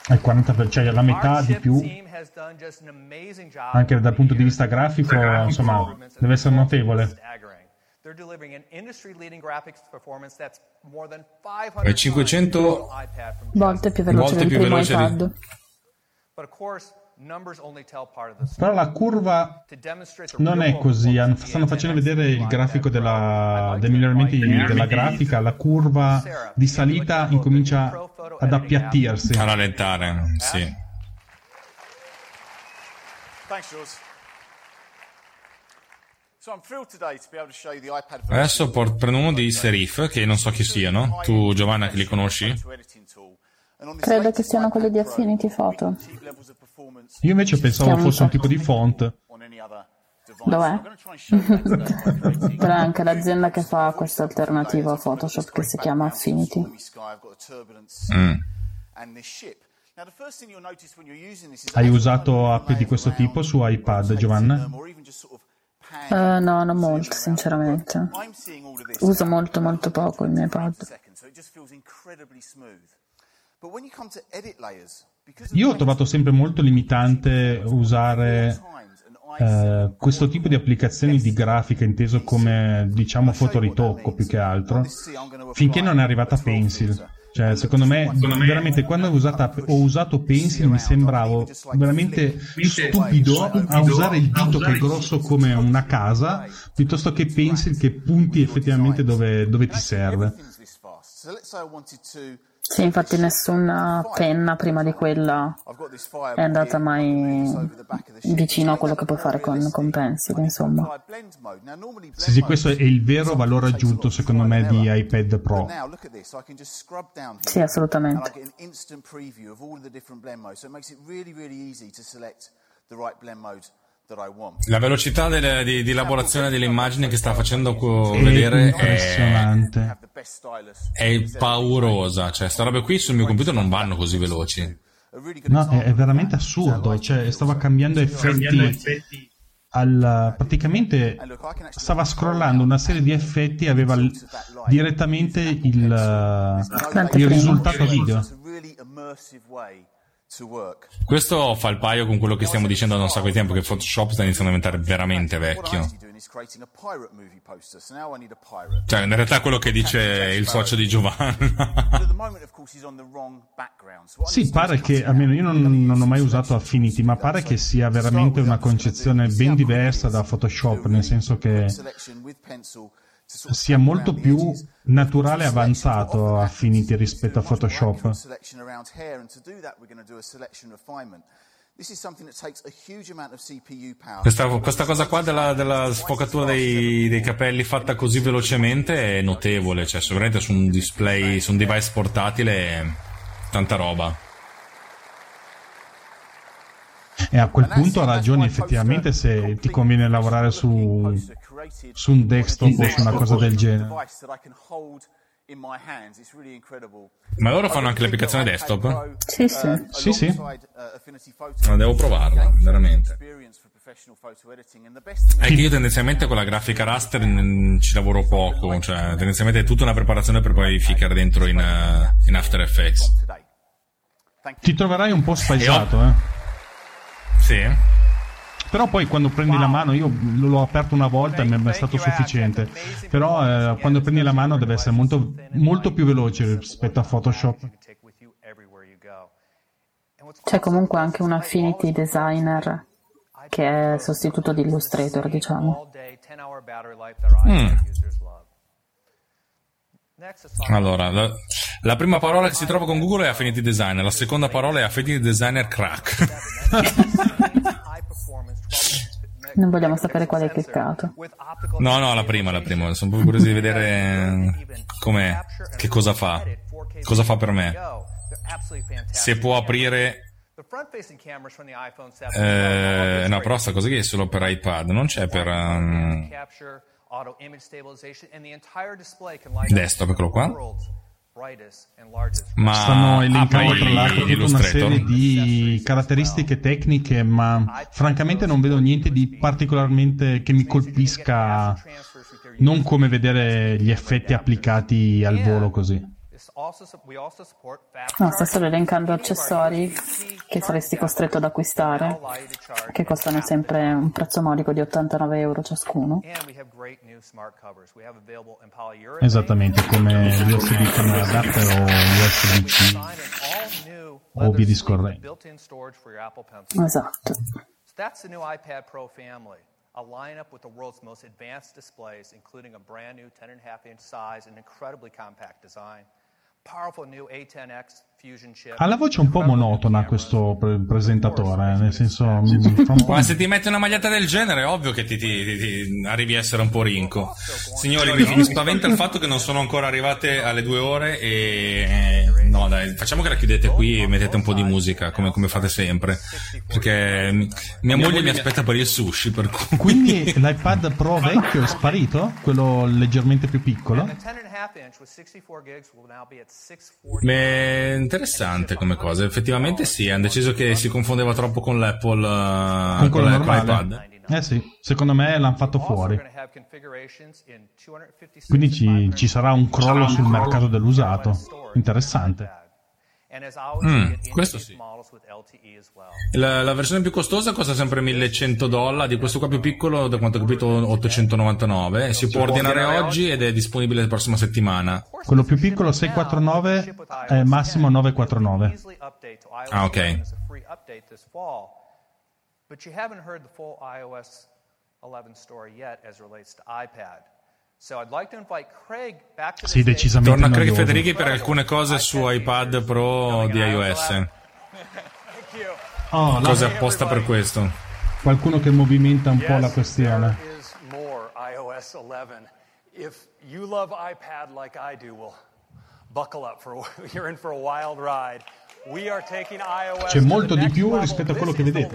È il 40%, cioè la metà di più, anche dal punto di vista grafico, insomma, deve essere notevole. È 500 iPad from Volte più veloce Volte del più veloce di- iPad. But of course, numbers only tell part of the Però story. la curva To demonstrate the non è così. Stanno facendo vedere il grafico della- dei miglioramenti della grafica. La curva di salita incomincia ad appiattirsi. A rallentare, sì. Thanks, Jules. So I'm thrilled today to be able to show you the iPad version Adesso por- prendo uno di Serif, che non so chi siano. Tu, Giovanna, che li conosci? Credo che siano quelli di Affinity Photo. Io invece pensavo Stiamo fosse un un po'. tipo di font. Dov'è? Però è anche l'azienda che fa questa alternativa a Photoshop che si chiama Affinity. Mm. Hai usato app di questo tipo su iPad, Giovanna? Eh, no, non molto, sinceramente. Uso molto, molto poco il mio iPad. Io ho trovato sempre molto limitante usare eh, questo tipo di applicazioni di grafica inteso come diciamo fotoritocco più che altro finché non è arrivata Pencil. Cioè, secondo me, veramente quando ho, usata- ho usato Pencil mi sembravo veramente stupido a usare il dito che è grosso come una casa piuttosto che Pencil che punti effettivamente dove, dove ti serve. Sì, infatti nessuna penna prima di quella è andata mai vicino a quello che puoi fare con, con Pencil, insomma. Sì, sì, questo è il vero valore aggiunto secondo me di iPad Pro. Sì, assolutamente. the right blend mode I want. La velocità delle- di, di elaborazione delle immagini che sta facendo co- È vedere è, impressionante. è paurosa. Cioè, sta robe qui sul mio computer non vanno così veloci. No, è, è veramente assurdo. Cioè, stava cambiando effetti. Al, praticamente stava scrollando una serie di effetti e aveva l- direttamente il, il risultato video. Questo fa il paio con quello che stiamo dicendo da un sacco di tempo, che Photoshop sta iniziando a diventare veramente vecchio. Cioè, in realtà quello che dice il socio di Giovanna. Sì, pare che, almeno io non, non ho mai usato Affinity, ma pare che sia veramente una concezione ben diversa da Photoshop, nel senso che sia molto più naturale e avanzato Affinity rispetto a Photoshop. Questa, questa cosa qua della, della sfocatura dei, dei capelli fatta così velocemente è notevole, cioè sicuramente su un display, su un device portatile, tanta roba. E a quel punto ha ragione effettivamente se ti conviene lavorare su, su un desktop o su una cosa del genere. Ma loro fanno anche l'applicazione desktop? Sì, sì. Sì, sì. Alongside, uh, Ma devo provarla, veramente. È che io tendenzialmente con la grafica raster mm, ci lavoro poco, cioè tendenzialmente è tutta una preparazione per poi ficcare dentro in, eh, in After Effects. Ti troverai un po' spaesato, eh. Sì? Però poi quando prendi la mano, io l'ho aperto una volta e mi è stato sufficiente. Però eh, quando prendi la mano deve essere molto, molto più veloce rispetto a Photoshop. C'è comunque anche un Affinity Designer che è sostituto di Illustrator, diciamo. Mm. Allora, la, la prima parola che si trova con Google è Affinity Designer, la seconda parola è Affinity Designer Crack. Non vogliamo sapere quale hai cliccato. No, no, la prima, la prima. Sono proprio curioso di vedere com'è, che cosa fa. Cosa fa per me. Se può aprire... The front-facing cameras from the iPhone 7 Eh, no, però sta cosa qui è solo per iPad, non c'è per... um, Desktop, eccolo qua. Ma Stanno elencando apri tra l'altro tutta una serie di caratteristiche tecniche, ma francamente non vedo niente di particolarmente che mi colpisca, non come vedere gli effetti applicati al volo così. Also, su- we also support fast No, sta solo elencando accessori che saresti costretto ad acquistare, che costano sempre un prezzo modico di 89 euro ciascuno. Esattamente come USB con adapter o USB-C o via Pencil. Esatto. That's the new iPad Pro family, a lineup with the world's most advanced displays, including a brand new 10.5 inch size and incredibly compact design. Powerful new A10X Fusion chip. Ha la voce un po' monotona questo pre- presentatore, nel senso... Ma se ti metti una maglietta del genere, è ovvio che ti, ti- ti- ti arrivi a essere un po' rinco. Signori, mi, mi spaventa il fatto che non sono ancora arrivate alle due ore e... No, dai, facciamo che la chiudete qui e mettete un po' di musica, come, come fate sempre. Perché mi- mia moglie mi aspetta per il sushi, per cui... Quindi l'iPad Pro vecchio è sparito? Quello leggermente più piccolo? The 10.5 inch with 64 gigs will now be at 640. Beh, interessante come cosa. Effettivamente sì, hanno deciso che si confondeva troppo con l'Apple, eh, Con con, l'iPad. Eh sì, secondo me l'hanno fatto fuori. We're going to have configurations in 256 Quindi ci, ci sarà un crollo sul mercato dell'usato. Interessante. Mm, questo sì. La, la versione più costosa costa sempre 1100 dollari, di questo qua più piccolo, da quanto ho capito, 899. Si può ordinare oggi ed è disponibile la prossima settimana. Quello più piccolo 649 è massimo 949. Easily update to iOS Ah, ok. 11 as a free update this fall. But you haven't heard the full iOS 11 story yet as relates to iPad. So I'd like to invite Craig back to the Sì, stage. decisamente Torna Craig. Federighi per alcune cose su iPad Pro di iOS. Oh, Cose apposta per questo. Qualcuno che movimenta un po' la questione. There is more iOS 11. If you love iPad like I do, well, buckle up for you're in for a wild ride. C'è to molto di più rispetto a quello che vedete.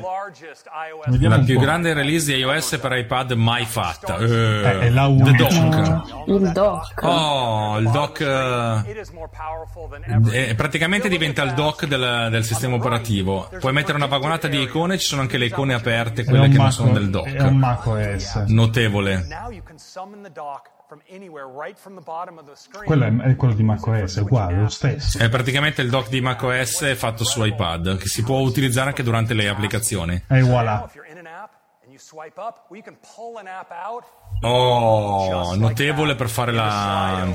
La un più po'. grande release di iOS per iPad mai fatta. Eh, È- è la The unica. Dock. Il dock. Oh, il dock eh, eh, praticamente diventa il dock del, del sistema operativo. Puoi mettere una vagonata di icone, ci sono anche le icone aperte, È quelle un che non sono del È dock. un Mac OS. Notevole. Quello è, è quello di Mac OS, è uguale, lo stesso. È praticamente il dock di macOS fatto su iPad, che si può utilizzare anche durante le applicazioni. E voilà. Oh, notevole per fare la,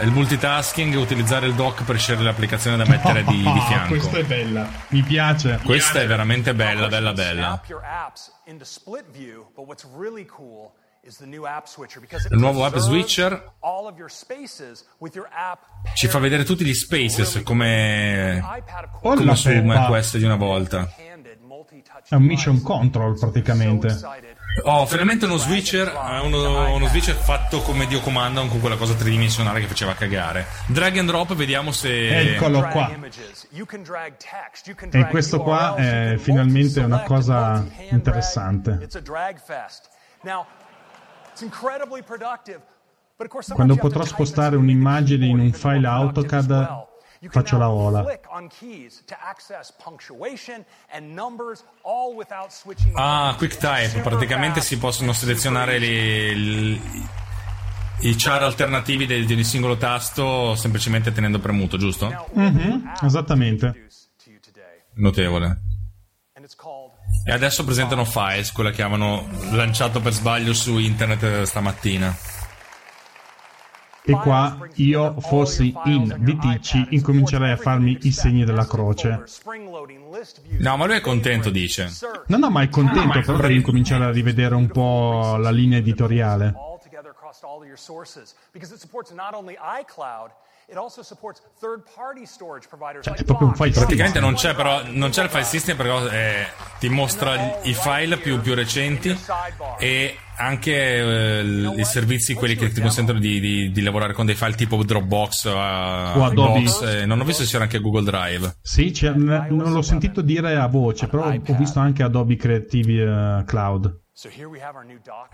il multitasking e utilizzare il dock per scegliere l'applicazione da mettere di, di fianco. Questa è bella, mi piace. Questa è veramente bella, bella, bella. Il nuovo app switcher ci fa vedere tutti gli spaces come, come la su macOS di una volta. È un mission control praticamente. Oh, finalmente uno switcher, eh, uno, uno switcher fatto come Dio comanda con quella cosa tridimensionale che faceva cagare. Drag and drop, vediamo se... Eccolo qua. E questo qua è finalmente una cosa interessante. Quando potrò spostare un'immagine in un file AutoCAD, faccio la ola. click on keys to access punctuation and numbers all without switching Ah, QuickType, praticamente si possono selezionare le- le- i char alternativi del- di ogni singolo tasto semplicemente tenendo premuto, giusto? Mhm, esattamente. Notevole. E adesso presentano Files, quella che avevano lanciato per sbaglio su internet eh, stamattina. E qua io fossi in Viticci incomincerei a farmi i segni della croce. No, ma lui è contento, dice. No, no, ma è contento però devi incominciare a rivedere un po' la linea editoriale. Like È proprio un file Praticamente non c'è, però, non c'è il file system, però eh, ti mostra i file più, più recenti e anche eh, i servizi, quelli che ti consentono di, di- di lavorare con dei file tipo Dropbox O uh, Adobe. Box, eh, non ho visto se c'era anche Google Drive. Sì, non l'ho sentito dire a voce, però ho visto anche Adobe Creative eh, Cloud.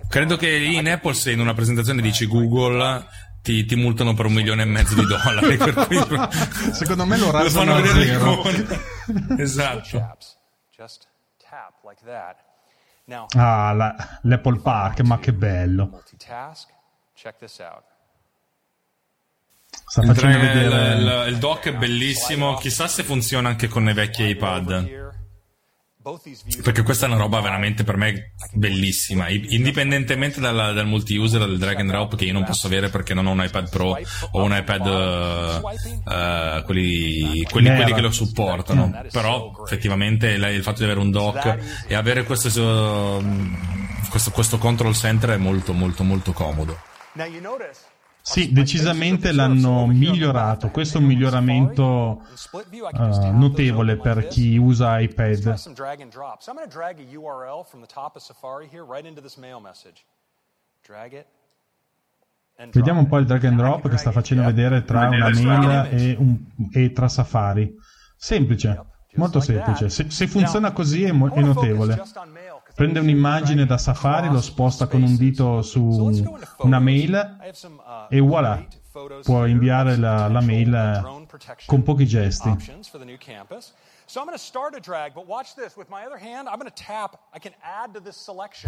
Credo che lì in Apple se in una presentazione dici Google ti, ti multano per un milione e mezzo di dollari. per cui Secondo me lo lo fanno vedere l'icona. esatto. Apps. Just tap like that. Now, Ah, la- l'Apple Park, ma che bello. multitask. Check this out. Sta Il, facendo dra- vedere... il- il dock è bellissimo, chissà se funziona anche con i vecchi iPad. Perché questa è una roba veramente per me bellissima, indipendentemente dalla- dal multi-user del drag and drop che io non posso avere perché non ho un iPad Pro o un iPad eh, eh, quelli, quelli, quelli che lo supportano. Però effettivamente il fatto di avere un dock e avere questo, questo, questo control center è molto molto molto comodo. Now you notice Sì, decisamente l'hanno migliorato. Questo è un miglioramento eh, notevole per chi usa iPad. Vediamo un po' il drag and drop che sta facendo vedere tra una mail e, un- e tra Safari. Semplice, molto semplice. Se, se funziona così è, mo- è notevole. Prende un'immagine da Safari, lo sposta con un dito su una mail e voilà, può inviare la, la mail eh, con pochi gesti.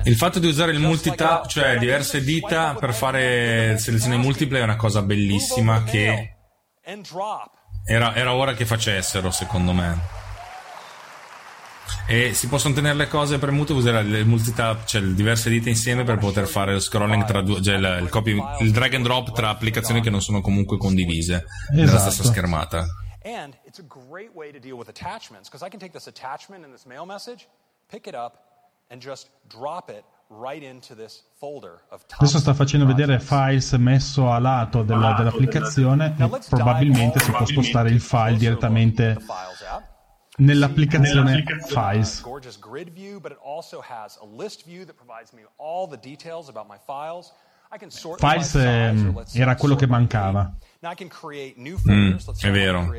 Il fatto di usare il multitap, cioè diverse dita per fare selezioni multiple è una cosa bellissima che era, era ora che facessero secondo me. E si possono tenere le cose premute, usare il multitap, cioè le diverse dita insieme per poter fare lo scrolling tra due, cioè il, il copy- il drag and drop tra applicazioni che non sono comunque condivise nella Esatto. stessa schermata. And it's a great way to deal with attachments because I can take this attachment in this mail message, pick it up, and just drop it right into this folder of top. Adesso sta facendo vedere files messo a lato della- dell'applicazione e probabilmente si può spostare il file direttamente nell'applicazione Files. Gorgeous grid view, but it also has a list view that provides me all the details about my files. Ehm, era quello che mancava. Mm, è vero.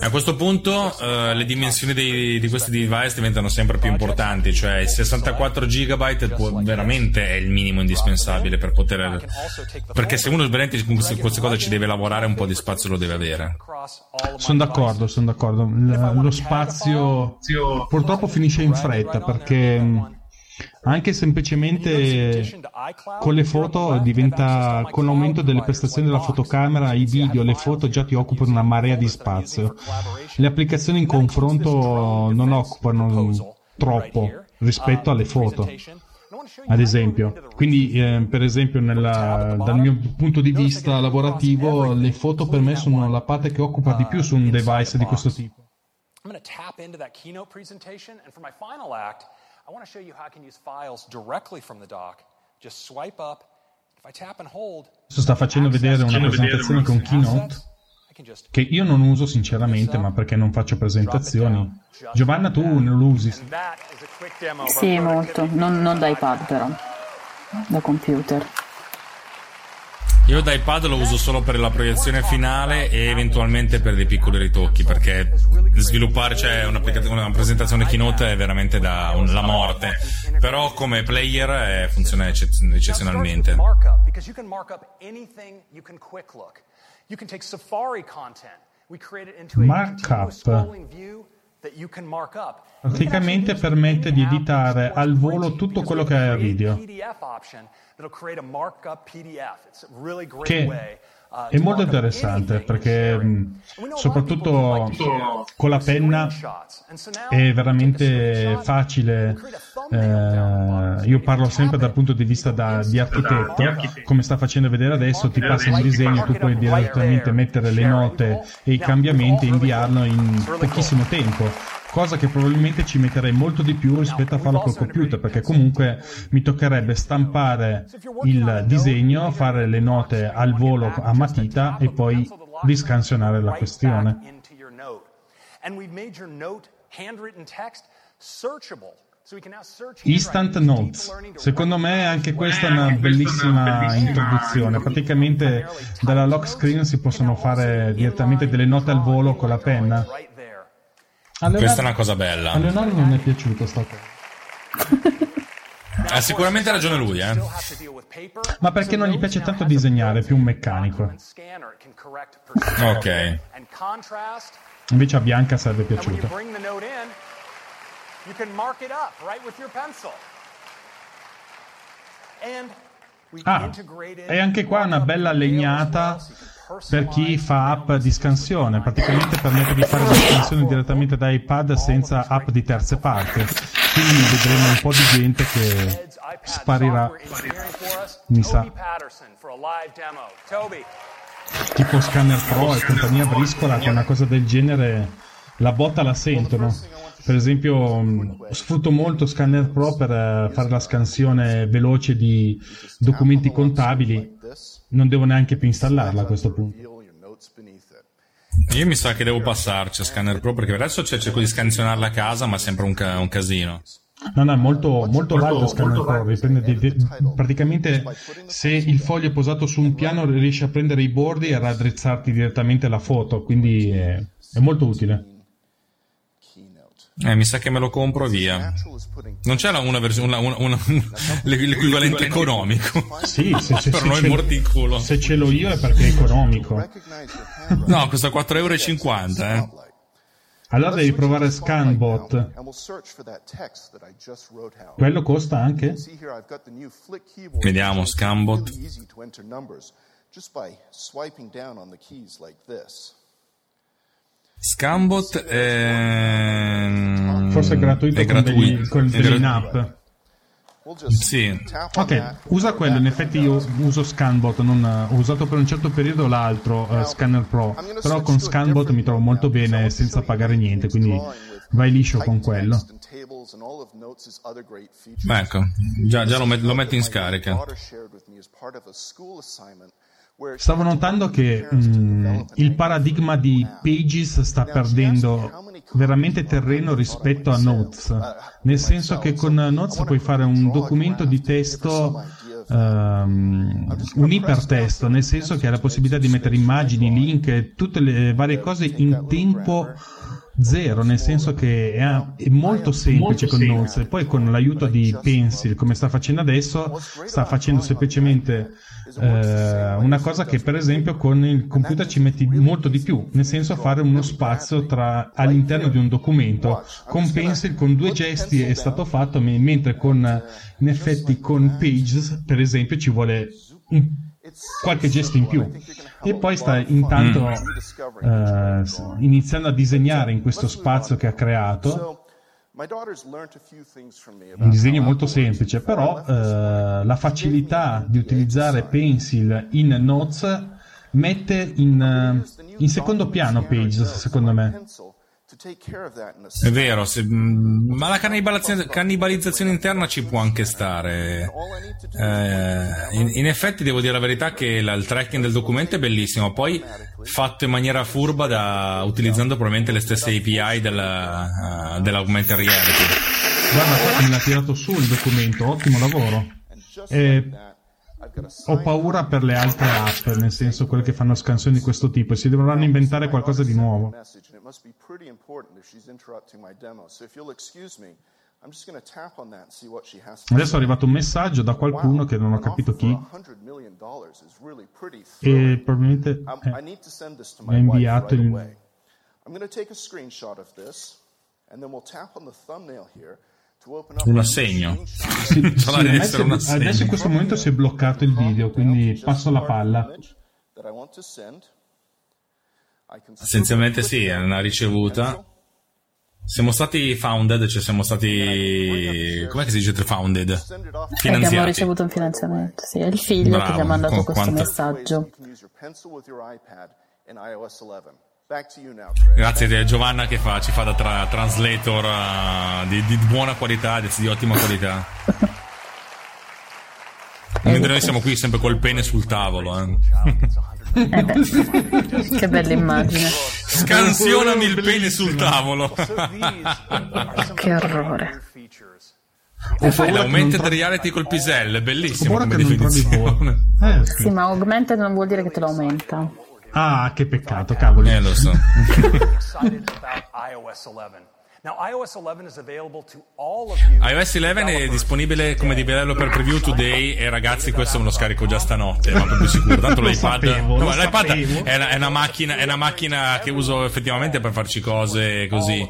A questo punto eh, le dimensioni dei- di questi device diventano sempre più importanti, cioè il 64 GB può, veramente è il minimo indispensabile per poter... Perché se uno veramente con queste, cose ci deve lavorare un po' di spazio lo deve avere. Sono d'accordo, sono d'accordo. L- lo spazio purtroppo finisce in fretta perché anche semplicemente con le foto diventa con l'aumento delle prestazioni della fotocamera, i video, le foto già ti occupano una marea di spazio. Le applicazioni in confronto non occupano troppo rispetto alle foto. Ad esempio, quindi eh, per esempio nella- dal mio punto di vista lavorativo le foto per me sono la parte che occupa di più su un device di questo tipo. I'm going to tap into that keynote presentation, and for my final act, I want to show you how I can use files directly from the dock. Just swipe up. If I tap and hold, Adesso sta facendo vedere una presentazione con Keynote che io non uso sinceramente, ma perché non faccio presentazioni. Giovanna, tu non lo usi? that is a quick demo. of our Sì, molto. Non, non da iPad però, da computer. Io da iPad lo uso solo per la proiezione finale e eventualmente per dei piccoli ritocchi, perché sviluppare cioè, un'applicazione- una presentazione keynote è veramente da un- la morte. Però come player eh, funziona eccez- eccezionalmente. markup. Praticamente permette di editare al volo tutto quello che è a video, PDF option that'll create a markup PDF. It's a really great che way. uh, è to molto interessante perché soprattutto con la penna è veramente facile. eh, io parlo sempre dal punto di vista da- di architetto, come sta facendo vedere adesso, ti passa un disegno, tu puoi direttamente mettere le note e i cambiamenti e inviarlo in pochissimo tempo. Cosa che probabilmente ci metterei molto di più rispetto a farlo col computer, perché comunque mi toccherebbe stampare il disegno, fare le note al volo a matita e poi riscansionare la questione. Instant Notes. Secondo me anche questa è una bellissima introduzione. Praticamente dalla lock screen si possono fare direttamente delle note al volo con la penna. Leonardo- Questa è una cosa bella. A Leonardo non è piaciuta sta cosa. Ha sicuramente ragione lui, eh. Ma perché non gli piace tanto disegnare, è più un meccanico. Ok. Invece a Bianca sarebbe piaciuta. Ah, e anche qua una bella legnata per chi fa app di scansione, praticamente permette di fare la scansione direttamente da iPad senza app di terze parti. Quindi vedremo un po' di gente che sparirà, mi sa. Tipo Scanner Pro e compagnia briscola che una cosa del genere la botta la sentono. Per esempio, mh, sfrutto molto Scanner Pro per eh, fare la scansione veloce di documenti contabili. Non devo neanche più installarla a questo punto. Io mi sa che devo passarci a Scanner Pro perché adesso cerco di scansionarla a casa, ma è sempre un, ca- un casino. No, no, è molto, molto valido Scanner Pro. di- di- praticamente, se il foglio è posato su un piano, riesci a prendere i bordi e a raddrizzarti direttamente la foto. Quindi è, è molto utile. Eh, mi sa che me lo compro via. Non c'è una, una versione, una, una, una- l'equivalente economico? Sì, se, se, per se noi ce- morti in culo. se ce l'ho io è perché è economico. No, costa 4,50 euro, eh. Allora devi provare Scanbot. Quello costa anche? Vediamo, numbers just by swiping down on the keys like this. Scambot è... Forse è gratuito è con, gratuito. con degli gra- in-app. Sì. Ok, usa quello. In effetti io uso Scanbot. Non, ho usato per un certo periodo l'altro, eh, Scanner Pro. Però con Scanbot mi trovo molto bene senza pagare niente. Quindi vai liscio con quello. Beh, ecco, già, già lo, met- lo metto in scarica. Stavo notando che mm, il paradigma di Pages sta perdendo veramente terreno rispetto a Notes, nel senso che con Notes puoi fare un documento di testo, ehm, un ipertesto, nel senso che hai la possibilità di mettere immagini, link, tutte le varie cose in tempo zero, nel senso che è, molto semplice con Notes e poi con l'aiuto di Pencil, come sta facendo adesso, sta facendo semplicemente eh, una cosa che per esempio con il computer ci metti molto di più, nel senso fare uno spazio tra, all'interno di un documento. Con Pencil con due gesti è stato fatto, me- mentre con in effetti con Pages per esempio ci vuole un- qualche gesto in più. E poi sta intanto eh, s- iniziando a disegnare in questo spazio che ha creato. Un disegno molto semplice, però eh, la facilità di utilizzare Pencil in Notes mette in, eh, in secondo piano Pages, secondo me. È vero, se- mm, ma la cannibalizzazione, cannibalizzazione interna ci può anche stare. Eh, in, in effetti devo dire la verità che la- il tracking del documento è bellissimo, poi fatto in maniera furba da, utilizzando probabilmente le stesse API della, eh, dell'augmented reality. Guarda, me l'ha tirato su il documento, ottimo lavoro. E ho paura per le altre app, nel senso quelle che fanno scansioni di questo tipo, e si dovranno inventare qualcosa di nuovo. Adesso è arrivato un messaggio da qualcuno che non ho capito chi, $100 million is really pretty e probabilmente I'm- eh, ha inviato il... I'm going to take a screenshot of this, and then we'll tap on the thumbnail here Un assegno. Sì, sì, adesso, un assegno. adesso in questo momento si è bloccato il video, quindi passo la palla. Essenzialmente sì, è una ricevuta. Siamo stati founded, cioè siamo stati... Com'è che si dice founded? Abbiamo Finanziati. ricevuto un finanziamento, sì, è il figlio Bravo, che mi ha mandato questo quanto- messaggio. You can use your pencil with your iPad in iOS 11. Back to you now, Craig. Grazie a Giovanna che fa, ci fa da tra- translator eh, di, di buona qualità, di, di ottima qualità. Mentre noi siamo qui sempre col pene sul tavolo. eh. Eh che bella immagine. Scansionami il pene sul tavolo. Che orrore. E fai l'augmented reality col pisello, è bellissimo come definizione. Eh, Sì, ma augmented non vuol dire che te lo aumenta. Ah, che peccato, cavoli. Eh, lo so. iOS 11. Now, iOS 11 is available to all of you. iOS 11 è disponibile come developer preview today e ragazzi questo me lo scarico già stanotte, ma proprio sicuro. Tanto l'iPad, sapevo, no, l'iPad è, una, è una macchina, è una macchina che uso effettivamente per farci cose così.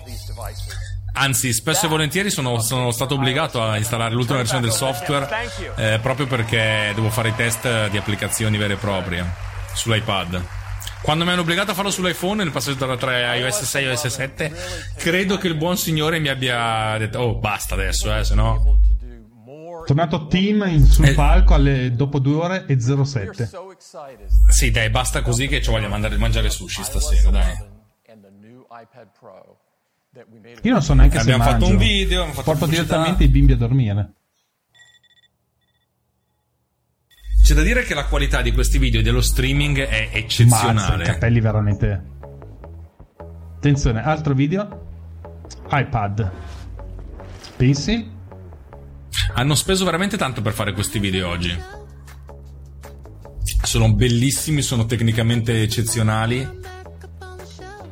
Anzi, spesso e volentieri sono, sono stato obbligato a installare l'ultima versione del software eh, proprio perché devo fare i test di applicazioni vere e proprie sull'iPad. Quando mi hanno obbligato a farlo sull'iPhone nel passaggio tra iOS 6 e iOS 7, credo che il buon signore mi abbia detto: Oh, basta adesso, eh, se no. Tornato Team in- sul palco alle, dopo 2 ore e 07. Sì, dai, basta così che ci voglio mandare mangiare sushi stasera, dai. Io non so neanche Abbiamo se fatto mangio. un video, abbiamo fatto Porto pubblicità. direttamente i bimbi a dormire. C'è da dire che la qualità di questi video e dello streaming è Mazza, i eccezionale. capelli veramente. Attenzione, altro video. iPad. Pensi? Hanno speso veramente tanto per fare questi video oggi. Sono bellissimi, sono tecnicamente eccezionali.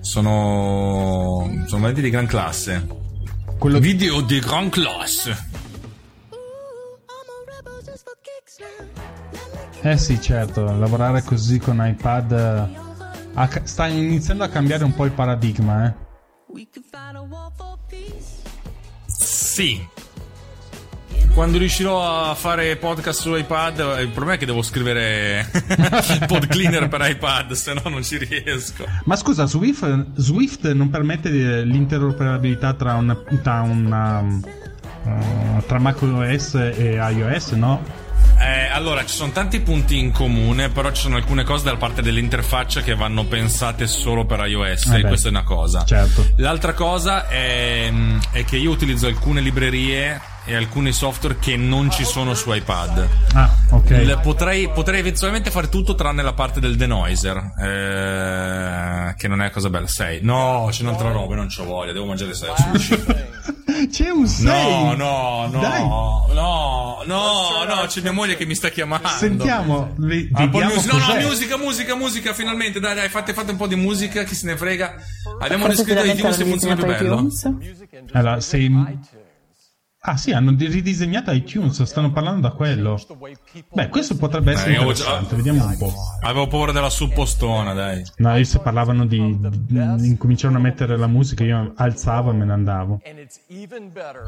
Sono. sono veramente di gran classe. Video di gran classe. Eh sì, certo, lavorare così con iPad eh, ha sta iniziando a cambiare un po' il paradigma, eh. Sì. Quando riuscirò a fare podcast su iPad, eh, il problema è che devo scrivere pod cleaner per iPad, se no non ci riesco. Ma scusa, Swift, Swift non permette eh, l'interoperabilità tra una, tra, una, uh, tra macOS e iOS, no? Eh, allora, ci sono tanti punti in comune, però ci sono alcune cose dalla parte dell'interfaccia che vanno pensate solo per iOS, Eh e questa è una cosa. certo. L'altra cosa è, mm, è che io utilizzo alcune librerie e alcuni software che non ci sono su iPad. Ah, ok. Il- potrei, potrei eventualmente fare tutto tranne la parte del denoiser, eh, che non è cosa bella. 6. No, c'è un'altra roba, non c'ho voglia, devo mangiare sei sushi. C'è un 6! No, no, no, Dai. no, no, no, c'è mia moglie che mi sta chiamando. Sentiamo, ve- Ah, musica- no, no, musica, musica, musica, finalmente. Dai, dai, fate, fate un po' di musica, chi se ne frega. Abbiamo finalmente iTunes e funziona più bello. Allora, sei... Ah sì, hanno di- ridisegnato iTunes, stanno parlando da quello. Beh, questo potrebbe essere Eh, interessante, già- vediamo un po'. Avevo paura della suppostona, dai. No, io se parlavano di, di- incominciarono a mettere la musica, io alzavo e me ne andavo.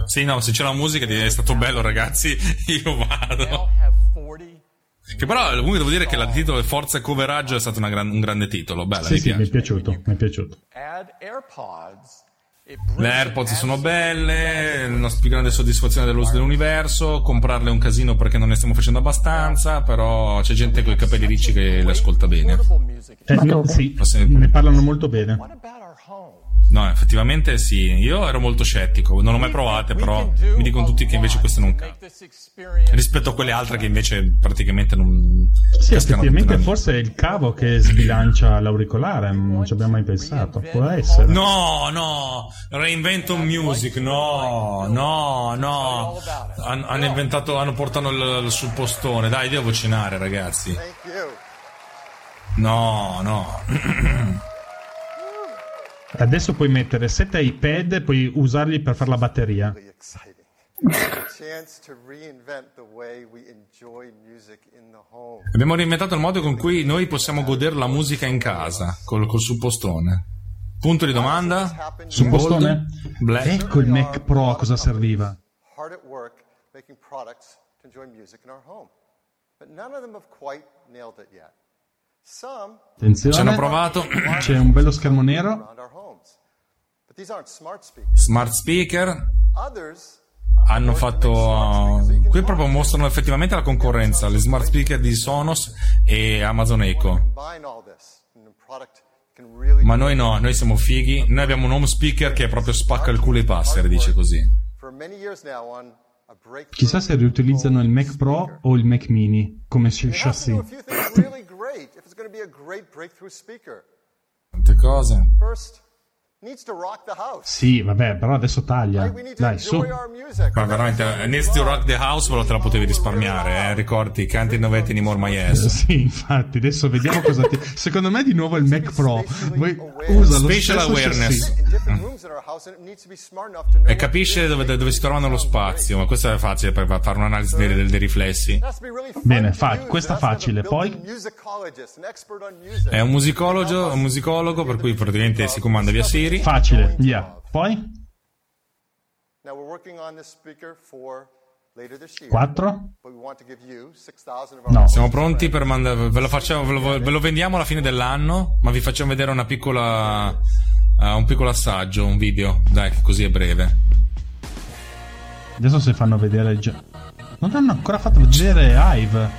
Sì, no, se c'è la musica è stato bello, ragazzi. Io vado. Che però comunque devo dire che il titolo Forza e Coveraggio è stato una gran- un grande titolo. Bella, Sì, mi sì, mi piace. è piaciuto, mi è piaciuto. Add AirPods. Le AirPods sono belle, la nostra più grande soddisfazione dell'uso dell'universo. Comprarle è un casino perché non ne stiamo facendo abbastanza. Però c'è gente con i capelli ricci che le ascolta bene. Eh, no, sì, ne parlano molto bene. No, effettivamente sì. Io ero molto scettico, non l'ho mai provate, però mi dicono tutti che invece queste non cascano. Rispetto a quelle altre che invece praticamente non. Sì, effettivamente forse è il cavo che sbilancia l'auricolare, non ci abbiamo mai pensato. Può essere. No, no, Reinventon Music, no, no, no. Han- hanno inventato, hanno portato il, il suppostone. Dai, devo cenare, ragazzi. No, no. Adesso puoi mettere sette iPad e puoi usarli per fare la batteria. Abbiamo reinventato il modo con cui noi possiamo godere la musica in casa, col, col suppostone. Punto di domanda? Suppostone? Black. Ecco il Mac Pro a cosa serviva. Making products to enjoy music in our home. But none of them have quite nailed it yet. Some Attenzione. Ci hanno provato. C'è un bello schermo nero. smart speaker. Hanno fatto. qui proprio mostrano effettivamente la concorrenza: le smart speaker di Sonos e Amazon Echo. Ma noi no, noi siamo fighi. Noi abbiamo un home speaker che proprio spacca il culo ai passeri, dice così. Chissà se riutilizzano il Mac Pro o il Mac Mini come chassis. Be a great breakthrough speaker. Tante cose. First, Sì, vabbè, però adesso taglia. Dai, su. Ma veramente, Needs to Rock the House, però te la potevi risparmiare, eh? Ricordi, Can't Innovate Anymore My Ass. Sì, infatti, adesso vediamo cosa ti... Secondo me di nuovo il Mac Pro Vuoi- usa lo Spatial awareness. know. E capisce dove, dove si trovano lo spazio, ma questo è facile per fare un'analisi dei, dei- dei riflessi. Bene, fa- questa facile, poi? È un musicologo, un musicologo per cui praticamente si comanda via Siri. Facile, via. Poi? Now we're working on this speaker for later this year. Quattro? But we want to give you 6,000 of our No, siamo pronti per mandare. Ve ve, lo, ve lo vendiamo alla fine dell'anno, ma vi facciamo vedere una piccola. uh, un piccolo assaggio, un video. Dai, che così è breve. Adesso se fanno vedere già. Non hanno ancora fatto vedere Hive.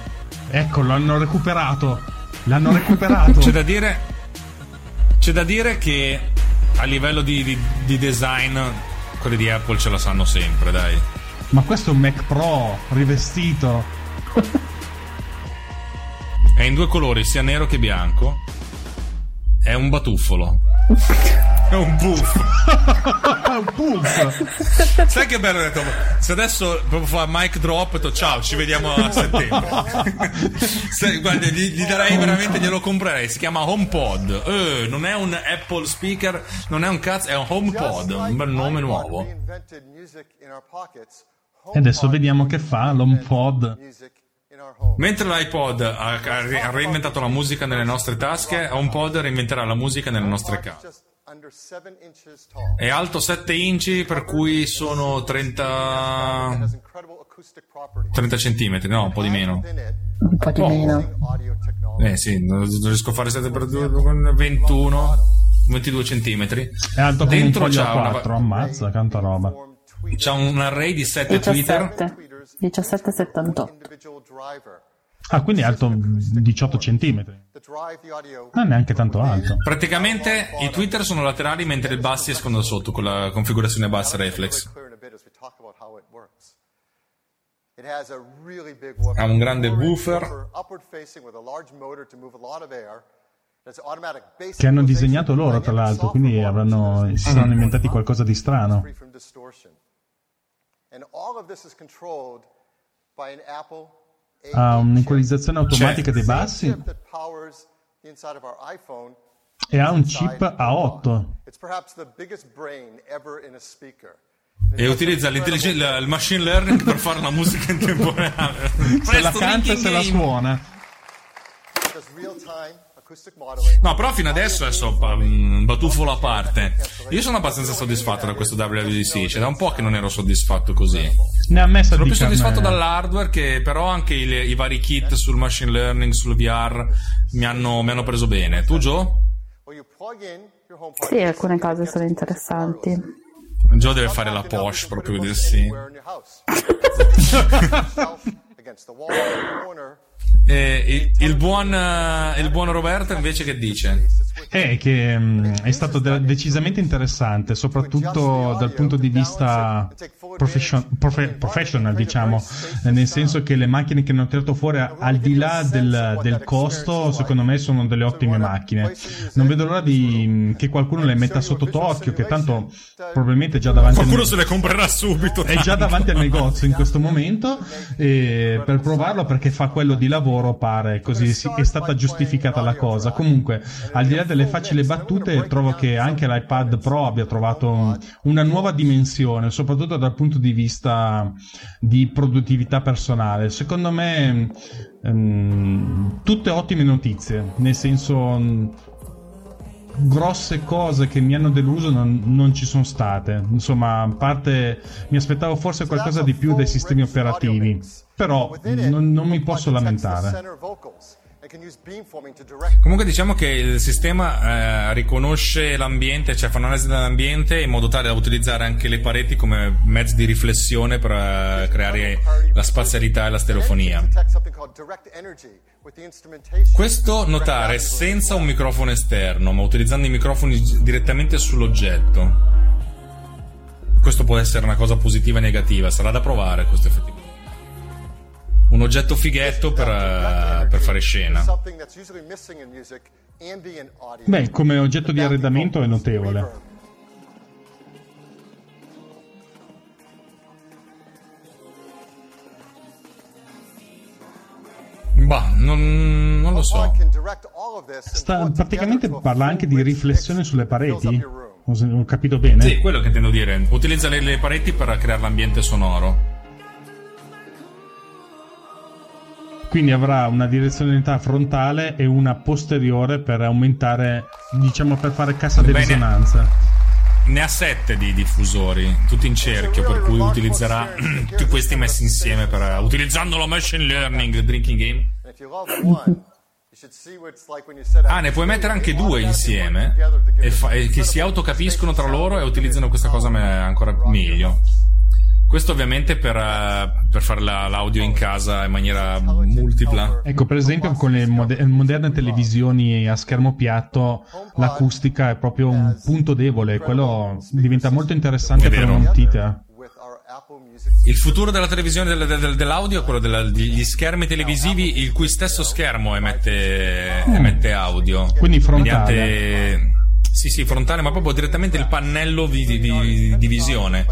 Ecco, l'hanno recuperato. L'hanno recuperato. C'è da dire. C'è da dire che a livello di, di- di design, quelli di Apple ce la sanno sempre, dai. Ma questo è un Mac Pro rivestito. È in due colori, sia nero che bianco. È un batuffolo. È un buff. un buff. Sai che bello detto? Se adesso proprio fa mic drop, detto ciao, ci vediamo a settembre. Se- guarda, gli, gli darei veramente, glielo comprerei. Si chiama HomePod. Eh, non è un Apple speaker, non è un cazzo, è un HomePod. Un bel nome nuovo. E adesso vediamo che fa l'HomePod. Mentre l'iPod ha reinventato la musica nelle nostre tasche, HomePod reinventerà la musica nelle nostre case. Just under 7 inches tall. È alto 7 inci, per cui sono 30. Has incredible acoustic properties. 30 centimetri, no, un po' di meno. Un po' di meno. Audio technology. Eh sì, non riesco a fare 7 per 2 con 21, 22 centimetri. È alto Dentro foglio c'ha una, A4, ammazza, tanta roba. c'ha un array di 7 Twitter. 17. 17,78. Ah, quindi è alto 18 cm. Non è neanche tanto alto. Praticamente i Twitter sono laterali mentre i bassi escono da sotto con la configurazione bass reflex. Ha un grande woofer. upward facing with a large motor to move a lot of air. It's automatic bass Che hanno disegnato loro, tra l'altro, quindi avranno, si saranno inventati qualcosa di strano. And all of this is controlled by an Apple Ha un'equalizzazione automatica dei bassi e ha un chip A8. It's perhaps the biggest brain ever in a speaker. E utilizza il machine learning per fare la musica in tempo reale. Se la canta e se la suona. No, però fino adesso, adesso um, batuffolo a parte. Io sono abbastanza soddisfatto da questo WWDC. C'è da un po' che non ero soddisfatto così. Ne ha messa Sono più soddisfatto eh, dall'hardware che però anche i, i vari kit sul machine learning, sul VR mi hanno, mi hanno preso bene. Tu Joe? Sì, alcune cose sono interessanti. Joe deve fare la posh proprio di sì. anywhere in your house. Against the wall, in the corner. E il, il buon, eh, il buon Roberto invece che dice? È che mm, è stato de- decisamente interessante, soprattutto dal punto di vista profession- profe- professional, diciamo, eh, nel senso che le macchine che hanno tirato fuori, al di là del, del costo, secondo me sono delle ottime macchine. Non vedo l'ora di, mm, che qualcuno le metta sotto torchio, che tanto probabilmente è già davanti al Qualcuno se le comprerà subito. è già davanti al negozio in questo momento e per provarlo perché fa quello di lavoro pare così è stata giustificata la cosa comunque al di là delle facili battute trovo che anche l'iPad Pro abbia trovato un- una nuova dimensione soprattutto dal punto di vista di produttività personale secondo me ehm, tutte ottime notizie nel senso mh, grosse cose che mi hanno deluso non, non ci sono state. Insomma, a parte mi aspettavo forse qualcosa di più dai sistemi operativi, però non, non mi posso lamentare. Comunque diciamo che il sistema eh, riconosce l'ambiente, cioè fa un'analisi dell'ambiente in modo tale da utilizzare anche le pareti come mezzo di riflessione per eh, creare la spazialità e la stereofonia. Questo notare senza un microfono esterno, ma utilizzando i microfoni direttamente sull'oggetto. Questo può essere una cosa positiva e negativa, sarà da provare questo effettivamente. Un oggetto fighetto per, eh, per fare scena. Beh, come oggetto di arredamento è notevole. Bah, non, non lo so. Sta, praticamente parla anche di riflessione sulle pareti. Ho capito bene? Sì, quello che intendo dire. Utilizza le, le pareti per creare l'ambiente sonoro. Quindi avrà una direzionalità frontale e una posteriore per aumentare, diciamo, per fare cassa di Bene. risonanza. ne ha sette di diffusori, tutti in cerchio, per cui utilizzerà tutti questi messi insieme per, utilizzando la machine learning, drinking game. Ah, ne puoi mettere anche due insieme e, fa- e che si autocapiscono tra loro e utilizzano questa cosa me- ancora meglio. Questo ovviamente per, eh, per fare la- l'audio in casa in maniera multipla. Ecco, per esempio, con le mode- moderne televisioni a schermo piatto, l'acustica è proprio un punto debole. Quello diventa molto interessante per vero. un'utita. Il futuro della televisione del- del- dell'audio è quello della- degli schermi televisivi il cui stesso schermo emette, emette audio. Quindi frontale. Mediante- sì, sì, frontale, ma proprio direttamente il pannello di, di- di- di visione.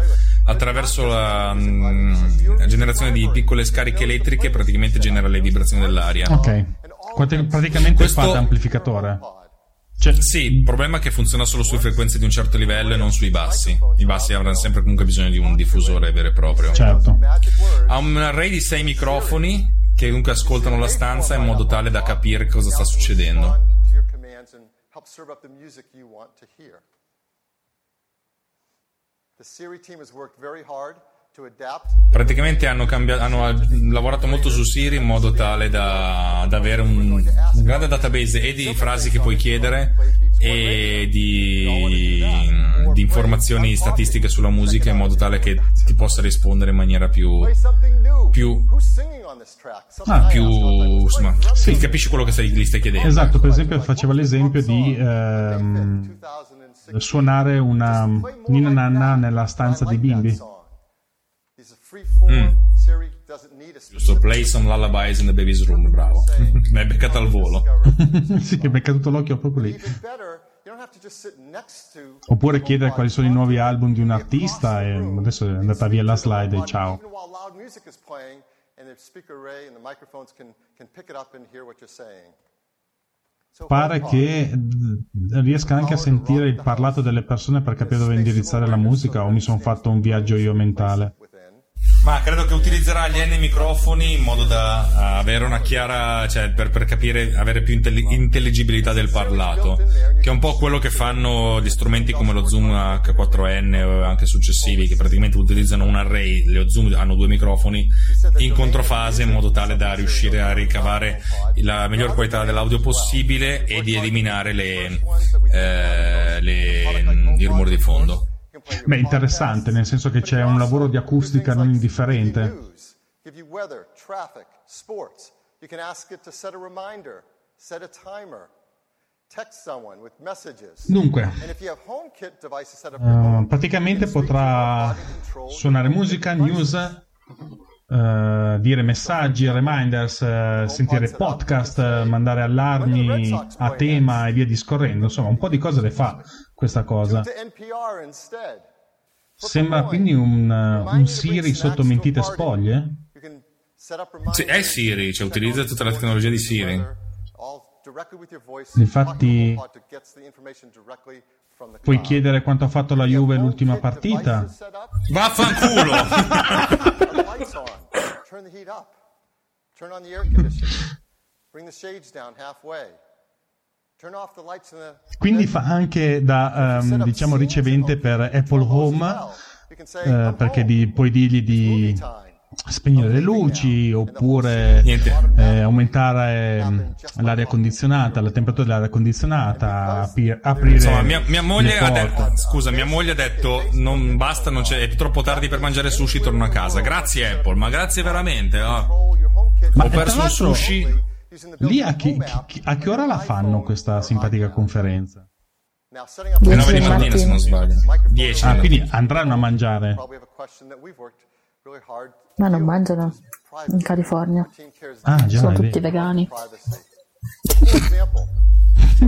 Attraverso la, mm, la generazione di piccole scariche elettriche praticamente genera le vibrazioni dell'aria. Ok. Quanto- Praticamente Questo- fa da amplificatore. Sì, il problema è che funziona solo su frequenze di un certo livello e non sui bassi. I bassi avranno sempre comunque bisogno di un diffusore vero e proprio. Certo. Ha un array di sei microfoni che comunque ascoltano la stanza in modo tale da capire cosa sta succedendo. Help serve up the music you want to hear. The Siri team has worked very hard Praticamente hanno, cambia- hanno lavorato molto su Siri in modo tale da, da avere un, un grande database e di frasi che puoi chiedere e di, di informazioni statistiche sulla musica in modo tale che ti possa rispondere in maniera più, più, Ah. più insomma, sì, capisci quello che stai, gli stai chiedendo. Esatto, per esempio faceva l'esempio di ehm, suonare una Nina Nanna nella stanza dei bimbi. Mm. Giusto, play some lullabies in the baby's room, bravo. Mi hai beccato al volo. sì, che mi è caduto l'occhio proprio lì. Oppure chiedere quali sono i nuovi album di un artista e adesso è andata via la slide e ciao. Pare che eh, riesca anche a sentire il parlato delle persone per capire dove indirizzare la musica o mi sono fatto un viaggio io mentale. Ma credo che utilizzerà gli N microfoni in modo da uh, avere una chiara, cioè per, per capire, avere più intelli- intelligibilità del parlato, che è un po' quello che fanno gli strumenti come lo Zoom H4n o anche successivi, che praticamente utilizzano un array, le Zoom hanno due microfoni in controfase in modo tale da riuscire a ricavare la miglior qualità dell'audio possibile e di eliminare le, eh, le- i rumori di fondo. Beh, interessante, nel senso che c'è un lavoro di acustica non indifferente. give you weather, traffic, sports. You can ask it to set a reminder, set a timer, text someone with messages. Dunque. Eh, praticamente potrà suonare musica, news, eh, dire messaggi, reminders, eh, sentire podcast, eh, mandare allarmi a tema e via discorrendo. Insomma, un po' di cose le fa questa cosa. Sembra quindi un, un Siri sotto mentite spoglie? Sì, è Siri, cioè utilizza tutta la tecnologia di Siri. Infatti, puoi chiedere quanto ha fatto la Juve l'ultima partita? Vaffanculo! Lights on. Turn the heat up. Turn on the air conditioning. Bring the shades down halfway. Quindi fa anche da ehm, diciamo ricevente per Apple Home eh, perché di- puoi dirgli di spegnere le luci oppure eh, aumentare ehm, l'aria condizionata, la temperatura dell'aria condizionata, api- aprire Insomma, mia, mia moglie le ha detto, scusa, mia moglie ha detto non basta, non c'è, è troppo tardi per mangiare sushi, torno a casa. Grazie Apple, ma grazie veramente. oh. Ma Ho eh, perso l'altro, sushi. Lì a, chi- chi- a che ora la fanno questa simpatica conferenza? Alle 9 di mattina se non sbaglio. 10. Ah, quindi andranno a mangiare. Ma non mangiano in California. Ah, già, Sono tutti vero. vegani.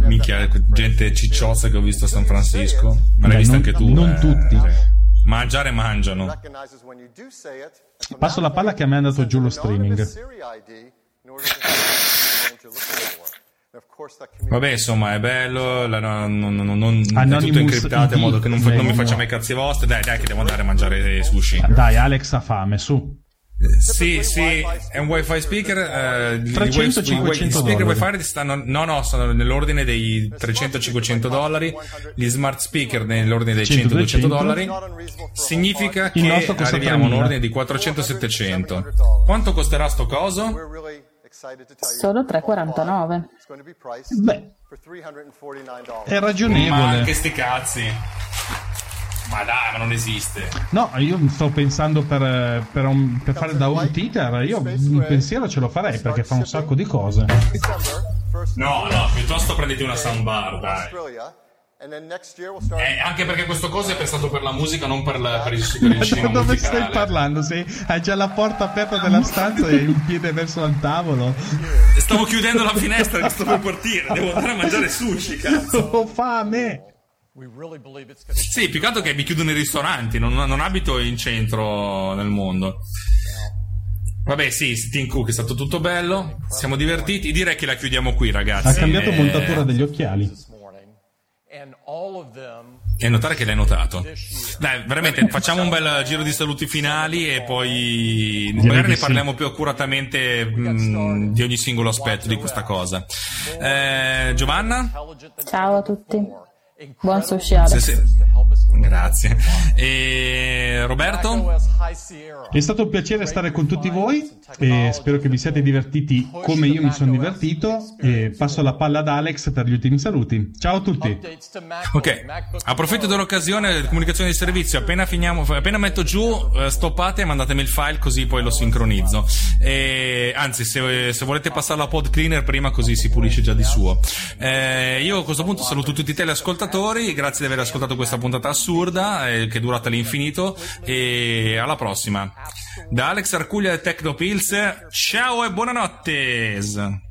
Minchia, gente cicciosa che ho visto a San Francisco. Me l'hai vista non- anche tu. non eh. tutti. Mangiare mangiano. Passo la palla che a me è andato giù lo streaming. Vabbè, insomma, è bello. la- non, non, non, non- è tutto incriptato in modo che non, fa- non mi Ecco. facciamo i cazzi vostri. Dai, dai, che devo andare a mangiare sushi. Dai, Alex ha fame, su. Sì, sì, è un wifi speaker. eh, i 300, wi- i wi- 500 I speaker dollari. wifi stanno, no, no, sono nell'ordine dei 300-500 dollari. Gli smart speaker nell'ordine dei 100, 100-200 200. dollari. Significa che arriviamo a un 3000. ordine di 400-700. Quanto costerà sto coso? Solo 3,49. Beh, è ragionevole. Ma anche sti cazzi. Ma dai, ma non esiste. No, io sto pensando per, per, un- per fare da home theater. Io un pensiero ce lo farei perché fa un sacco di cose. No, no, piuttosto prenditi una soundbar, dai. Australia. And then next year we'll start. Eh, anche perché questo coso è pensato per la musica, non per, la- per il, per il cinema Dove musicale. stai parlando? Sei, hai già la porta aperta della stanza e un piede verso il tavolo. Stavo chiudendo la finestra che sto per partire. Devo andare a mangiare sushi, cazzo. Ho fame. We really believe it's going to Sì, più che altro che mi chiudono i ristoranti, non, non abito in centro nel mondo. Vabbè, sì, Tim Cook è stato tutto bello, siamo divertiti. Direi che la chiudiamo qui, ragazzi. Ha cambiato Eh, montatura degli occhiali. and all of them E notare che l'hai notato. Dai, veramente, facciamo un bel giro di saluti finali e poi magari ne parliamo più accuratamente mh, di ogni singolo aspetto di questa cosa. Eh, Giovanna? Ciao a tutti. Buon sushi Alex. Sì, sì. Grazie. E Roberto? È stato un piacere stare con tutti voi e spero che vi siate divertiti come io mi sono divertito e passo la palla ad Alex per gli ultimi saluti. Ciao a tutti. Ok, approfitto dell'occasione, comunicazione di servizio, appena finiamo, appena metto giù, eh, stoppate e mandatemi il file così poi lo sincronizzo. E, anzi, se, se volete passarlo a pod cleaner prima così si pulisce già di suo. Eh, io a questo punto saluto tutti i teleascoltatori, grazie di aver ascoltato questa puntata assurda eh, che è durata all'infinito e alla prossima. Da Alex Arcuglia e Tecnopills, ciao e buonanotte!